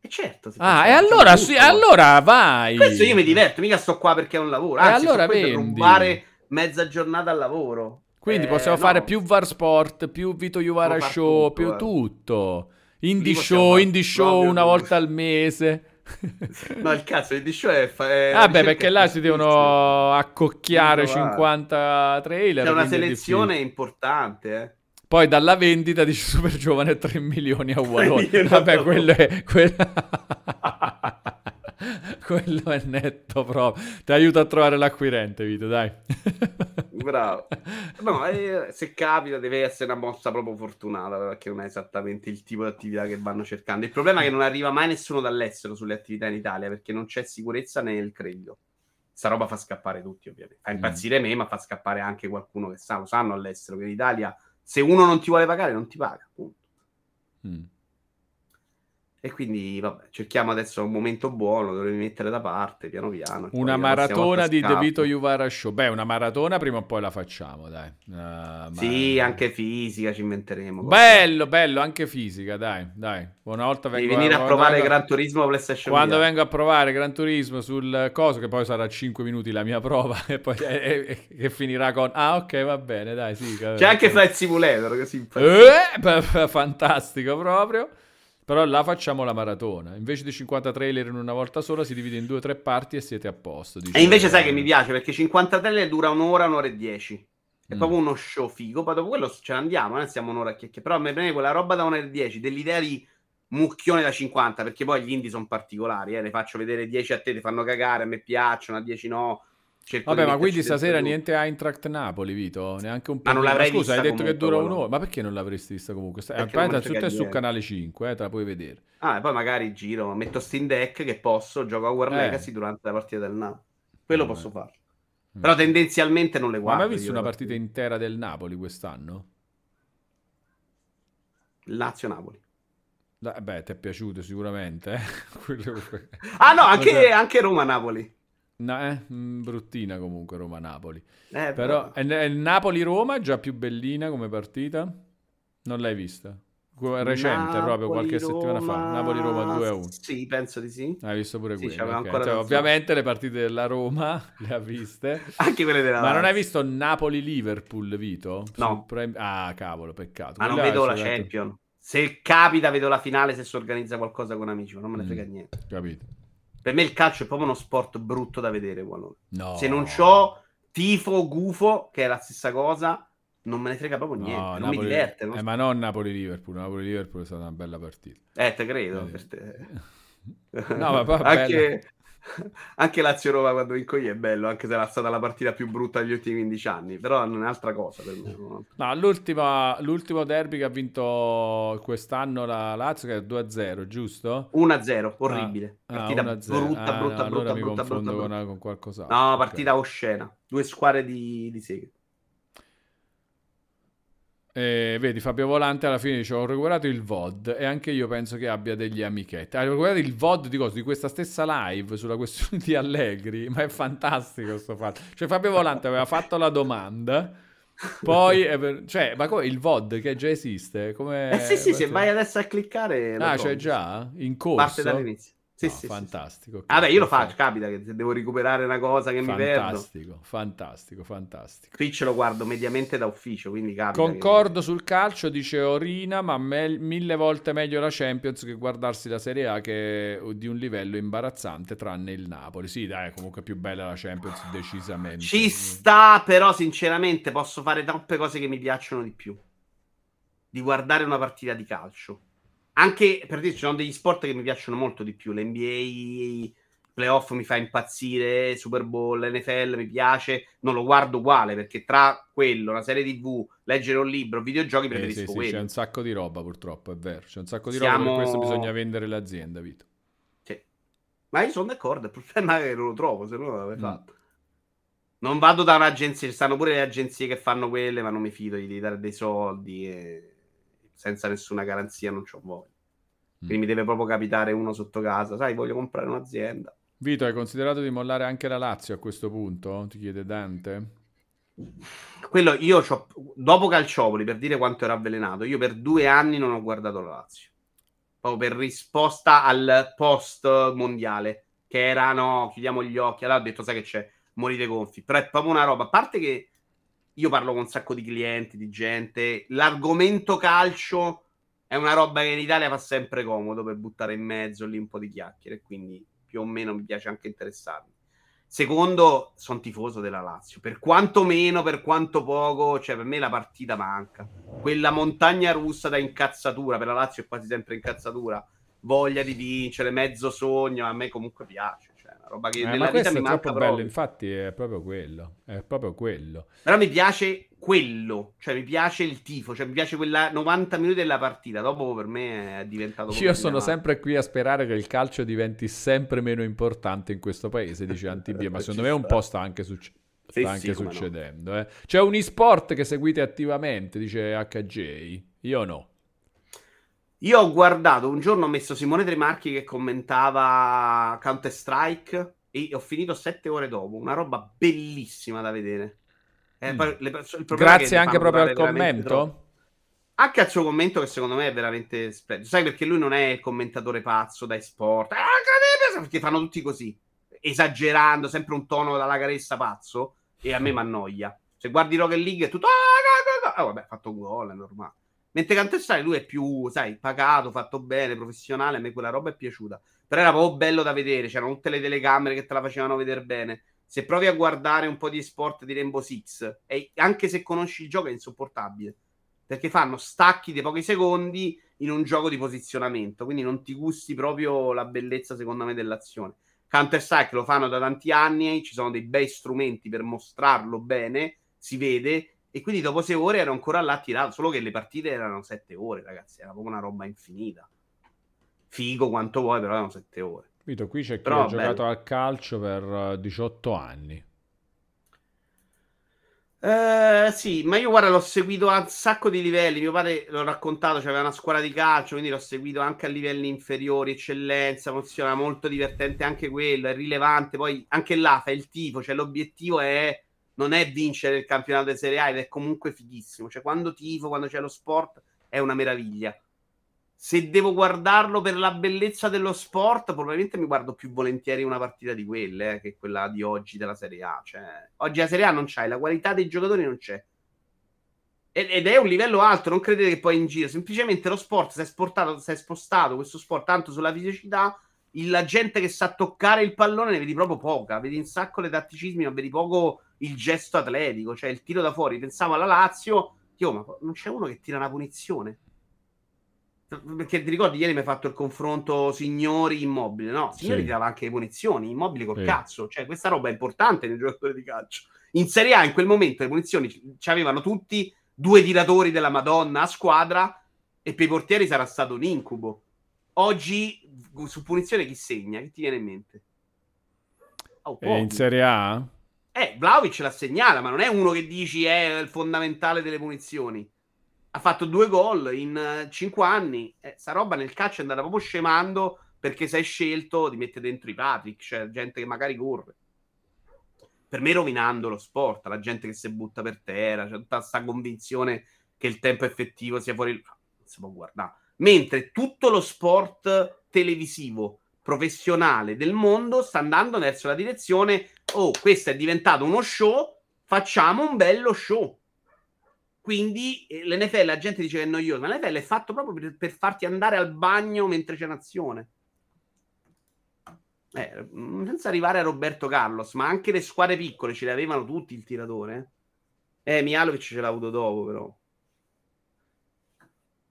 E certo. Ah, e allora, sì, allora vai. Questo io mi diverto, mica sto qua perché è un lavoro. Anzi, e allora vendi. Per rubare mezza giornata al lavoro. Quindi eh, possiamo no. fare più VAR Sport, più Vito Juvara Show, tutto, più eh. tutto. Indie show, indie show una volta al mese. no, il cazzo, indie show è... Fa- è Vabbè, perché là si devono accocchiare 50 trailer. C'è una selezione importante, eh. Poi dalla vendita dice super giovane 3 milioni a Wallone. Vabbè, quello è... Quello... quello è netto proprio. Ti aiuto a trovare l'acquirente, Vito, dai. Bravo. No, eh, se capita deve essere una mossa proprio fortunata perché non è esattamente il tipo di attività che vanno cercando. Il problema è che non arriva mai nessuno dall'estero sulle attività in Italia perché non c'è sicurezza nel credito. Sta roba fa scappare tutti, ovviamente. Fa impazzire mm. me, ma fa scappare anche qualcuno che sa, lo sanno all'estero che in Italia se uno non ti vuole pagare, non ti paga. Mm. E quindi, vabbè, cerchiamo adesso un momento buono, dovevi mettere da parte piano piano. Una maratona di De Vito Juvara Show. Beh, una maratona prima o poi la facciamo, dai. Uh, sì, ma... anche fisica ci inventeremo. Bello, bello, anche fisica, dai, dai. Una volta vengo Devi venire a, a provare vengo... Gran Turismo PlayStation Quando vengo a provare Gran Turismo sul coso, che poi sarà 5 minuti la mia prova, e poi e, e, e finirà con... Ah, ok, va bene, dai, sì. C'è anche Flight Simulator, così. Eh, fantastico proprio. Però là facciamo la maratona. Invece di 50 trailer in una volta sola, si divide in due o tre parti e siete a posto. Diciamo. E invece sai che mi piace perché 50 trailer dura un'ora, un'ora e dieci. È mm. proprio uno show figo. Poi dopo quello ce ne andiamo, eh? siamo un'ora a chiacchierare. Però a me prende quella roba da un'ora e dieci, dell'idea di mucchione da 50, perché poi gli indie sono particolari. Eh? Ne faccio vedere 10 a te, ti fanno cagare, a me piacciono, a 10 no. Cerco Vabbè, ma quindi stasera niente Eintracht Napoli, Vito? Neanche un po'. Ma non l'avrei ma Scusa, hai detto che dura un'ora. Ma perché non l'avresti vista comunque? Aspetta, su te su canale 5, eh, te la puoi vedere. Ah, e poi magari giro, metto Steam Deck che posso, gioco a War eh. Legacy durante la partita del Napoli. Quello Vabbè. posso farlo. Mm. Però tendenzialmente non le guardo. Ma hai visto una partita intera del Napoli quest'anno? Lazio-Napoli. Beh, ti è piaciuto sicuramente. Eh? ah no, anche, anche Roma-Napoli. No, eh, mm, bruttina comunque Roma-Napoli. Eh, però è, è Napoli-Roma già più bellina come partita? Non l'hai vista? Recente, Napoli, proprio qualche Roma... settimana fa. Napoli-Roma 2-1. Sì, penso di sì. Hai visto pure sì, quelle. Okay. Cioè, ovviamente le partite della Roma le ha viste. Anche quelle della Ma non hai visto Napoli-Liverpool, Vito? No. Pre... Ah, cavolo, peccato. Ma non vedo la Champion. Se capita, vedo la finale se si organizza qualcosa con amici, ma non me ne frega mm, niente. Capito. Per me il calcio è proprio uno sport brutto da vedere. No. Se non ho tifo, gufo, che è la stessa cosa, non me ne frega proprio niente. No, non Napoli... mi diverte. Non... Eh, ma non Napoli-Liverpool. Napoli-Liverpool è stata una bella partita. Eh, te credo. Eh. Te. no, ma poi anche, anche Lazio Roma quando vinco io è bello, anche se era stata la partita più brutta degli ultimi 15 anni, però non è altra cosa per me. No, l'ultimo derby che ha vinto quest'anno la Lazio che è 2-0, giusto? 1-0, orribile. Ah, partita ah, brutta, brutta, ah, brutta, no, brutta, allora brutta, brutta, brutta, con, con qualcos'altro. No, partita okay. oscena. Due squadre di, di seghe. E vedi, Fabio Volante alla fine dice: Ho recuperato il VOD e anche io penso che abbia degli amichetti. Hai recuperato il VOD di cosa? Di questa stessa live sulla questione di Allegri. Ma è fantastico questo fatto. Cioè, Fabio Volante aveva fatto la domanda. Poi, cioè, ma come il VOD che già esiste? Come... Eh sì, sì, se vai adesso a cliccare. Ah, c'è già? In corso? Parte dall'inizio. Sì, no, sì, fantastico. Sì, Vabbè, io lo faccio, capita che se devo recuperare una cosa che fantastico, mi perdo. Fantastico, fantastico, fantastico. Twitch lo guardo mediamente da ufficio, quindi capita. Concordo che... sul calcio, dice Orina, ma me- mille volte meglio la Champions che guardarsi la Serie A che è di un livello imbarazzante, tranne il Napoli. Sì, dai, è comunque più bella la Champions, decisamente. Ci sta, però sinceramente posso fare troppe cose che mi piacciono di più. Di guardare una partita di calcio anche per dire, ci sono degli sport che mi piacciono molto di più. L'NBA, playoff mi fa impazzire, Super Bowl, NFL mi piace. Non lo guardo uguale perché tra quello, una serie TV, leggere un libro, videogiochi, preferisco eh, sì, quello. Sì, c'è un sacco di roba purtroppo, è vero. C'è un sacco di Siamo... roba per questo bisogna vendere l'azienda, Vito. Sì. Ma io sono d'accordo, il problema è che non lo trovo, se no l'avrei mm. fatto. Non vado da un'agenzia, ci stanno pure le agenzie che fanno quelle, ma non mi fido di dare dei soldi e senza nessuna garanzia non c'ho voglia. Mm. Quindi mi deve proprio capitare uno sotto casa, sai, voglio comprare un'azienda. Vito, hai considerato di mollare anche la Lazio a questo punto? Ti chiede Dante. Quello io dopo Calciopoli, per dire quanto era avvelenato, io per due anni non ho guardato la Lazio. Proprio per risposta al post mondiale, che era no, chiudiamo gli occhi. Allora ho detto, sai che c'è, morite gonfi. Però è proprio una roba, a parte che io parlo con un sacco di clienti, di gente, l'argomento calcio è una roba che in Italia fa sempre comodo per buttare in mezzo lì un po' di chiacchiere, quindi più o meno mi piace anche interessarmi. Secondo, sono tifoso della Lazio, per quanto meno, per quanto poco, cioè per me la partita manca. Quella montagna russa da incazzatura, per la Lazio è quasi sempre incazzatura, voglia di vincere, mezzo sogno, a me comunque piace roba che eh, nella vita mi manca proprio. Bello, infatti è proprio quello, è proprio quello. Però mi piace quello, cioè mi piace il tifo, cioè mi piace quella 90 minuti della partita, dopo per me è diventato... Io sono sempre qui a sperare che il calcio diventi sempre meno importante in questo paese, dice Antibia, ma secondo me un po' sta anche succedendo. Sta sì, anche sì, succedendo. No. Eh. C'è un e-sport che seguite attivamente, dice HJ. Io no. Io ho guardato un giorno, ho messo Simone Tremarchi che commentava Counter Strike e ho finito sette ore dopo. Una roba bellissima da vedere. Eh, mm. le, Grazie anche proprio al commento. Troppo. Anche al suo commento, che secondo me è veramente splendido. Sai perché lui non è il commentatore pazzo dai sport, ah, perché fanno tutti così, esagerando, sempre un tono da lagaressa pazzo. E a me mi annoia. Se guardi Rocket League è tutto. Ah, ah, vabbè, ha fatto un gol, è normale. Mentre Counter lui è più, sai, pagato, fatto bene, professionale, a me quella roba è piaciuta. Però era proprio bello da vedere, c'erano tutte le telecamere che te la facevano vedere bene. Se provi a guardare un po' di sport di Rainbow Six, e anche se conosci il gioco è insopportabile, perché fanno stacchi di pochi secondi in un gioco di posizionamento, quindi non ti gusti proprio la bellezza, secondo me, dell'azione. Counter-Strike lo fanno da tanti anni, ci sono dei bei strumenti per mostrarlo bene, si vede, e quindi dopo sei ore ero ancora là tirato, solo che le partite erano sette ore, ragazzi, era proprio una roba infinita. Figo quanto vuoi, però erano sette ore. Vito, qui c'è chi però, ha bello. giocato al calcio per 18 eh, anni. Uh, sì, ma io guarda, l'ho seguito a un sacco di livelli. Mio padre l'ho raccontato, c'aveva una scuola di calcio, quindi l'ho seguito anche a livelli inferiori, eccellenza, funziona molto divertente anche quello, è rilevante. Poi anche là fa il tifo, cioè l'obiettivo è non è vincere il campionato di Serie A ed è comunque fighissimo. Cioè, quando tifo, quando c'è lo sport, è una meraviglia. Se devo guardarlo per la bellezza dello sport, probabilmente mi guardo più volentieri una partita di quelle eh, che quella di oggi della Serie A. Cioè, oggi la Serie A non c'hai, la qualità dei giocatori non c'è. Ed è un livello alto, non credete che poi in giro, semplicemente lo sport si è, sportato, si è spostato questo sport tanto sulla fisicità la gente che sa toccare il pallone ne vedi proprio poca, vedi un sacco le tatticismi, ma vedi poco il gesto atletico, cioè il tiro da fuori. Pensavo alla Lazio, io, ma non c'è uno che tira una punizione. Perché ti ricordi, ieri mi hai fatto il confronto signori immobili, no? Signori sì. tirava anche le punizioni, immobili col sì. cazzo, cioè questa roba è importante nel giocatore di calcio. In Serie A in quel momento le punizioni ci avevano tutti due tiratori della Madonna a squadra e per i portieri sarà stato un incubo. Oggi su punizione chi segna? Che ti viene in mente? Oh, in Serie A? Eh, Vlaovic la segnala, ma non è uno che dici è il fondamentale delle punizioni. Ha fatto due gol in uh, cinque anni. Eh, sta roba nel calcio è andata proprio scemando perché sei scelto di mettere dentro i Patrick, cioè gente che magari corre. Per me rovinando lo sport, la gente che si butta per terra, c'è tutta questa convinzione che il tempo effettivo sia fuori... Non si può guardare. Mentre tutto lo sport televisivo professionale del mondo sta andando verso la direzione oh, questo è diventato uno show, facciamo un bello show. Quindi eh, l'NFL, la gente dice che è noioso, ma l'NFL è fatto proprio per, per farti andare al bagno mentre c'è un'azione. Eh, mm, senza arrivare a Roberto Carlos, ma anche le squadre piccole ce le avevano tutti il tiratore. Eh, Mialovic ce l'ha avuto dopo, però.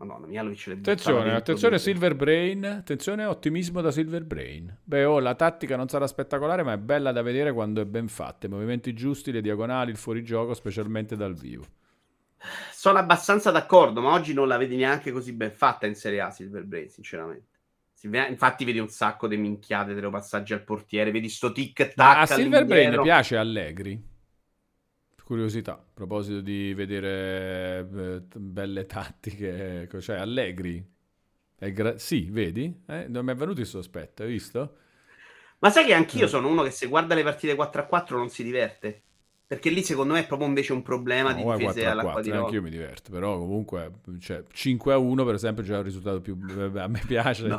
Madonna, Mialovic le Attenzione, attenzione Silver Brain, attenzione ottimismo da Silver Brain. Beh, oh, la tattica non sarà spettacolare, ma è bella da vedere quando è ben fatta. I movimenti giusti, le diagonali, il fuorigioco, specialmente dal vivo. Sono abbastanza d'accordo, ma oggi non la vedi neanche così ben fatta in Serie A Silver Brain, sinceramente. Infatti vedi un sacco di minchiate dei passaggi al portiere, vedi sto tic tac A Silver Brain piace Allegri curiosità, a proposito di vedere eh, belle tattiche, cioè Allegri. Gra- sì, vedi? Eh? Non mi è venuto il sospetto, hai visto? Ma sai che anch'io eh. sono uno che se guarda le partite 4 a 4 non si diverte? Perché lì secondo me è proprio invece un problema no, di difese all'acqua 4, di Anche io mi diverto, però comunque cioè, 5 a 1 per esempio c'è un risultato più... A me piace, no.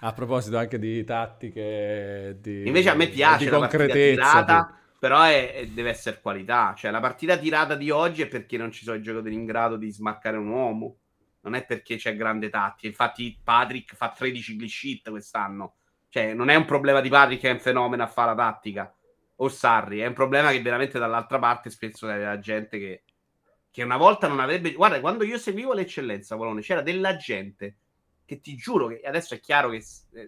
a proposito anche di tattiche, di, invece a me piace di concretezza. Di però è, è, deve essere qualità. Cioè, la partita tirata di oggi è perché non ci sono i giocatori in grado di smarcare un uomo, non è perché c'è grande tattica. Infatti, Patrick fa 13 glitch quest'anno. Cioè, non è un problema di Patrick che è un fenomeno a fare la tattica o Sarri, è un problema che veramente dall'altra parte spesso c'è la gente che, che una volta non avrebbe. Guarda, quando io seguivo l'eccellenza Polone, c'era della gente che ti giuro che adesso è chiaro che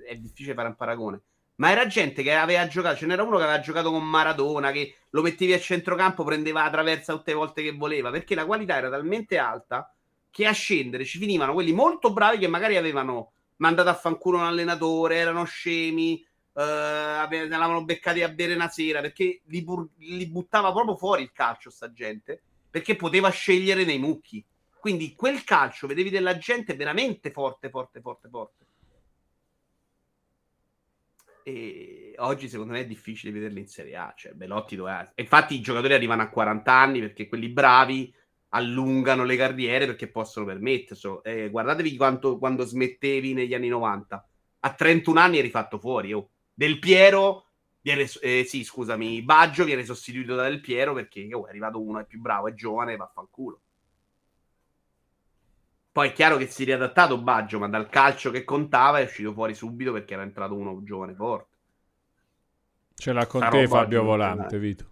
è difficile fare un paragone ma era gente che aveva giocato, ce n'era uno che aveva giocato con Maradona, che lo mettevi a centrocampo, prendeva la traversa tutte le volte che voleva, perché la qualità era talmente alta che a scendere ci finivano quelli molto bravi che magari avevano mandato a fanculo un allenatore, erano scemi, eh, avevano beccati a bere una sera, perché li, bur- li buttava proprio fuori il calcio sta gente, perché poteva scegliere nei mucchi. Quindi quel calcio, vedevi della gente veramente forte, forte, forte, forte. E oggi secondo me è difficile vederli in Serie A. Cioè, Belotti doveva... Infatti i giocatori arrivano a 40 anni perché quelli bravi allungano le carriere perché possono permetterselo. Eh, guardatevi quanto, quando smettevi negli anni 90. A 31 anni eri fatto fuori. Oh. Del Piero viene, eh, sì, scusami, Baggio viene sostituito da Del Piero perché oh, è arrivato uno, è più bravo, è giovane, vaffanculo. Poi è chiaro che si è riadattato Baggio, ma dal calcio che contava è uscito fuori subito perché era entrato uno giovane forte. Ce l'ha con te Fabio Volante, Vito.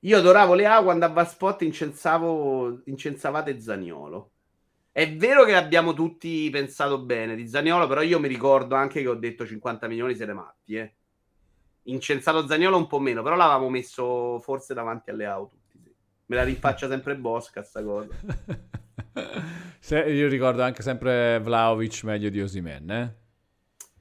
Io adoravo le A quando a Vaspot incensavo, incensavate Zaniolo. È vero che abbiamo tutti pensato bene di Zaniolo, però io mi ricordo anche che ho detto 50 milioni siete matti, eh. Incensato Zaniolo un po' meno, però l'avevamo messo forse davanti alle auto. Me la rinfaccia sempre Bosca sta cosa. Se, io ricordo anche sempre Vlaovic meglio di Osimen, eh?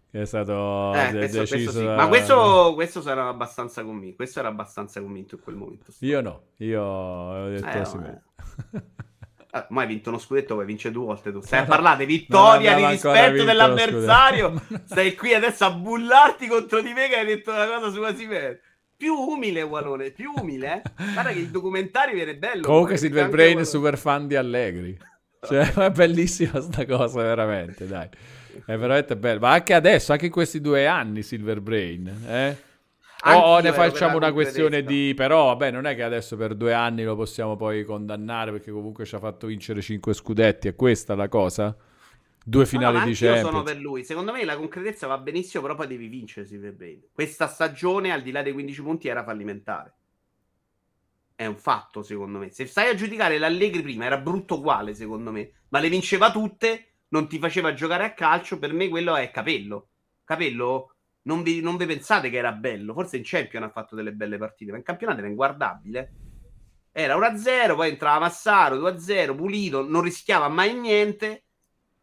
Che è stato eh, questo, deciso questo sì. da... Ma questo, questo sarà abbastanza convinto. Questo era abbastanza convinto in quel momento. Io no, io ho detto eh, Osimen. No, eh. Ah, ma hai vinto uno scudetto, poi vince due volte tu. Stai a parlare di vittoria, di rispetto dell'avversario. Stai qui adesso a bullarti contro di me che hai detto una cosa su Osimen più umile Walone, più umile. Guarda che il documentario viene bello. Comunque Silver Brain è super fan di Allegri. Cioè, è bellissima sta cosa, veramente, dai. È veramente bello. Ma anche adesso, anche in questi due anni, Silver Brain, eh? O oh, ne facciamo una questione di... Però, vabbè, non è che adesso per due anni lo possiamo poi condannare perché comunque ci ha fatto vincere cinque scudetti. È questa la cosa? Due finali no, di Champions. Io sono per lui. Secondo me la concretezza va benissimo, però poi devi vincere Silver Brain. Questa stagione, al di là dei 15 punti, era fallimentare. È un fatto, secondo me. Se stai a giudicare l'Allegri prima, era brutto uguale, secondo me. Ma le vinceva tutte, non ti faceva giocare a calcio. Per me quello è Capello. Capello, non vi, non vi pensate che era bello. Forse in Champion ha fatto delle belle partite, ma in campionato era inguardabile. Era 1-0, poi entrava Massaro, 2-0, pulito, non rischiava mai niente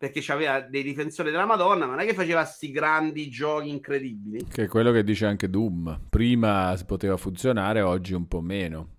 perché aveva dei difensori della Madonna, ma non è che faceva questi grandi giochi incredibili. Che è quello che dice anche Doom. Prima poteva funzionare, oggi un po' meno.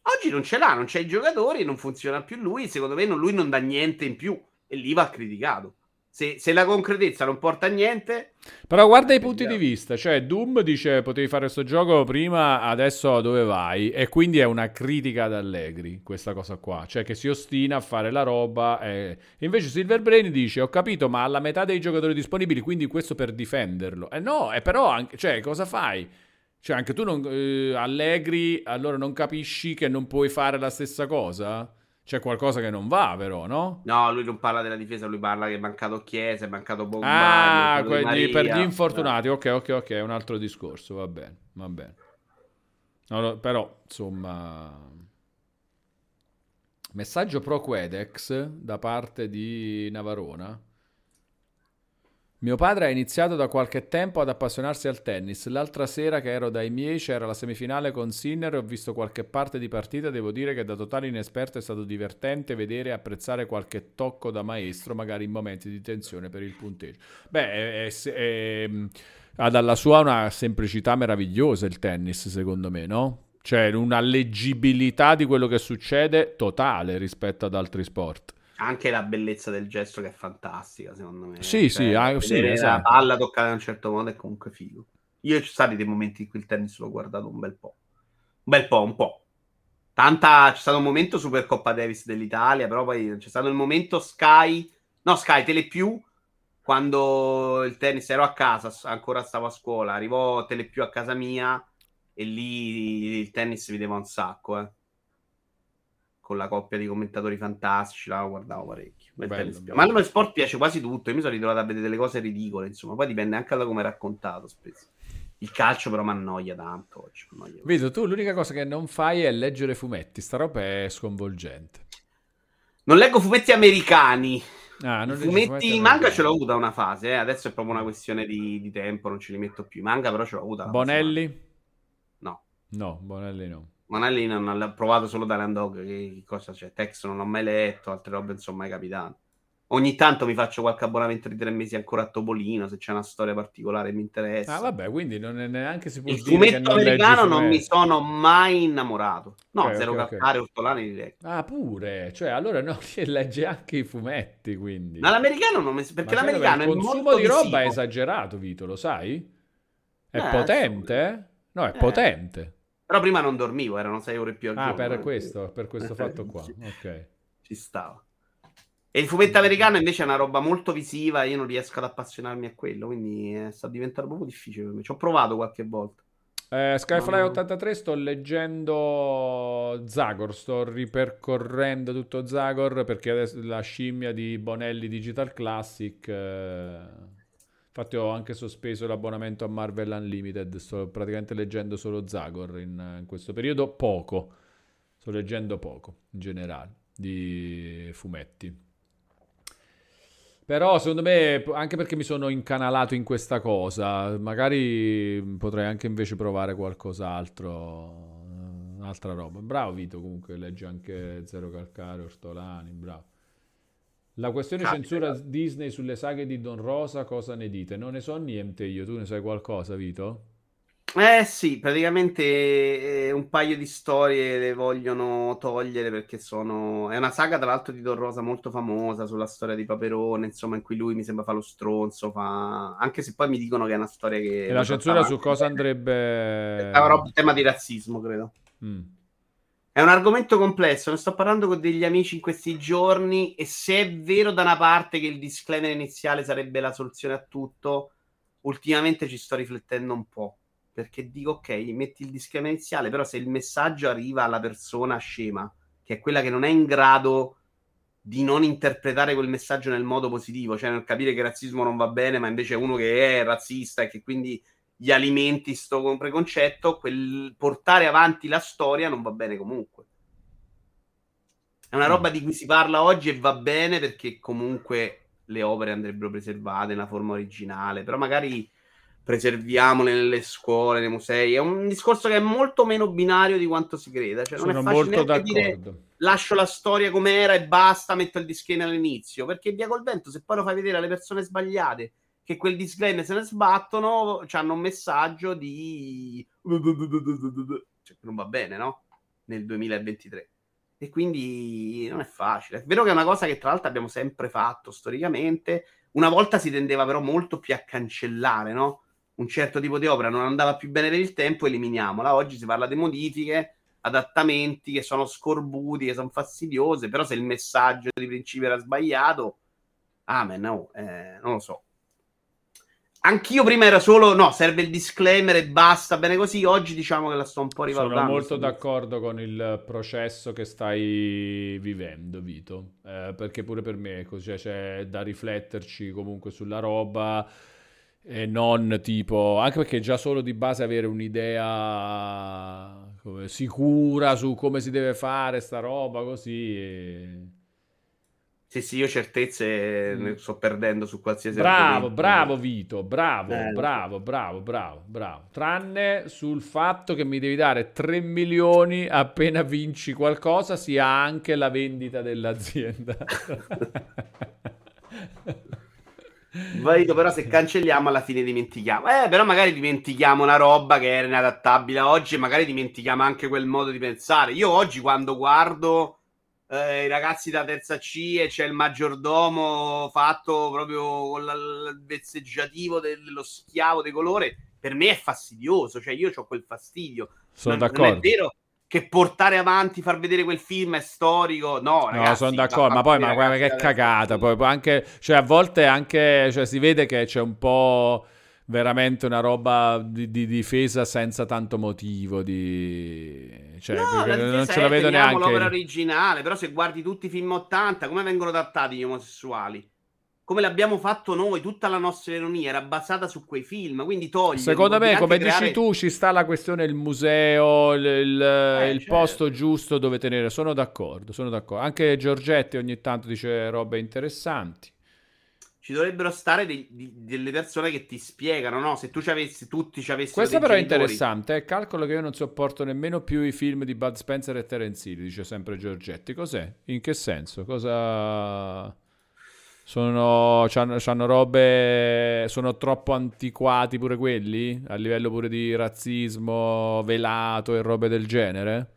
Oggi non ce l'ha, non c'è i giocatori, non funziona più lui. Secondo me non, lui non dà niente in più e lì va criticato. Se, se, la concretezza non porta a niente. Però guarda i punti di vista. Cioè, Doom dice potevi fare questo gioco prima, adesso dove vai? E quindi è una critica ad Allegri, questa cosa qua. Cioè, che si ostina a fare la roba. E... Invece Silver Brain dice: Ho capito, ma alla metà dei giocatori disponibili, quindi questo per difenderlo. E eh no, è però anche. Cioè, cosa fai? Cioè, anche tu non, eh, Allegri, allora non capisci che non puoi fare la stessa cosa? C'è qualcosa che non va, però, no? No, lui non parla della difesa, lui parla che è mancato Chiesa, è mancato Bombani. Ah, quelli, per gli infortunati. Ok, ok, ok, è un altro discorso, va bene, va bene. No, però, insomma... Messaggio pro Quedex da parte di Navarona. Mio padre ha iniziato da qualche tempo ad appassionarsi al tennis. L'altra sera che ero dai miei c'era la semifinale con Sinner e ho visto qualche parte di partita. Devo dire che da totale inesperto è stato divertente vedere e apprezzare qualche tocco da maestro, magari in momenti di tensione per il punteggio. Beh, è, è, è, ha dalla sua una semplicità meravigliosa il tennis, secondo me, no? Cioè una leggibilità di quello che succede totale rispetto ad altri sport anche la bellezza del gesto che è fantastica, secondo me. Sì, cioè, sì, ah, sì la esatto. palla toccata in un certo modo è comunque figo. Io ci sono stati dei momenti in cui il tennis l'ho guardato un bel po'. Un bel po', un po'. Tanta, c'è stato un momento Super Coppa Davis dell'Italia, però poi c'è stato il momento Sky, no Sky, Telepiù, quando il tennis ero a casa, ancora stavo a scuola, arrivò Telepiù a casa mia e lì il tennis vedeva un sacco, eh con la coppia di commentatori fantastici, la guardavo parecchio. Bello, bello. Ma a me lo sport piace quasi tutto, io mi sono ritrovato a vedere delle cose ridicole, insomma, poi dipende anche da come è raccontato spesso. Il calcio però mi annoia tanto oggi. Vedo, tu l'unica cosa che non fai è leggere fumetti, sta roba è sconvolgente. Non leggo fumetti americani. Ah, non fumetti, fumetti manga ce l'ho avuta una fase, eh. adesso è proprio una questione di, di, tempo, non ce li metto più. Manga però ce l'ho avuta. Bonelli? No. No, Bonelli no. Manelli non l'ha provato solo da Landog. Che cosa c'è? Tex non l'ho mai letto, altre robe non sono mai capitate. Ogni tanto mi faccio qualche abbonamento di tre mesi ancora a Topolino, se c'è una storia particolare che mi interessa. Ah, vabbè, quindi non è neanche si può Il fumetto che americano non mi sono mai innamorato. No, Ok, zero ok, ok. calcare, ortolani direi. Ah, pure, cioè allora no, legge anche i fumetti, quindi. Ma l'americano non mi... Perché Ma sai l'americano è il consumo molto di roba visivo. è esagerato, Vito, lo sai? È Eh, potente? No, è Eh. potente. Però prima non dormivo, erano 6 ore più al Ah, giorno. per eh. questo, per questo fatto qua. Ok. Ci stava. E il fumetto americano invece è una roba molto visiva, io non riesco ad appassionarmi a quello, quindi eh, sta diventando proprio difficile per me. Ci ho provato qualche volta. Eh, Skyfly No. 83 sto leggendo Zagor, sto ripercorrendo tutto Zagor perché adesso la scimmia di Bonelli Digital Classic. eh, Infatti ho anche sospeso l'abbonamento a Marvel Unlimited, sto praticamente leggendo solo Zagor in, in questo periodo, poco. Sto leggendo poco in generale di fumetti. Però secondo me, anche perché mi sono incanalato in questa cosa, magari potrei anche invece provare qualcos'altro, eh, un'altra roba. Bravo Vito, comunque legge anche Zero Calcare, Ortolani, bravo. La questione Capita. censura Disney sulle saghe di Don Rosa, cosa ne dite? Non ne so niente io, tu ne sai qualcosa, Vito? Eh sì, praticamente eh, un paio di storie le vogliono togliere perché sono... È una saga, tra l'altro, di Don Rosa molto famosa sulla storia di Paperone, insomma, in cui lui mi sembra fa lo stronzo, fa... Anche se poi mi dicono che è una storia che... E la censura su cosa andrebbe... È una roba- tema di razzismo, credo. Mm. È un argomento complesso, ne sto parlando con degli amici in questi giorni e se è vero da una parte che il disclaimer iniziale sarebbe la soluzione a tutto, ultimamente ci sto riflettendo un po', perché dico ok, metti il disclaimer iniziale, però se il messaggio arriva alla persona scema, che è quella che non è in grado di non interpretare quel messaggio nel modo positivo, cioè nel capire che il razzismo non va bene, ma invece è uno che è razzista e che quindi gli alimenti sto preconcetto, quel portare avanti la storia non va bene comunque. È una roba di cui si parla oggi e va bene perché comunque le opere andrebbero preservate nella forma originale, però magari preserviamole nelle scuole, nei musei. È un discorso che è molto meno binario di quanto si creda. Cioè, non Sono molto neanche dire d'accordo. lascio la storia com'era e basta, metto il disclaimer all'inizio. Perché via col vento, se poi lo fai vedere alle persone sbagliate che quel disclaimer se ne sbattono, hanno un messaggio di cioè, non va bene, no? Nel 2023. E quindi non è facile. È vero che è una cosa che tra l'altro abbiamo sempre fatto storicamente. Una volta si tendeva però molto più a cancellare, no? Un certo tipo di opera non andava più bene per il tempo, eliminiamola. Oggi si parla di modifiche, adattamenti che sono scorbuti, che sono fastidiose, però se il messaggio di principio era sbagliato, amen, no, eh, non lo so. Anch'io prima era solo no, serve il disclaimer e basta, bene così. Oggi diciamo che la sto un po' rivalutando. Sono molto d'accordo con il processo che stai vivendo, Vito, Eh, perché pure per me è così, cioè, c'è da rifletterci comunque sulla roba e non tipo, anche perché già solo di base avere un'idea come, sicura su come si deve fare sta roba così. e- Sì, sì, io certezze Mm. ne sto perdendo su qualsiasi Bravo, argomento. bravo Vito, bravo, Eh, lo so. bravo, bravo, bravo, bravo. Tranne sul fatto che mi devi dare 3 milioni appena vinci qualcosa, sia anche la vendita dell'azienda. Vedo però se cancelliamo alla fine dimentichiamo. Eh, però magari dimentichiamo una roba che era inadattabile a oggi e magari dimentichiamo anche quel modo di pensare. Io oggi quando guardo eh, i ragazzi da terza C e c'è il maggiordomo fatto proprio con il vezzeggiativo dello schiavo di colore, per me è fastidioso, cioè io ho quel fastidio. Sono non, non d'accordo. è vero che portare avanti, far vedere quel film è storico. No, No, ragazzi, sono d'accordo, ma poi ma guarda che cagata, poi, poi anche, cioè a volte anche, cioè si vede che c'è un po' veramente una roba di, di difesa senza tanto motivo, di... cioè No, la non ce la vedo teniamo neanche... l'opera originale, però se guardi tutti i film 80, come vengono trattati gli omosessuali? Come l'abbiamo fatto noi, tutta la nostra ironia era basata su quei film, quindi togli. Secondo me, come anche dici creare- tu, ci sta la questione il museo, il, il- il certo. posto giusto dove tenere. Sono d'accordo, sono d'accordo. Anche Giorgetti ogni tanto dice robe interessanti. Ci dovrebbero stare dei- di- delle persone che ti spiegano, no? Se tu ci avessi, tutti ci avessero Questo però è genitori- interessante. eh. Calcolo che io non sopporto nemmeno più i film di Bud Spencer e Terence Hill, dice sempre Giorgetti. Cos'è? In che senso? Cosa... Sono, c'hanno, c'hanno robe, sono troppo antiquati pure quelli, a livello pure di razzismo velato e robe del genere?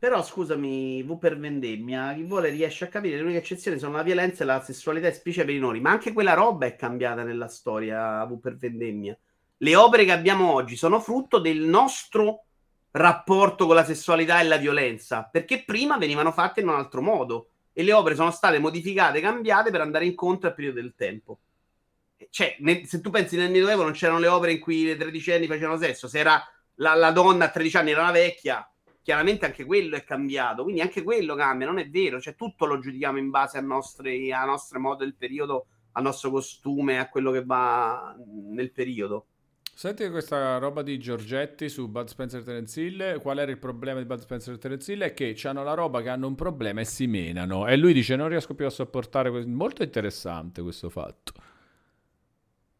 Però scusami, V per vendemmia, chi vuole riesce a capire le uniche eccezioni sono la violenza e la sessualità esplicita per i minori, ma anche quella roba è cambiata nella storia V per vendemmia. Le opere che abbiamo oggi sono frutto del nostro rapporto con la sessualità e la violenza, perché prima venivano fatte in un altro modo e le opere sono state modificate, cambiate per andare incontro al periodo del tempo. Cioè, ne, se tu pensi nel Medioevo non c'erano le opere in cui le tredicenni facevano sesso, se era la, la donna a 13 anni era una vecchia, chiaramente anche quello è cambiato, quindi anche quello cambia, non è vero, cioè tutto lo giudichiamo in base al nostro, al nostro modo del periodo, al nostro costume, a quello che va nel periodo. Senti questa roba di Giorgetti su Bud Spencer e Terence Hill, qual era il problema di Bud Spencer e Terence Hill? È che hanno la roba che hanno un problema e si menano e lui dice non riesco più a sopportare questo. Molto interessante questo fatto.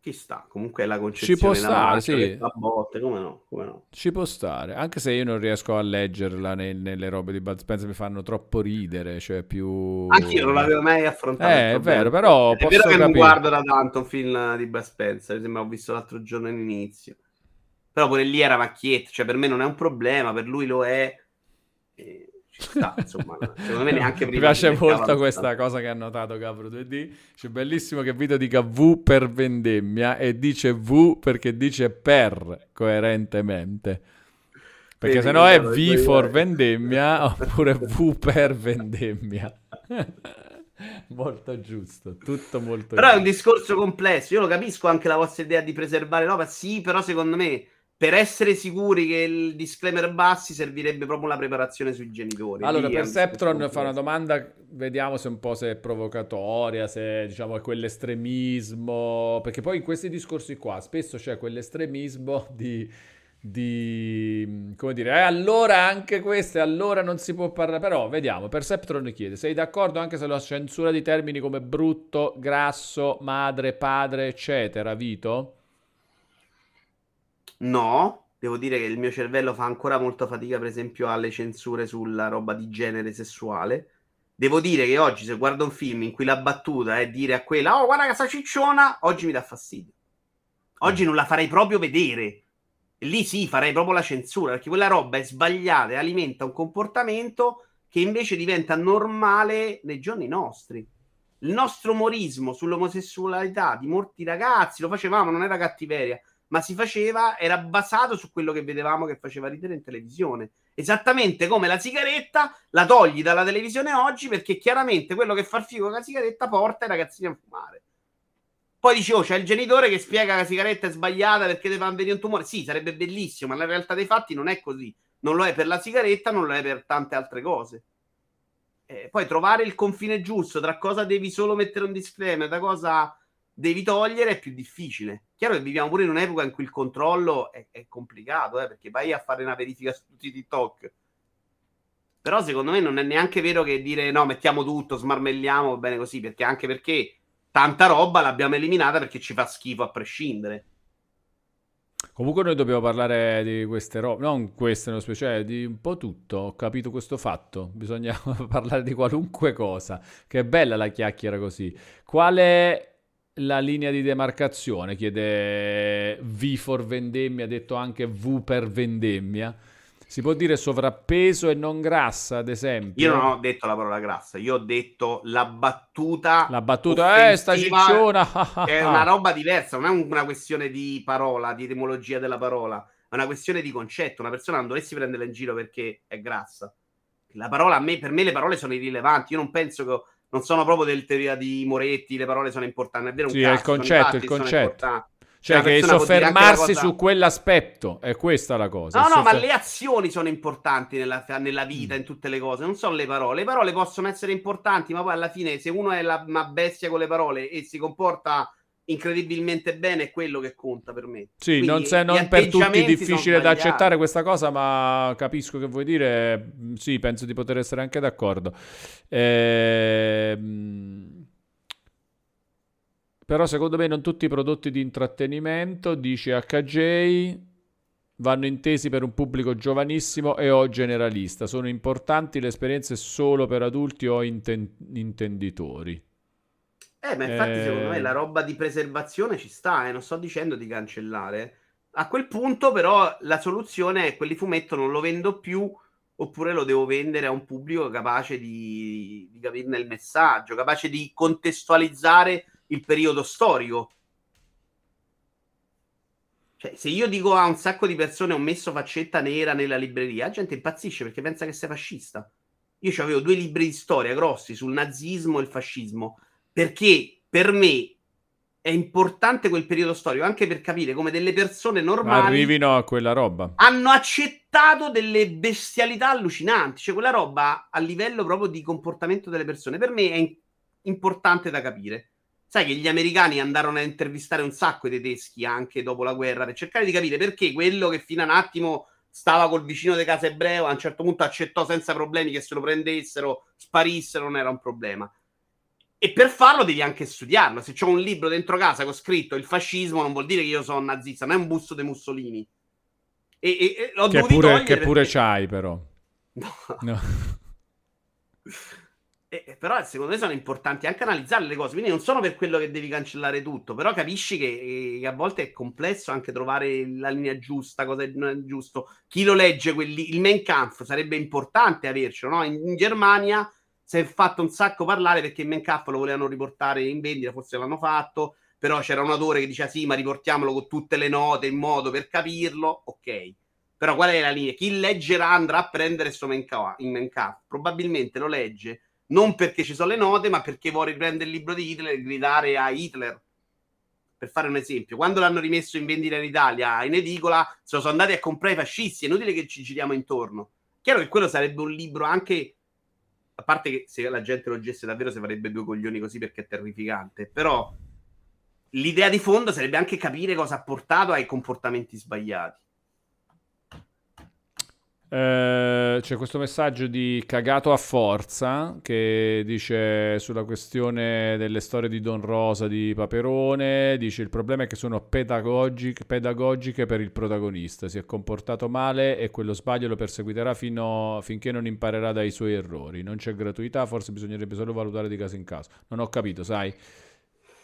Ci sta, comunque è la concezione Ci può stare, sì. A botte, come no, come no. Ci può stare, anche se io non riesco a leggerla nel, nelle robe di Bud Spencer, mi fanno troppo ridere, cioè più... Anch'io non l'avevo mai affrontato. Eh, è vero, però... È vero che capire. non guardo da tanto un film di Bud Spencer, mi sembra ho visto l'altro giorno all'inizio. Però pure lì era macchietta, cioè per me non è un problema, per lui lo è. E sta, insomma, secondo me neanche prima. Mi piace molto questa cosa che ha notato Capro 2D. C'è bellissimo che Vito dica V per vendemmia e dice V perché dice per coerentemente. Perché se no è V for vendemmia oppure V per vendemmia. molto giusto, tutto molto Però giusto. è un discorso complesso. Io lo capisco anche la vostra idea di preservare l'opera. Sì, però secondo me per essere sicuri che il disclaimer bassi servirebbe proprio la preparazione sui genitori. Allora, Lì Perceptron fa una domanda, vediamo se un po' se è provocatoria, se diciamo è quell'estremismo, perché poi in questi discorsi qua spesso c'è quell'estremismo di, di come dire, eh, allora anche queste, allora non si può parlare, però vediamo, Perceptron chiede, sei d'accordo anche se la censura di termini come brutto, grasso, madre, padre, eccetera, Vito? No, devo dire che il mio cervello fa ancora molta fatica, per esempio, alle censure sulla roba di genere sessuale. Devo dire che oggi, se guardo un film in cui la battuta è dire a quella, oh, guarda che sta cicciona, oggi mi dà fastidio. Oggi non la farei proprio vedere. Lì sì, farei proprio la censura, perché quella roba è sbagliata e alimenta un comportamento che invece diventa normale nei giorni nostri. Il nostro umorismo sull'omosessualità di molti ragazzi, lo facevamo, non era cattiveria, ma si faceva, era basato su quello che vedevamo che faceva ridere in televisione. Esattamente come la sigaretta la togli dalla televisione oggi perché chiaramente quello che fa il figo con la sigaretta porta i ragazzini a fumare. Poi dici, oh, c'è il genitore che spiega che la sigaretta è sbagliata perché fa venire un tumore. Sì, sarebbe bellissimo, ma la realtà dei fatti non è così. Non lo è per la sigaretta, non lo è per tante altre cose. Eh, poi trovare il confine giusto tra cosa devi solo mettere un disclaimer, da cosa devi togliere è più difficile. Chiaro che viviamo pure in un'epoca in cui il controllo è, è complicato, eh, perché vai a fare una verifica su tutti i TikTok. Però secondo me non è neanche vero che dire no, mettiamo tutto, smarmelliamo, bene così, perché anche perché tanta roba l'abbiamo eliminata perché ci fa schifo a prescindere. Comunque noi dobbiamo parlare di queste robe, non queste nello speciale, di un po' tutto, ho capito questo fatto, bisogna parlare di qualunque cosa, che bella la chiacchiera così. Quale la linea di demarcazione, chiede V for vendemmia, detto anche V per vendemmia. Si può dire sovrappeso e non grassa, ad esempio? Io non ho detto la parola grassa, io ho detto la battuta. La battuta, eh, sta cicciona. è una roba diversa, non è una questione di parola, di etimologia della parola, è una questione di concetto. Una persona non dovessi prenderla in giro perché è grassa. La parola, a me, per me le parole sono irrilevanti. Io non penso che non sono proprio del teoria di Moretti, le parole sono importanti, è vero un sì, cazzo, è il concetto, il concetto. Cioè che soffermarsi cosa... su quell'aspetto è questa la cosa. No, no, soffer... ma le azioni sono importanti nella, nella, vita, in tutte le cose, non sono le parole. Le parole possono essere importanti, ma poi alla fine se uno è la, bestia con le parole e si comporta incredibilmente bene è quello che conta per me. Sì, Quindi, non, se, non per tutti è difficile da accettare questa cosa, ma capisco che vuoi dire. Sì, penso di poter essere anche d'accordo. Ehm... Però secondo me non tutti i prodotti di intrattenimento, dice HJ, vanno intesi per un pubblico giovanissimo e o generalista. Sono importanti le esperienze solo per adulti o inten- intenditori. Eh, ma infatti eh... secondo me la roba di preservazione ci sta, eh? non sto dicendo di cancellare. A quel punto però la soluzione è quelli fumetto non lo vendo più oppure lo devo vendere a un pubblico capace di, di capirne il messaggio, capace di contestualizzare il periodo storico. Cioè, se io dico a un sacco di persone ho messo faccetta nera nella libreria, la gente impazzisce perché pensa che sei fascista. Io avevo due libri di storia grossi sul nazismo e il fascismo, perché per me è importante quel periodo storico anche per capire come delle persone normali arrivino a quella roba. Hanno accettato delle bestialità allucinanti, cioè quella roba a livello proprio di comportamento delle persone per me è in- importante da capire. Sai che gli americani andarono a intervistare un sacco i tedeschi anche dopo la guerra per cercare di capire perché quello che fino a un attimo stava col vicino di casa ebreo a un certo punto accettò senza problemi che se lo prendessero, sparissero, non era un problema. E per farlo devi anche studiarlo. Se ho un libro dentro casa che ho scritto il fascismo, non vuol dire che io sono nazista, non è un busto dei Mussolini. E, e, e l'ho che pure, che pure perché... c'hai, però. No. no. Eh, però secondo me sono importanti anche analizzare le cose. Quindi non sono per quello che devi cancellare tutto, però capisci che, che a volte è complesso anche trovare la linea giusta, cosa non è giusto. Chi lo legge, quelli, il main camp sarebbe importante avercelo. No? In, in, Germania si è fatto un sacco parlare perché camp lo volevano riportare in vendita, forse l'hanno fatto, però c'era un autore che diceva sì, ma riportiamolo con tutte le note in modo per capirlo. Ok. Però qual è la linea? Chi leggerà andrà a prendere questo main camp. Probabilmente lo legge non perché ci sono le note, ma perché vuole riprendere il libro di Hitler e gridare a Hitler. Per fare un esempio, quando l'hanno rimesso in vendita in Italia, in edicola, se lo sono andati a comprare i fascisti. È inutile che ci giriamo intorno. Chiaro che quello sarebbe un libro anche. A parte che se la gente lo leggesse davvero si farebbe due coglioni così perché è terrificante. Però l'idea di fondo sarebbe anche capire cosa ha portato ai comportamenti sbagliati. Eh, c'è questo messaggio di Cagato a Forza che dice sulla questione delle storie di Don Rosa di Paperone, dice il problema è che sono pedagogiche, pedagogiche per il protagonista, si è comportato male e quello sbaglio lo perseguiterà fino, finché non imparerà dai suoi errori, non c'è gratuità, forse bisognerebbe solo valutare di caso in caso. Non ho capito, sai?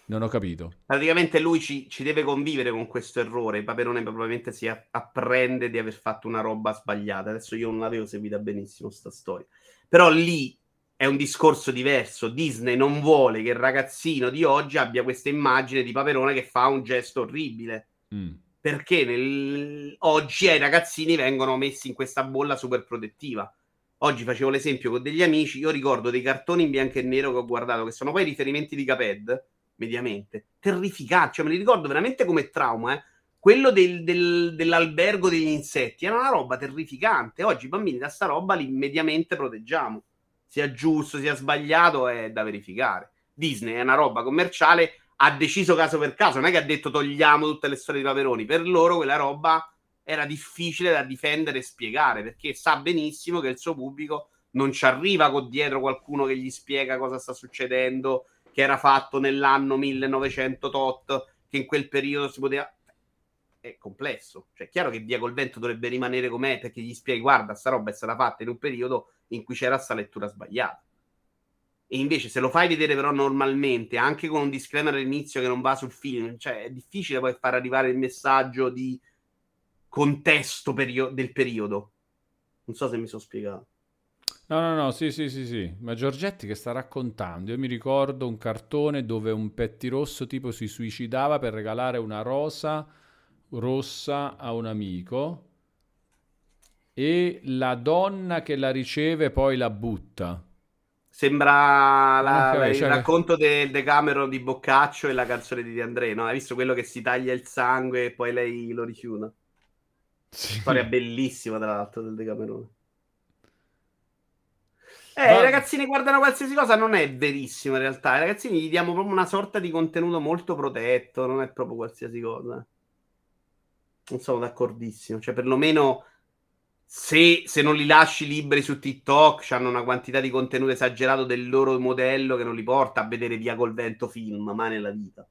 Non ho capito. Praticamente lui ci, ci, deve convivere con questo errore. Paperone probabilmente si apprende di aver fatto una roba sbagliata. Adesso io non l'avevo seguita benissimo sta storia. Però lì è un discorso diverso. Disney non vuole che il ragazzino di oggi abbia questa immagine di Paperone che fa un gesto orribile. Mm. Perché nel... oggi ai ragazzini vengono messi in questa bolla super protettiva. Oggi facevo l'esempio con degli amici. Io ricordo dei cartoni in bianco e nero che ho guardato, che sono poi riferimenti di Caped mediamente. Terrificante, cioè me li ricordo veramente come trauma, eh. Quello del, del, dell'albergo degli insetti era una roba terrificante. Oggi i bambini da sta roba li mediamente proteggiamo. Sia giusto, sia sbagliato, è da verificare. Disney è una roba commerciale, ha deciso caso per caso, non è che ha detto togliamo tutte le storie di Paperoni. Per loro quella roba era difficile da difendere e spiegare, perché sa benissimo che il suo pubblico non ci arriva con dietro qualcuno che gli spiega cosa sta succedendo, che era fatto nell'anno 1900 tot, che in quel periodo si poteva... È complesso. Cioè, è chiaro che Via col vento dovrebbe rimanere com'è, perché gli spieghi, guarda, sta roba è stata fatta in un periodo in cui c'era sta lettura sbagliata. E invece se lo fai vedere però normalmente, anche con un disclaimer all'inizio che non va sul film, cioè è difficile poi far arrivare il messaggio di contesto perio- del periodo. Non so se mi sono spiegato. No, no, no, sì, sì, sì, sì. Ma Giorgetti che sta raccontando? Io mi ricordo un cartone dove un pettirosso tipo si suicidava per regalare una rosa rossa a un amico e la donna che la riceve poi la butta. Sembra la, okay, il cioè... racconto del Decameron di Boccaccio e la canzone di De André, no? Hai visto quello che si taglia il sangue e poi lei lo rifiuta? Sì. Storia bellissima, tra l'altro, del Decameron. Eh, Va... i ragazzini guardano qualsiasi cosa, non è verissimo in realtà. Ai ragazzini gli diamo proprio una sorta di contenuto molto protetto, non è proprio qualsiasi cosa. Non sono d'accordissimo. Cioè, perlomeno se, se non li lasci liberi su TikTok, hanno una quantità di contenuto esagerato del loro modello che non li porta a vedere via col vento film, mai nella vita.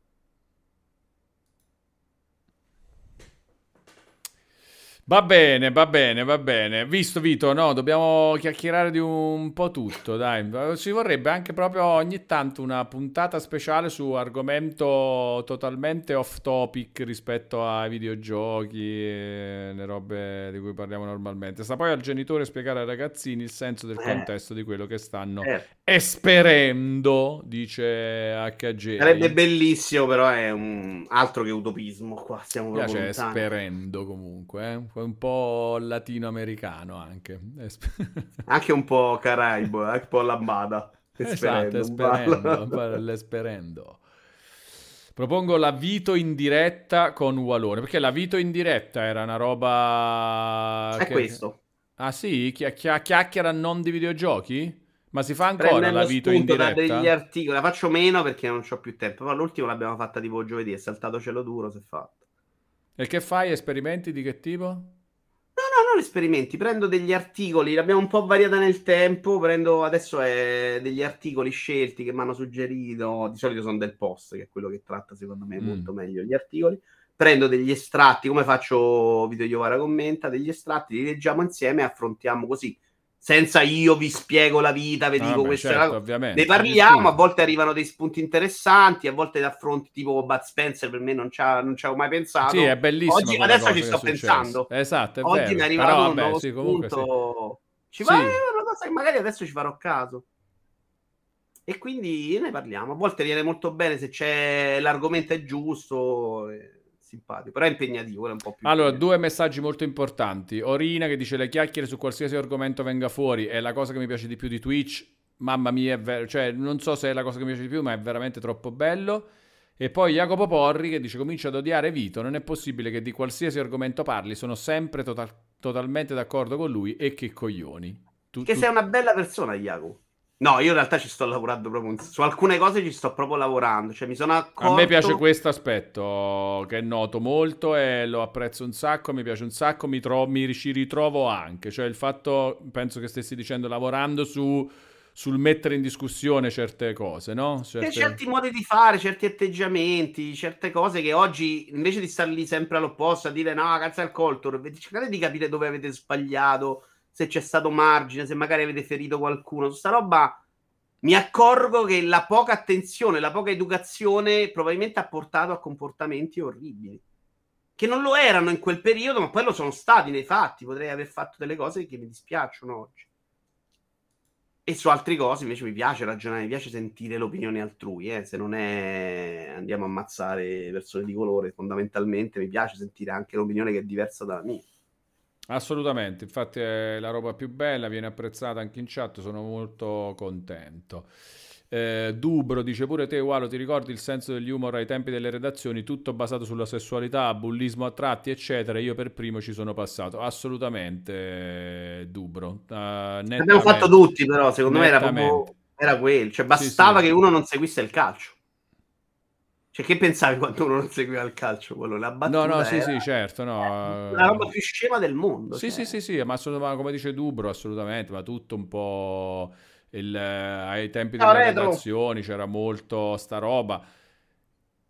Va bene, va bene, va bene. Visto Vito, no, dobbiamo chiacchierare di un po' tutto, dai. Ci vorrebbe anche proprio ogni tanto una puntata speciale su argomento totalmente off topic rispetto ai videogiochi e le robe di cui parliamo normalmente. Sta poi al genitore spiegare ai ragazzini il senso del eh. contesto di quello che stanno eh. esperendo, dice HG. Sarebbe bellissimo, però è un altro che utopismo qua, stiamo proprio piace esperendo comunque, eh un po' latinoamericano anche. anche un po' caraibo, anche un po' lambada. Esatto, esperendo, l'esperendo. Propongo la Vito in diretta con Walone, perché la Vito in diretta era una roba... È che... questo. Ah sì? Chi- chi- chiacchiera non di videogiochi? Ma si fa ancora Prendendo la Vito in diretta? da degli articoli, la faccio meno perché non ho più tempo, ma l'ultimo l'abbiamo fatta tipo giovedì, è saltato cielo duro, si è fatto. E che fai? Esperimenti di che tipo? No, no, non esperimenti, prendo degli articoli, l'abbiamo un po' variata nel tempo, prendo adesso è degli articoli scelti che mi hanno suggerito, di solito sono del post, che è quello che tratta secondo me mm. molto meglio gli articoli. Prendo degli estratti, come faccio Video Iovara commenta, degli estratti, li leggiamo insieme e affrontiamo così senza io vi spiego la vita, vi dico ah, questa certo, ovviamente. Ne parliamo, a volte arrivano dei spunti interessanti, a volte da affronti tipo Bud Spencer per me non ci avevo mai pensato. Sì, è bellissimo. Oggi, adesso ci sto pensando. Esatto, è Oggi vero. mi è arrivato Però, un nuovo sì, spunto. Sì. Ci fa sì. una cosa che magari adesso ci farò caso. E quindi ne parliamo. A volte viene molto bene se c'è l'argomento è giusto. E simpatico, però è impegnativo, è un po' più... Allora, due messaggi molto importanti. Orina che dice le chiacchiere su qualsiasi argomento venga fuori, è la cosa che mi piace di più di Twitch. Mamma mia, è vero, cioè non so se è la cosa che mi piace di più, ma è veramente troppo bello. E poi Jacopo Porri che dice comincia ad odiare Vito, non è possibile che di qualsiasi argomento parli, sono sempre total- totalmente d'accordo con lui e che coglioni. Tu, che tu... sei una bella persona, Jacopo. No, io in realtà ci sto lavorando proprio su alcune cose ci sto proprio lavorando, cioè mi sono accorto A me piace questo aspetto che noto molto e lo apprezzo un sacco, mi piace un sacco, mi, tro- mi ci ritrovo anche, cioè il fatto penso che stessi dicendo lavorando su sul mettere in discussione certe cose, no? Certe... certi modi di fare, certi atteggiamenti, certe cose che oggi invece di star lì sempre all'opposto a dire no, cazzo al culture, cercate di capire dove avete sbagliato se c'è stato margine, se magari avete ferito qualcuno. Su sta roba mi accorgo che la poca attenzione, la poca educazione probabilmente ha portato a comportamenti orribili. Che non lo erano in quel periodo, ma poi lo sono stati nei fatti. Potrei aver fatto delle cose che mi dispiacciono oggi. E su altre cose invece mi piace ragionare, mi piace sentire l'opinione altrui. Eh? Se non è andiamo a ammazzare persone di colore, fondamentalmente mi piace sentire anche l'opinione che è diversa dalla mia. Assolutamente, infatti è la roba più bella, viene apprezzata anche in chat, sono molto contento. Eh, Dubro dice pure te, Walo, ti ricordi il senso degli humor ai tempi delle redazioni, tutto basato sulla sessualità, bullismo a tratti, eccetera. Io per primo ci sono passato. Assolutamente, Dubro. Uh, Abbiamo fatto tutti, però, secondo me era proprio era quello. Cioè, bastava sì, sì. che uno non seguisse il calcio. Cioè, che pensavi quando uno non seguiva il calcio? Quello, la no, no, sì, sì, certo. No. La roba più scema del mondo. Sì, cioè. sì, sì, sì, ma, ma come dice Dubro, assolutamente, ma tutto un po'... Il, ai tempi delle redazioni c'era molto sta roba.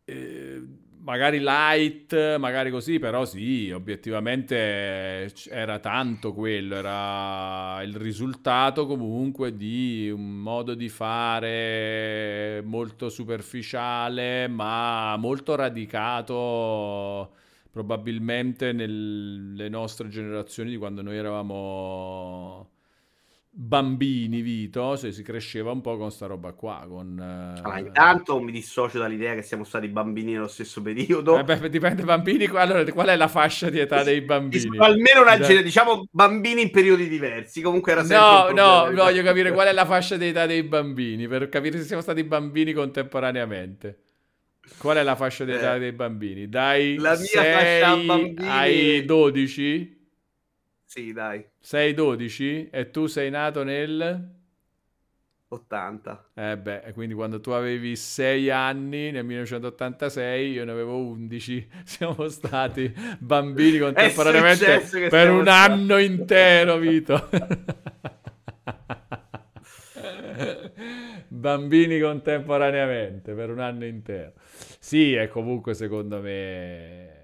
Eh, magari light, magari così, però sì, obiettivamente era tanto quello, era il risultato comunque di un modo di fare molto superficiale, ma molto radicato probabilmente nelle nostre generazioni di quando noi eravamo bambini, Vito, se si cresceva un po' con sta roba qua. Con, uh... allora, intanto mi dissocio dall'idea che siamo stati bambini nello stesso periodo. Eh beh, dipende bambini, allora, qual è la fascia di età dei bambini? Almeno una generazione, diciamo bambini in periodi diversi, comunque era sempre No, no, voglio capire qual è la fascia di età dei bambini, per capire se siamo stati bambini contemporaneamente. Qual è la fascia di età eh. dei bambini? Dai la mia 6 bambini... ai 12? Sì, dai. Sei 12 e tu sei nato nel 80. Eh beh, quindi quando tu avevi 6 anni nel 1986, io ne avevo 11. Siamo stati bambini contemporaneamente per un stati. anno intero, Vito. bambini contemporaneamente per un anno intero. Sì, è comunque secondo me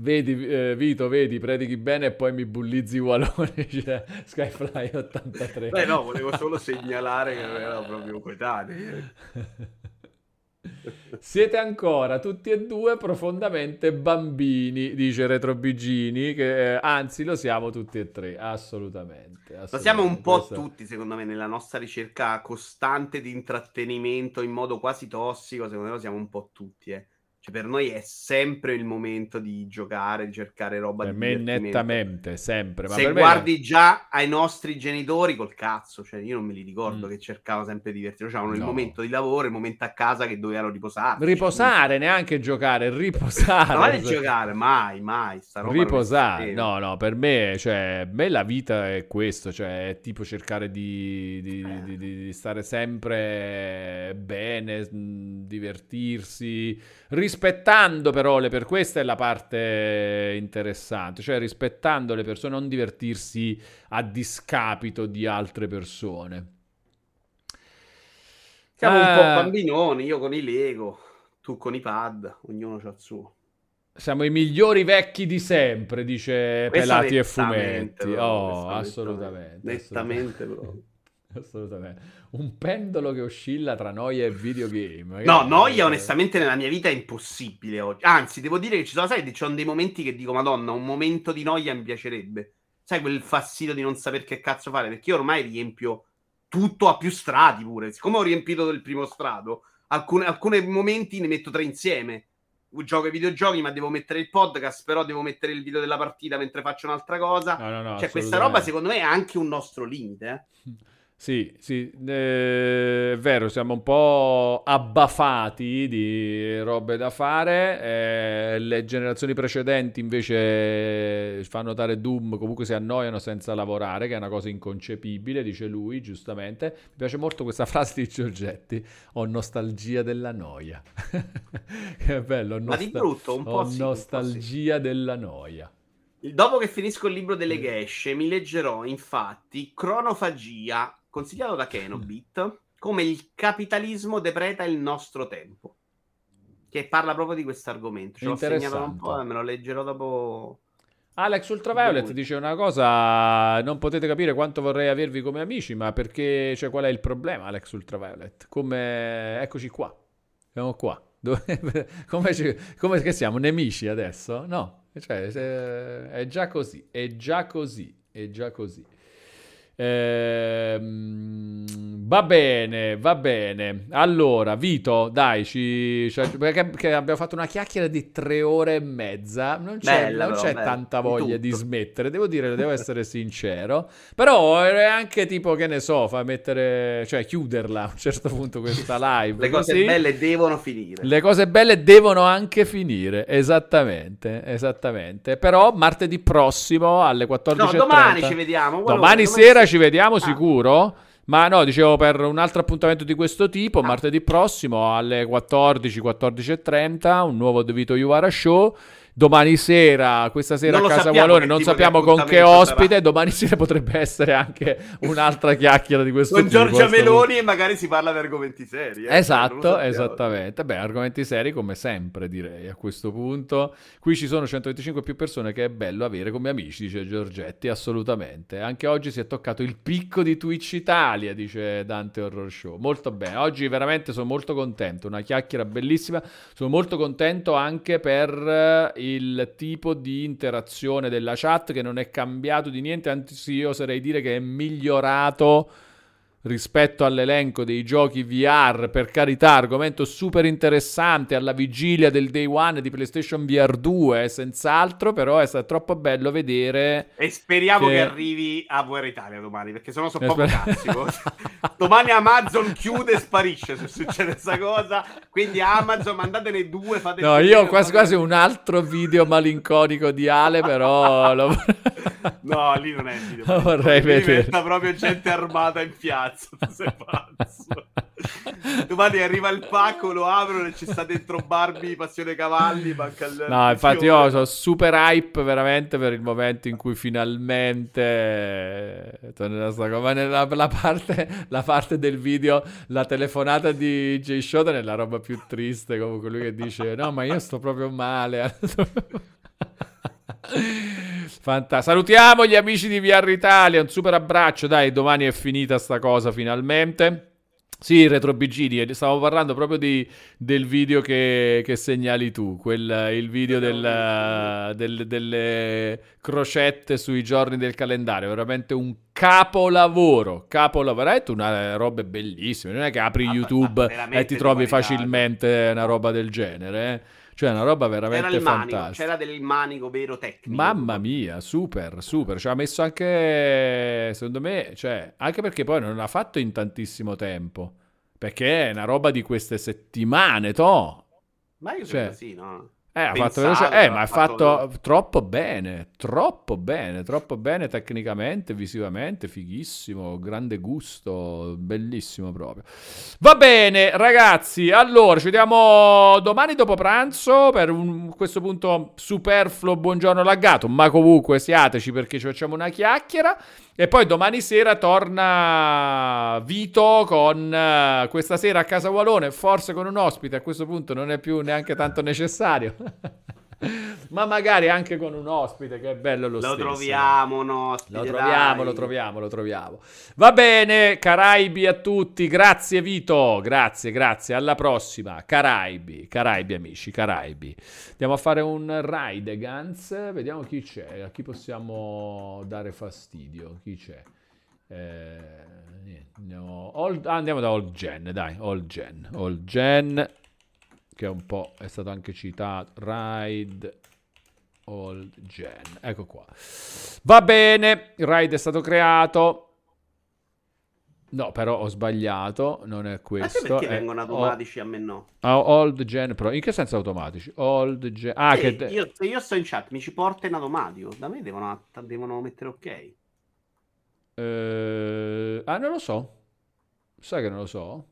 Vedi, eh, Vito, vedi, predichi bene e poi mi bullizzi Walone, dice Skyfly 83. Beh no, volevo solo segnalare che era proprio coetaneo. Siete ancora tutti e due profondamente bambini, dice Retrobigini, che eh, anzi lo siamo tutti e tre, assolutamente. assolutamente. Lo siamo un po' tutti, secondo me, nella nostra ricerca costante di intrattenimento in modo quasi tossico, secondo me lo siamo un po' tutti, eh. Cioè, per noi è sempre il momento di giocare, di cercare roba per di me nettamente, sempre. Ma Se guardi me... già ai nostri genitori, col cazzo, cioè io non me li ricordo mm. che cercavano sempre di divertirsi. Avevano no. il momento di lavoro, il momento a casa che dovevano riposare. Riposare, cioè, neanche giocare, riposare. Non è giocare, mai, mai. riposare, no, no, per me, cioè, me la vita è questo, cioè, è tipo cercare di, di, eh. di, di stare sempre bene, divertirsi rispettando però le per questa è la parte interessante, cioè rispettando le persone, non divertirsi a discapito di altre persone. Siamo uh, un po' eh, bambinoni, io con i Lego, tu con i pad, ognuno ha il suo. Siamo i migliori vecchi di sempre, dice Pelati e Fumetti. Bro, oh, assolutamente. Nettamente, assolutamente. Assolutamente. Un pendolo che oscilla tra noia e videogame. No, noia onestamente nella mia vita è impossibile oggi. Anzi, devo dire che ci sono, sai, ci sono dei momenti che dico, madonna, un momento di noia mi piacerebbe. Sai, quel fastidio di non sapere che cazzo fare, perché io ormai riempio tutto a più strati pure. Siccome ho riempito del primo strato, alcuni momenti ne metto tre insieme. Gioco ai videogiochi, ma devo mettere il podcast, però devo mettere il video della partita mentre faccio un'altra cosa. No, no, no, cioè, questa roba secondo me è anche un nostro limite. Eh. Sì, sì, eh, è vero, siamo un po' abbaffati di robe da fare. Eh, le generazioni precedenti invece fanno notare Doom, comunque si annoiano senza lavorare, che è una cosa inconcepibile, dice lui, giustamente. Mi piace molto questa frase di Giorgetti, ho nostalgia della noia. che è bello, nostal- Ma di brutto, un po' Ho sì, nostalgia po sì. della noia. Dopo che finisco il libro delle gesce, mi leggerò infatti Cronofagia consigliato da Kenobit, come il capitalismo depreta il nostro tempo. Che parla proprio di questo argomento. Ce l'ho segnato un po' me lo leggerò dopo. Alex Ultraviolet dice una cosa, non potete capire quanto vorrei avervi come amici, ma perché, cioè, qual è il problema, Alex Ultraviolet? Come, eccoci qua, siamo qua. Dove, come, ci, come che siamo nemici adesso? No, cioè, è già così, è già così, è già così. Ehm, va bene, va bene. Allora, Vito, dai, ci, cioè, perché abbiamo fatto una chiacchiera di tre ore e mezza. Non c'è, bella, non c'è bella, tanta voglia di, di, smettere, devo dire, devo essere sincero. Però è anche tipo, che ne so, fa mettere, cioè chiuderla a un certo punto questa live. Le cose così. belle devono finire. Le cose belle devono anche finire, esattamente, esattamente. Però martedì prossimo alle 14.30. No, domani ci vediamo. Domani, domani sera ci vediamo ah. sicuro? Ma no, dicevo per un altro appuntamento di questo tipo, ah. martedì prossimo alle 14, 14.30, un nuovo The Vito Iuvara Show domani sera, questa sera non a casa Walone, non sappiamo con che ospite, sarà. domani sera potrebbe essere anche un'altra chiacchiera di questo con tipo. Con Giorgia Meloni e magari si parla di argomenti seri. Eh? Esatto, esattamente. Beh, argomenti seri come sempre direi a questo punto. Qui ci sono 125 più persone che è bello avere come amici, dice Giorgetti, assolutamente. Anche oggi si è toccato il picco di Twitch Italia, dice Dante Horror Show. Molto bene, oggi veramente sono molto contento, una chiacchiera bellissima. Sono molto contento anche per eh, il tipo di interazione della chat che non è cambiato di niente, anzi io oserei dire che è migliorato rispetto all'elenco dei giochi VR, per carità, argomento super interessante alla vigilia del day one di PlayStation VR 2, senz'altro, però è stato troppo bello vedere... E speriamo che, che arrivi a VR Italia domani, perché sennò sono poco cazzi. domani Amazon chiude e sparisce se succede questa cosa, quindi Amazon mandatene due, fate... No, io ho quasi quasi un altro video malinconico di Ale, però... Lo... no, lì non è il video. Lo vorrei vedere. Diventa proprio gente armata in piazza cazzo, tu sei pazzo. Domani arriva il pacco, lo aprono e ci sta dentro Barbie, Passione Cavalli. Manca il no, infatti io sono super hype veramente per il momento in cui finalmente tornerà sta. Ma nella la parte, la parte del video, la telefonata di Jay Shodan è la roba più triste, comunque lui che dice no ma io sto proprio male. Fanta- Salutiamo gli amici di VR Italia, un super abbraccio, dai, domani è finita sta cosa finalmente. Sì, Retro BG, stavo parlando proprio di, del video che, che, segnali tu, quel, il video del, del, delle crocette sui giorni del calendario, veramente un capolavoro, capolavoro, veramente una roba bellissima, non è che apri ah, YouTube e ti trovi facilmente una roba del genere, eh? Cioè, una roba veramente c'era fantastica. Manico, c'era del manico vero tecnico. Mamma mia, super, super. Ci ha messo anche, secondo me, cioè, anche perché poi non l'ha fatto in tantissimo tempo. Perché è una roba di queste settimane, to. Ma io cioè, credo sì, no? Eh, ha fatto veloce... eh, ma ha fatto, fatto troppo bene, troppo bene, troppo bene tecnicamente, visivamente, fighissimo, grande gusto, bellissimo proprio. Va bene, ragazzi, allora ci vediamo domani dopo pranzo per un, questo punto superfluo buongiorno laggato, ma comunque siateci perché ci facciamo una chiacchiera. E poi domani sera torna Vito con uh, questa sera a Casa Walone, forse con un ospite, a questo punto non è più neanche tanto necessario. Ma magari anche con un ospite, che è bello lo, lo stesso. Troviamo un ospite, lo troviamo, lo troviamo, lo troviamo. Va bene, Caraibi a tutti. Grazie Vito, grazie, grazie. Alla prossima. Caraibi, Caraibi amici, Caraibi. Andiamo a fare un ride Gans, vediamo chi c'è, a chi possiamo dare fastidio, chi c'è. Eh, andiamo, ah, andiamo da Old Gen, dai, Old Gen, Old Gen che un po' è stato anche citato, Ride Old Gen. Ecco qua. Va bene, il ride è stato creato. No, però ho sbagliato, non è questo. Ma perché è... vengono automatici oh, a me no? old Gen Pro. In che senso automatici? Old Gen... Ah, sì, che... io, se io sto in chat mi ci porta in automatico. Da me devono, devono mettere ok. Eh... Ah, non lo so. Sai che non lo so?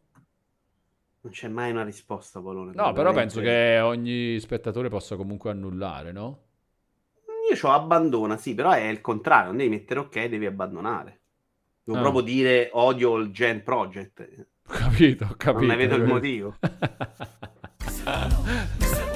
Non c'è mai una risposta, Polone. No, però penso che ogni spettatore possa comunque annullare, no? Io ho abbandona, sì, però è il contrario, non devi mettere ok, devi abbandonare. Devo ah. proprio dire odio il Gen Project. Capito, capito. Non ne vedo il motivo.